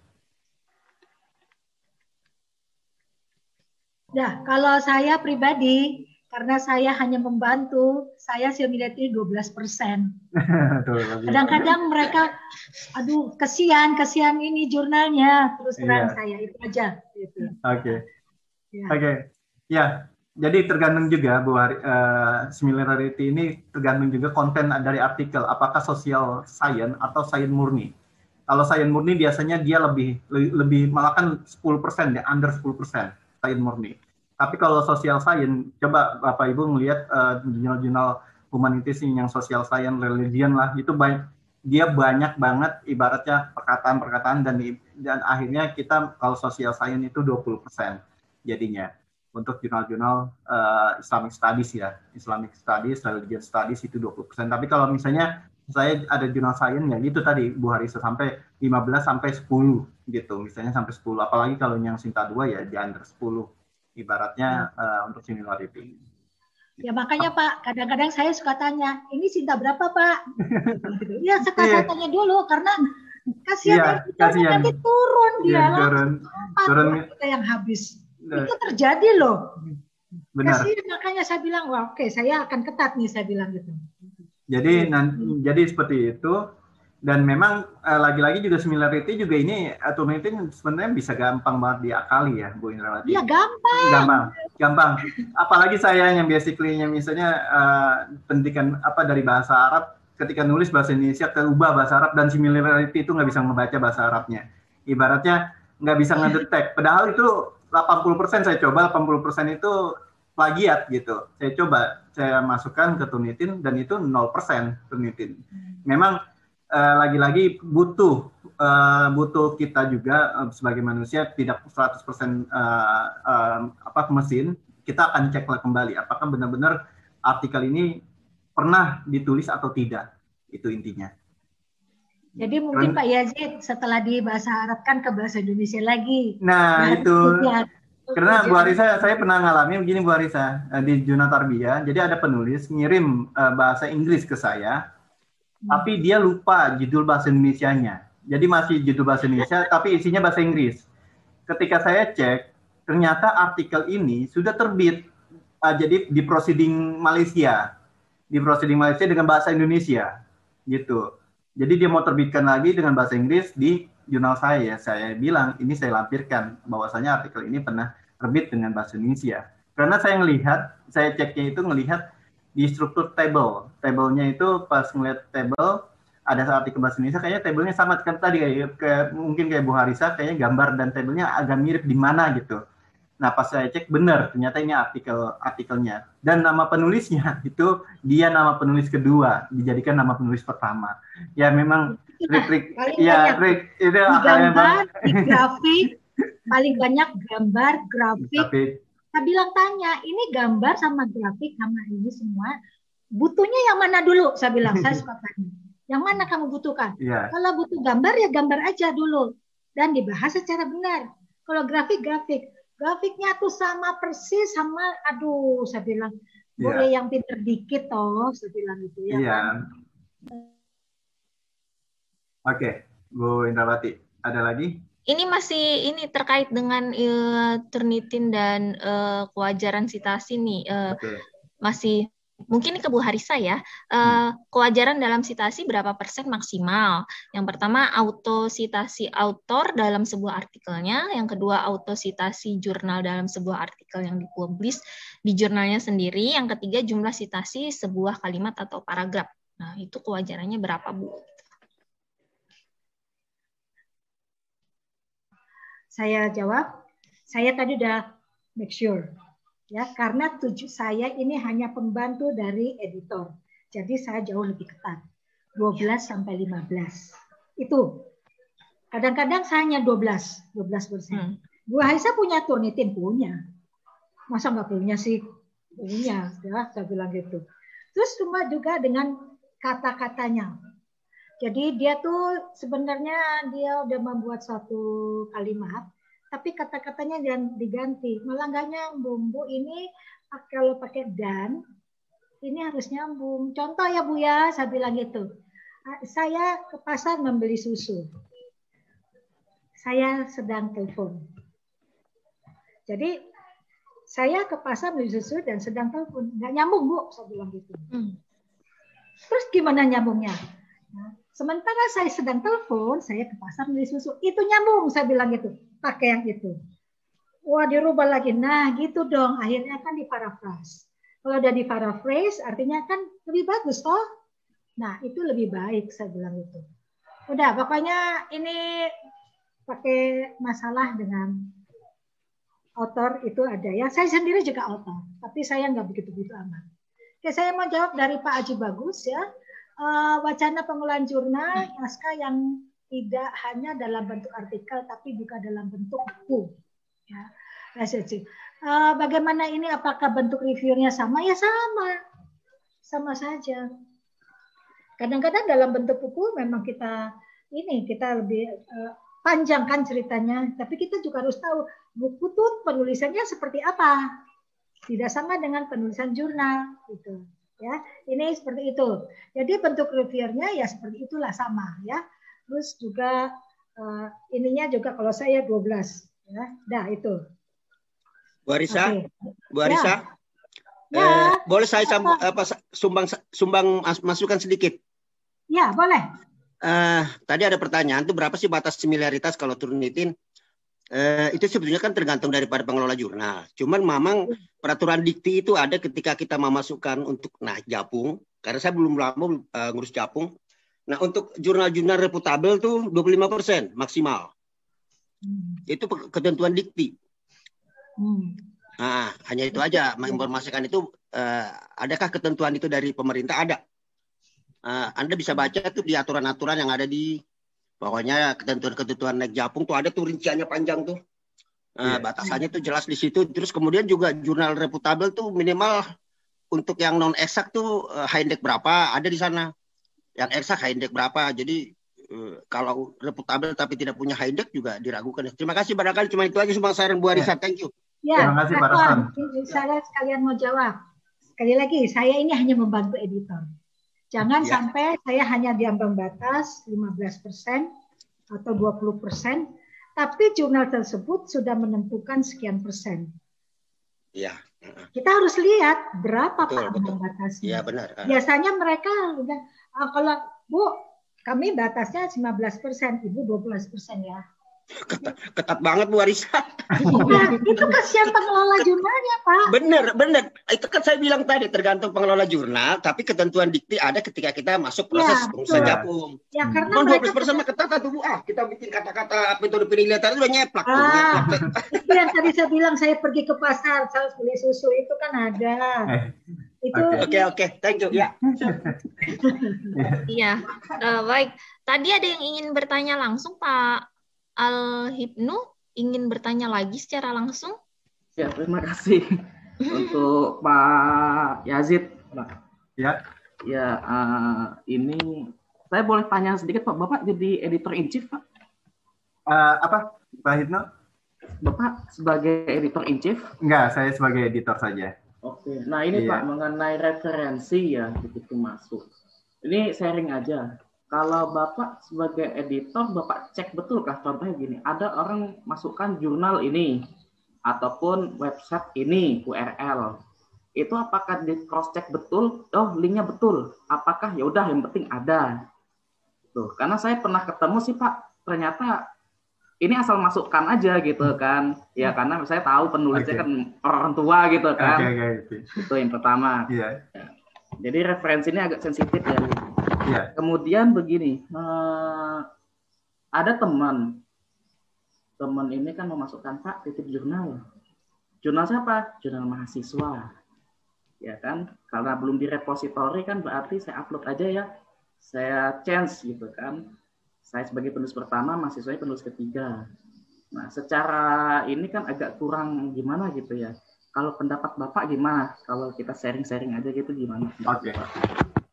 Nah, kalau saya pribadi, karena saya hanya membantu, saya similarity 12 persen. Kadang-kadang mereka, aduh, kesian, kesian ini jurnalnya, terus terang iya. saya itu aja. Gitu. Oke. Okay. Ya. Oke. Okay. Ya, jadi tergantung juga Bu uh, similarity ini tergantung juga konten dari artikel apakah social science atau science murni. Kalau science murni biasanya dia lebih lebih malah kan 10% ya, under 10% science murni. Tapi kalau social science coba Bapak Ibu melihat uh, jurnal-jurnal humanitis yang social science, religion lah itu banyak dia banyak banget ibaratnya perkataan-perkataan dan dan akhirnya kita kalau social science itu 20% jadinya. Untuk jurnal-jurnal uh, Islamic Studies ya Islamic Studies, Religion Studies itu 20%. Tapi kalau misalnya saya ada jurnal science ya gitu tadi Bu Harisa sampai 15 sampai 10 gitu misalnya sampai 10 apalagi kalau yang Sinta 2 ya di under 10 ibaratnya uh, untuk similarity. Ya makanya Pak, kadang-kadang saya suka tanya, ini cinta berapa Pak? ya sekarang yeah. tanya dulu karena kasihan yeah, kita nanti turun dia yeah, turun, turun kita yang habis. Nah. Itu terjadi loh. Benar. Kasihan makanya saya bilang, wah oke okay, saya akan ketat nih saya bilang gitu. Jadi nanti, jadi seperti itu dan memang uh, lagi-lagi juga similarity juga ini automating sebenarnya bisa gampang banget diakali ya Bu Indrawati. Iya gampang. Gampang, gampang. Apalagi saya yang basically-nya misalnya uh, pendidikan apa dari bahasa Arab ketika nulis bahasa Indonesia terubah bahasa Arab dan similarity itu nggak bisa membaca bahasa Arabnya. Ibaratnya nggak bisa ngedetek. Padahal itu 80% saya coba, 80% itu plagiat gitu. Saya coba, saya masukkan ke Tunitin dan itu 0% Tunitin. Memang Eh, lagi-lagi butuh uh, butuh kita juga uh, sebagai manusia tidak 100% uh, uh, apa mesin kita akan cek kembali apakah benar-benar artikel ini pernah ditulis atau tidak itu intinya. Jadi mungkin Pak Yazid setelah di bahasa Arab kan ke bahasa Indonesia lagi. Nah, nah itu karena Bu Arisa saya pernah ngalamin begini Bu Arisa di Juna Tarbiyah. Jadi ada penulis ngirim uh, bahasa Inggris ke saya tapi dia lupa judul bahasa Indonesia-nya. Jadi masih judul bahasa Indonesia, tapi isinya bahasa Inggris. Ketika saya cek, ternyata artikel ini sudah terbit, uh, jadi di proceeding Malaysia, di proceeding Malaysia dengan bahasa Indonesia, gitu. Jadi dia mau terbitkan lagi dengan bahasa Inggris di jurnal saya. Saya bilang ini saya lampirkan bahwasanya artikel ini pernah terbit dengan bahasa Indonesia. Karena saya melihat, saya ceknya itu melihat di struktur table. Tablenya itu pas ngeliat table ada artikel bahasa Indonesia kayaknya tablenya sama kan tadi kayak, kayak mungkin kayak Bu Harisa kayaknya gambar dan tablenya agak mirip di mana gitu. Nah pas saya cek benar ternyata ini artikel artikelnya dan nama penulisnya itu dia nama penulis kedua dijadikan nama penulis pertama. Ya memang trik-trik ya trik itu gambar, grafik paling banyak gambar, grafik, saya bilang tanya, ini gambar sama grafik sama ini semua, butuhnya yang mana dulu? Saya bilang, saya suka tanya. Yang mana kamu butuhkan? Yeah. Kalau butuh gambar ya gambar aja dulu dan dibahas secara benar. Kalau grafik grafik. grafiknya tuh sama persis sama aduh saya bilang boleh yeah. yang pinter dikit toh saya bilang itu ya iya. kan oke okay. Bu Indrawati ada lagi ini masih ini terkait dengan uh, Turnitin dan uh, kewajaran sitasi nih uh, masih mungkin ke Bu Harisa ya, uh, kewajaran dalam sitasi berapa persen maksimal? Yang pertama autositasi autor dalam sebuah artikelnya, yang kedua autositasi jurnal dalam sebuah artikel yang dipublis di jurnalnya sendiri, yang ketiga jumlah sitasi sebuah kalimat atau paragraf. Nah, itu kewajarannya berapa, Bu? Saya jawab, saya tadi udah make sure ya karena tujuh saya ini hanya pembantu dari editor. Jadi saya jauh lebih ketat 12 ya. sampai 15 itu. Kadang-kadang saya hanya 12 12 persen. Hmm. Bu Haisa punya turnitin punya. Masa nggak punya sih? Punya ya saya bilang gitu. Terus cuma juga dengan kata-katanya jadi dia tuh sebenarnya dia udah membuat satu kalimat tapi kata-katanya jangan diganti. Malah nggak nyambung. Bu, ini kalau pakai dan, ini harus nyambung. Contoh ya Bu ya, saya bilang gitu. Saya ke pasar membeli susu. Saya sedang telepon. Jadi saya ke pasar beli susu dan sedang telepon. Nggak nyambung Bu, saya bilang gitu. Hmm. Terus gimana nyambungnya? Nah, sementara saya sedang telepon, saya ke pasar beli susu. Itu nyambung, saya bilang gitu pakai yang itu. Wah dirubah lagi. Nah gitu dong. Akhirnya kan di paraphrase. Kalau udah di paraphrase artinya kan lebih bagus toh. Nah itu lebih baik saya bilang itu. Udah pokoknya ini pakai masalah dengan author itu ada ya. Saya sendiri juga author, tapi saya nggak begitu-begitu amat. Oke, saya mau jawab dari Pak Aji Bagus ya. Uh, wacana pengelolaan jurnal naskah yang tidak hanya dalam bentuk artikel tapi juga dalam bentuk buku. Ya, uh, bagaimana ini? Apakah bentuk reviewnya sama? Ya sama, sama saja. Kadang-kadang dalam bentuk buku memang kita ini kita lebih uh, panjang kan ceritanya, tapi kita juga harus tahu buku tuh penulisannya seperti apa. Tidak sama dengan penulisan jurnal gitu. Ya, ini seperti itu. Jadi bentuk reviewnya ya seperti itulah sama ya Terus juga uh, ininya juga kalau saya 12 ya. Dah itu. Bu Arisa, okay. Bu Arisa, ya. Eh, ya. boleh saya apa? apa sumbang sumbang masukan sedikit? Ya, boleh. Uh, tadi ada pertanyaan tuh berapa sih batas similaritas kalau turunitin? Uh, itu sebetulnya kan tergantung daripada pengelola jurnal. Cuman memang peraturan dikti itu ada ketika kita memasukkan untuk nah Japung, karena saya belum lama uh, ngurus Japung, Nah, untuk jurnal-jurnal reputabel tuh 25% maksimal. Hmm. Itu ketentuan dikti. Hmm. Nah, hanya itu aja menginformasikan itu uh, adakah ketentuan itu dari pemerintah ada. Uh, anda bisa baca tuh di aturan-aturan yang ada di pokoknya ketentuan-ketentuan naik japung tuh ada tuh rinciannya panjang tuh. Uh, yeah. batasannya tuh jelas di situ. Terus kemudian juga jurnal reputabel tuh minimal untuk yang non eksak tuh uh, high index berapa ada di sana yang eksak high index berapa. Jadi uh, kalau reputabel tapi tidak punya high index juga diragukan. Terima kasih barangkali cuma itu aja Subang Saran Bu Arisa. Ya. Thank you. Ya, Terima kasih Pak Saya sekalian mau jawab. Sekali lagi, saya ini hanya membantu editor. Jangan ya. sampai saya hanya diambang batas 15% atau 20%, tapi jurnal tersebut sudah menentukan sekian persen. Iya. Kita harus lihat berapa betul, Pak ambang batasnya. Iya benar. Biasanya mereka udah uh, kalau Bu kami batasnya 15 persen, Ibu 12 persen ya. Ketat, ketat banget Bu Arisa. Nah, itu kasihan pengelola jurnalnya Pak. Bener, bener. Itu kan saya bilang tadi tergantung pengelola jurnal, tapi ketentuan dikti ada ketika kita masuk proses ya, pengusaha japung. Ya, karena Mau 12 persen ketat tuh Bu. Ah, kita bikin kata-kata apa itu pilih lihat udah nyeplak. Ah, itu yang tadi saya bilang saya pergi ke pasar, saya beli susu itu kan ada. Eh, itu oke okay, oke okay. thank you ya iya uh, baik tadi ada yang ingin bertanya langsung Pak Al Hipnu ingin bertanya lagi secara langsung ya terima kasih untuk Pak Yazid ya ya uh, ini saya boleh tanya sedikit Pak Bapak jadi editor in chief Pak uh, apa Pak Hipnu Bapak sebagai editor in chief? Enggak, saya sebagai editor saja. Oke, nah ini iya. Pak mengenai referensi ya begitu masuk. Ini sharing aja. Kalau Bapak sebagai editor, Bapak cek betul kah? Contohnya gini, ada orang masukkan jurnal ini ataupun website ini URL. Itu apakah di cross check betul? Oh, linknya betul. Apakah ya udah yang penting ada. Tuh, karena saya pernah ketemu sih Pak, ternyata ini asal masukkan aja gitu kan ya karena saya tahu penulisnya okay. kan orang tua gitu kan okay, okay, okay. itu yang pertama yeah. jadi referensi ini agak sensitif ya yeah. kemudian begini uh, ada teman teman ini kan memasukkan pak titip jurnal jurnal siapa jurnal mahasiswa ya kan karena belum di repository kan berarti saya upload aja ya saya change gitu kan saya sebagai penulis pertama, mahasiswanya penulis ketiga. Nah, secara ini kan agak kurang gimana gitu ya. Kalau pendapat Bapak gimana? Kalau kita sharing-sharing aja gitu gimana? Oke. Okay.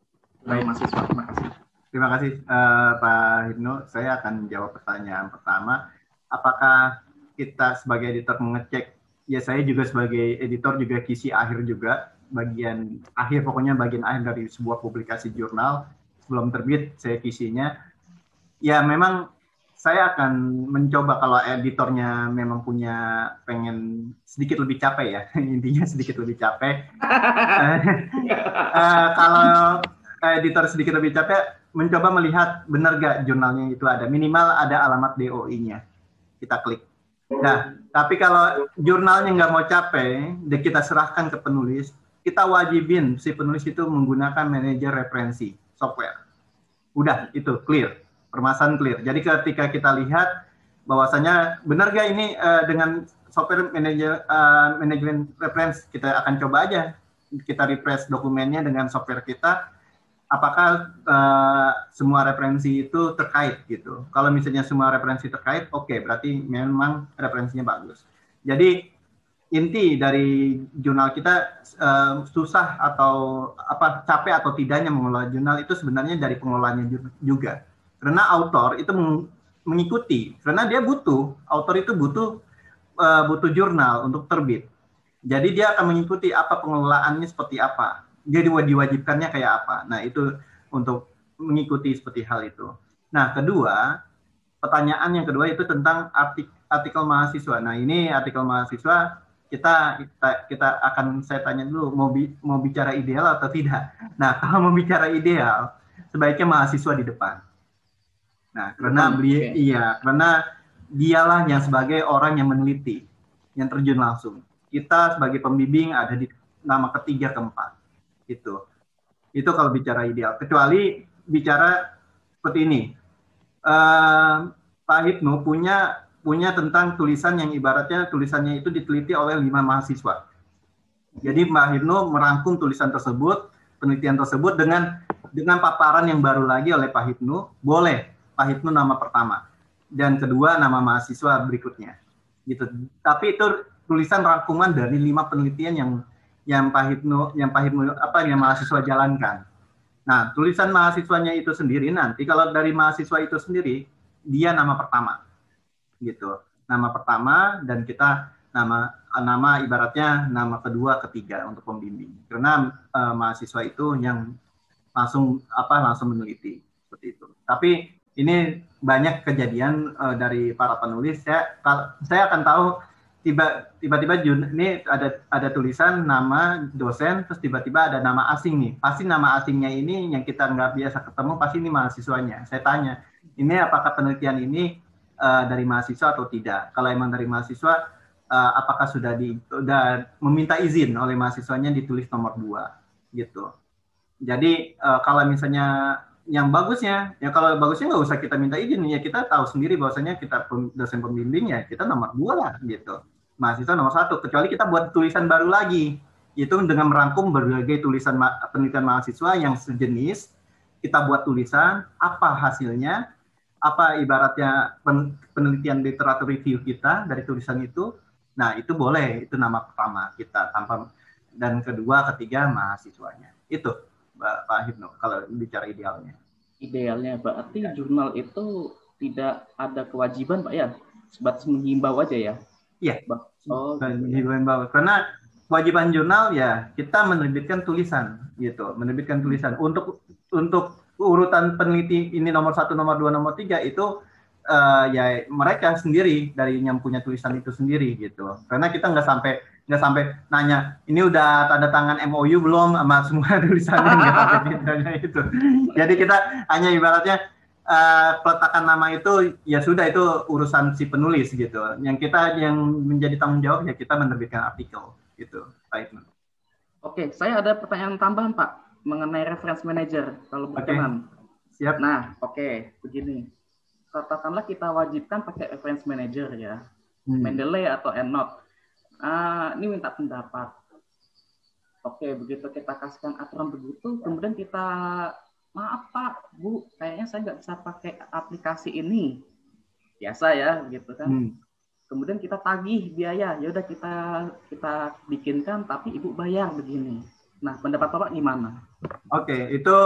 Baik, mahasiswa, terima kasih. Terima kasih uh, Pak Hipno. Saya akan jawab pertanyaan pertama. Apakah kita sebagai editor mengecek? Ya saya juga sebagai editor juga kisi akhir juga bagian akhir pokoknya bagian akhir dari sebuah publikasi jurnal sebelum terbit saya kisinya ya memang saya akan mencoba kalau editornya memang punya pengen sedikit lebih capek ya intinya sedikit lebih capek uh, kalau editor sedikit lebih capek mencoba melihat benar gak jurnalnya itu ada. Minimal ada alamat DOI-nya kita klik. Nah tapi kalau jurnalnya nggak mau capek kita serahkan ke penulis kita wajibin si penulis itu menggunakan manajer referensi software. Udah itu clear. Permasalahan clear. Jadi ketika kita lihat bahwasanya benar gak ini uh, dengan software manager uh, manajemen reference kita akan coba aja. Kita refresh dokumennya dengan software kita apakah uh, semua referensi itu terkait gitu. Kalau misalnya semua referensi terkait, oke okay, berarti memang referensinya bagus. Jadi inti dari jurnal kita uh, susah atau apa capek atau tidaknya mengelola jurnal itu sebenarnya dari pengelolanya juga karena autor itu mengikuti karena dia butuh autor itu butuh uh, butuh jurnal untuk terbit jadi dia akan mengikuti apa pengelolaannya seperti apa dia diwajibkannya kayak apa nah itu untuk mengikuti seperti hal itu nah kedua pertanyaan yang kedua itu tentang artik artikel mahasiswa nah ini artikel mahasiswa kita kita kita akan saya tanya dulu mau bi, mau bicara ideal atau tidak nah kalau mau bicara ideal sebaiknya mahasiswa di depan Nah, karena beli okay. iya, karena dialah yang sebagai orang yang meneliti, yang terjun langsung. Kita sebagai pembimbing ada di nama ketiga keempat. Itu. Itu kalau bicara ideal. Kecuali bicara seperti ini. Uh, Pak Hipno punya punya tentang tulisan yang ibaratnya tulisannya itu diteliti oleh lima mahasiswa. Jadi Pak Hipno merangkum tulisan tersebut, penelitian tersebut dengan dengan paparan yang baru lagi oleh Pak Hipno, boleh Pak Hipnu nama pertama dan kedua nama mahasiswa berikutnya gitu tapi itu tulisan rangkuman dari lima penelitian yang yang Pak Hipnu yang Pak Hipnu apa yang mahasiswa jalankan. Nah tulisan mahasiswanya itu sendiri nanti kalau dari mahasiswa itu sendiri dia nama pertama. Gitu. Nama pertama dan kita nama nama ibaratnya nama kedua ketiga untuk pembimbing. Karena uh, mahasiswa itu yang langsung apa langsung meneliti. Seperti itu. Tapi ini banyak kejadian uh, dari para penulis. Ya saya akan tahu tiba tiba-tiba ini ada ada tulisan nama dosen terus tiba-tiba ada nama asing nih. Pasti nama asingnya ini yang kita nggak biasa ketemu pasti ini mahasiswanya. Saya tanya ini apakah penelitian ini uh, dari mahasiswa atau tidak? Kalau emang dari mahasiswa uh, apakah sudah di sudah meminta izin oleh mahasiswanya ditulis nomor dua gitu. Jadi uh, kalau misalnya yang bagusnya. Ya kalau bagusnya nggak usah kita minta izin. Ya kita tahu sendiri bahwasanya kita dosen pembimbing ya kita nomor dua lah gitu. Mahasiswa nomor satu. Kecuali kita buat tulisan baru lagi. Itu dengan merangkum berbagai tulisan ma penelitian mahasiswa yang sejenis kita buat tulisan apa hasilnya apa ibaratnya pen penelitian literatur review kita dari tulisan itu. Nah itu boleh. Itu nama pertama kita tanpa dan kedua ketiga mahasiswanya. Itu Pak Hipno kalau bicara idealnya. Idealnya berarti ya. jurnal itu tidak ada kewajiban Pak ya, sebatas menghimbau aja ya. Iya. Oh, kewajiban bawas. Karena kewajiban jurnal ya kita menerbitkan tulisan gitu, menerbitkan tulisan untuk untuk urutan peneliti ini nomor satu, nomor dua, nomor tiga itu uh, ya mereka sendiri dari yang punya tulisan itu sendiri gitu. Karena kita nggak sampai nggak sampai nanya ini udah tanda tangan MOU belum sama semua tulisannya nggak sampai itu. Jadi kita hanya ibaratnya uh, peletakan nama itu ya sudah itu urusan si penulis gitu. Yang kita yang menjadi tanggung jawab ya kita menerbitkan artikel gitu. Baik. Oke, saya ada pertanyaan tambahan Pak mengenai reference manager kalau berkenan. Okay. Siap. Nah, oke, okay, begini katakanlah kita wajibkan pakai reference manager ya, hmm. Mendeley atau EndNote. Uh, ini minta pendapat. Oke, begitu kita kasihkan aturan begitu, kemudian kita maaf Pak, Bu, kayaknya saya nggak bisa pakai aplikasi ini. Biasa ya, begitu kan. Hmm. Kemudian kita tagih biaya, ya udah kita kita bikinkan, tapi Ibu bayar begini. Nah, pendapat Bapak gimana? Oke, itu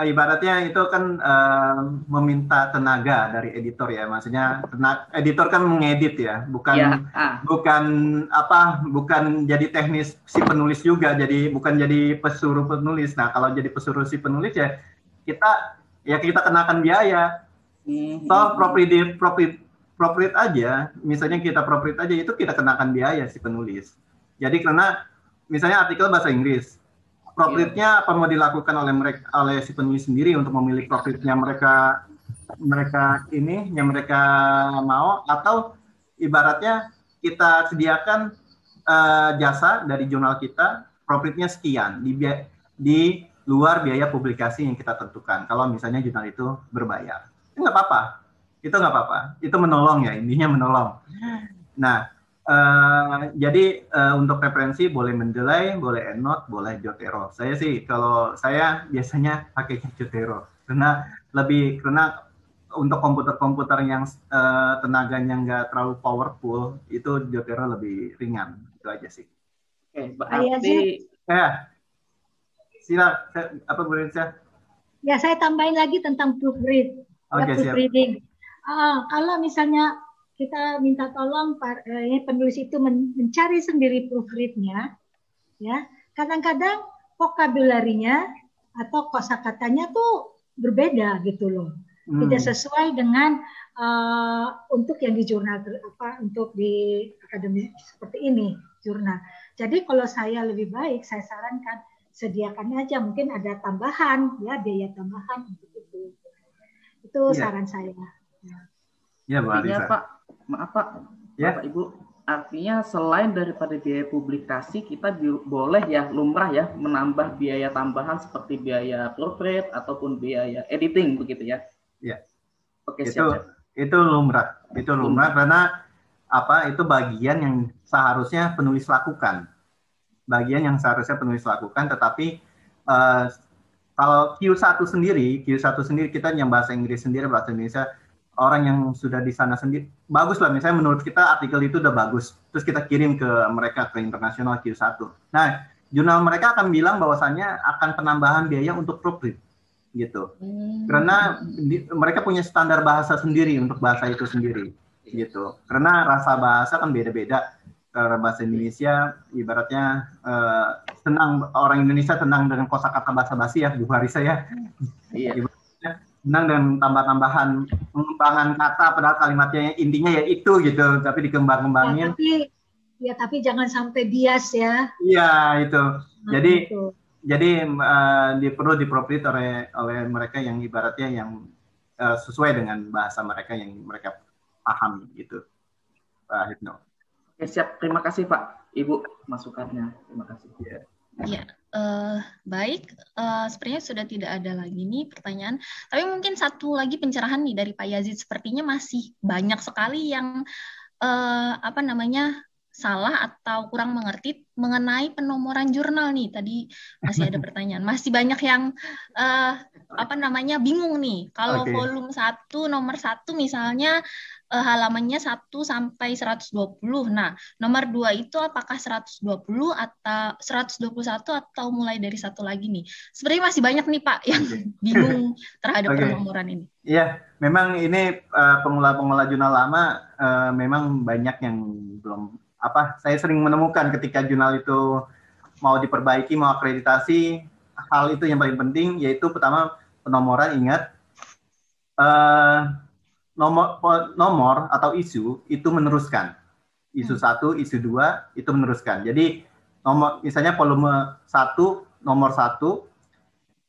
ibaratnya itu kan uh, meminta tenaga dari editor ya, maksudnya tenaga, editor kan mengedit ya, bukan ya, ah. bukan apa, bukan jadi teknis si penulis juga, jadi bukan jadi pesuruh penulis. Nah kalau jadi pesuruh si penulis ya kita ya kita kenakan biaya. Hmm. So property profit profit aja, misalnya kita profit aja itu kita kenakan biaya si penulis. Jadi karena misalnya artikel bahasa Inggris, profitnya apa mau dilakukan oleh mereka oleh si penulis sendiri untuk memilih profitnya mereka mereka ini yang mereka mau? Atau ibaratnya kita sediakan uh, jasa dari jurnal kita profitnya sekian di di luar biaya publikasi yang kita tentukan. Kalau misalnya jurnal itu berbayar. Itu nggak apa-apa. Itu nggak apa-apa. Itu menolong ya intinya menolong. Nah Uh, jadi uh, untuk referensi boleh Mendeley, boleh EndNote, boleh Jotero. Saya sih kalau saya biasanya pakai Jotero karena lebih karena untuk komputer-komputer yang uh, tenaganya nggak terlalu powerful itu Jotero lebih ringan itu aja sih. Oke, okay, berarti ya sila apa Bu Rinsa? Ya saya tambahin lagi tentang proofread. Okay, ya, proofreading. Uh, kalau misalnya kita minta tolong eh, penulis itu mencari sendiri proofreadnya, ya. Kadang-kadang vokabularinya atau kosakatanya tuh berbeda gitu loh, hmm. tidak sesuai dengan uh, untuk yang di jurnal apa untuk di akademi seperti ini jurnal. Jadi kalau saya lebih baik, saya sarankan sediakan aja mungkin ada tambahan ya biaya tambahan untuk itu. Itu ya. saran saya. Ya, ya Mbak Arisa. Pak, maaf Pak, ya. Bapak Ibu, artinya selain daripada biaya publikasi kita boleh ya lumrah ya menambah biaya tambahan seperti biaya proofread ataupun biaya editing begitu ya. Iya. Oke, itu siap, itu lumrah. Itu lumrah hmm. karena apa? Itu bagian yang seharusnya penulis lakukan. Bagian yang seharusnya penulis lakukan tetapi uh, kalau Q1 sendiri, Q1 sendiri kita yang bahasa Inggris sendiri bahasa Indonesia orang yang sudah di sana sendiri. Bagus lah misalnya menurut kita artikel itu udah bagus. Terus kita kirim ke mereka ke internasional Q1 nah jurnal mereka akan bilang bahwasannya akan penambahan biaya untuk proofread gitu. Hmm. karena di, mereka punya standar bahasa sendiri untuk bahasa itu sendiri gitu. Karena rasa bahasa kan beda-beda. Karena bahasa Indonesia ibaratnya uh, senang orang Indonesia senang dengan kosakata bahasa basi ya Bu Harisa ya. Iya senang dengan tambah-tambahan pengembangan kata padahal kalimatnya intinya ya itu gitu tapi dikembang-kembangin. Ya, tapi ya tapi jangan sampai bias ya. Iya itu. Nah, jadi itu. jadi uh, di, perlu dipropriet oleh oleh mereka yang ibaratnya yang uh, sesuai dengan bahasa mereka yang mereka paham gitu. Pak Hipno. Oke, siap. Terima kasih Pak Ibu masukannya. Terima kasih. Yeah. Ya, uh, baik. Uh, sepertinya sudah tidak ada lagi nih pertanyaan. Tapi mungkin satu lagi pencerahan nih dari Pak Yazid. Sepertinya masih banyak sekali yang uh, apa namanya salah atau kurang mengerti mengenai penomoran jurnal nih. Tadi masih ada pertanyaan. Masih banyak yang uh, apa namanya bingung nih. Kalau okay. volume 1 nomor 1 misalnya uh, halamannya 1 sampai 120. Nah, nomor 2 itu apakah 120 atau 121 atau mulai dari satu lagi nih? Sebenarnya masih banyak nih Pak yang bingung terhadap okay. penomoran ini. Iya, memang ini uh, pemula-pemula jurnal lama uh, memang banyak yang belum apa saya sering menemukan ketika jurnal itu mau diperbaiki, mau akreditasi, hal itu yang paling penting yaitu pertama penomoran ingat uh, nomor nomor atau isu itu meneruskan. Isu hmm. satu, isu dua itu meneruskan. Jadi nomor misalnya volume satu nomor satu,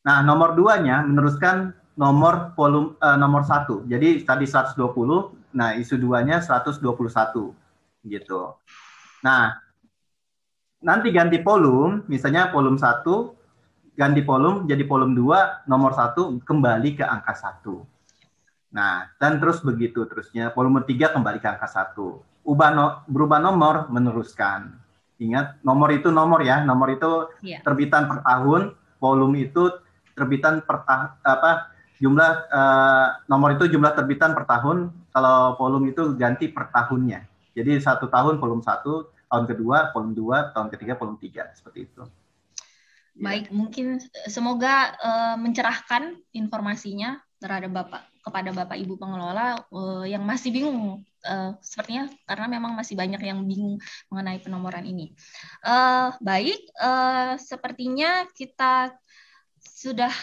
nah nomor duanya meneruskan nomor volume uh, nomor satu. Jadi tadi 120, nah isu duanya 121 gitu. Nah, nanti ganti volume, misalnya volume 1, ganti volume jadi volume 2, nomor 1 kembali ke angka 1. Nah, dan terus begitu terusnya. Volume 3 kembali ke angka 1. Ubah no, berubah nomor, meneruskan. Ingat, nomor itu nomor ya. Nomor itu yeah. terbitan per tahun, volume itu terbitan per ta apa jumlah uh, nomor itu jumlah terbitan per tahun. Kalau volume itu ganti per tahunnya. Jadi satu tahun volume satu, tahun kedua volume 2, tahun ketiga volume 3 seperti itu. Baik, ya. mungkin semoga uh, mencerahkan informasinya terhadap Bapak kepada Bapak Ibu pengelola uh, yang masih bingung uh, sepertinya karena memang masih banyak yang bingung mengenai penomoran ini. Uh, baik, uh, sepertinya kita sudah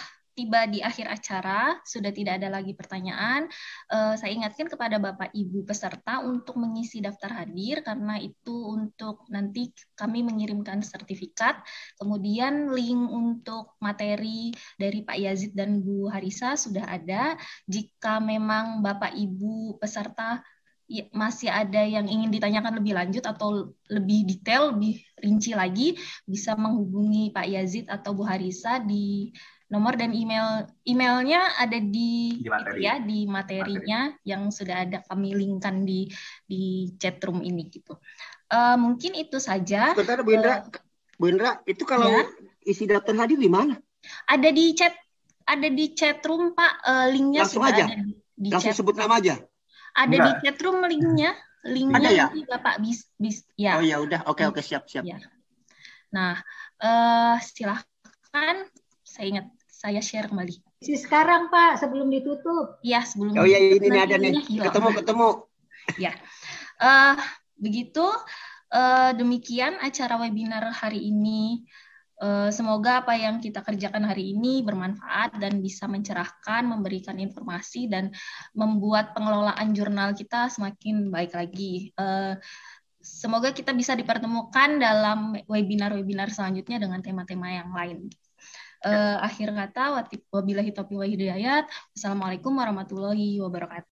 tiba di akhir acara, sudah tidak ada lagi pertanyaan. Uh, saya ingatkan kepada Bapak Ibu peserta untuk mengisi daftar hadir karena itu untuk nanti kami mengirimkan sertifikat. Kemudian link untuk materi dari Pak Yazid dan Bu Harisa sudah ada. Jika memang Bapak Ibu peserta ya, masih ada yang ingin ditanyakan lebih lanjut atau lebih detail, lebih rinci lagi, bisa menghubungi Pak Yazid atau Bu Harisa di nomor dan email emailnya ada di, di materi. ya di materinya materi. yang sudah ada kami linkkan di di chat room ini gitu. Uh, mungkin itu saja. Bentar Bu Indra, uh, Bu Indra itu kalau ya? isi daftar hadir di mana? Ada di chat ada di chat room Pak uh, linknya Langsung sudah aja. ada di, di Langsung chat. sebut nama aja. Ada Enggak. di chat room linknya linknya ada ya? Bapak bis bis ya. Oh ya udah oke okay, oke okay, siap siap. Ya. Nah uh, silahkan saya ingat saya share kembali. Si sekarang Pak, sebelum ditutup. Ya, sebelum Oh iya ini, ini ada nih. Ketemu ketemu. Ya. Uh, begitu uh, demikian acara webinar hari ini. Uh, semoga apa yang kita kerjakan hari ini bermanfaat dan bisa mencerahkan, memberikan informasi dan membuat pengelolaan jurnal kita semakin baik lagi. Uh, semoga kita bisa dipertemukan dalam webinar-webinar selanjutnya dengan tema-tema yang lain uh, akhir kata wabillahi taufiq wa hidayat. Assalamualaikum warahmatullahi wabarakatuh.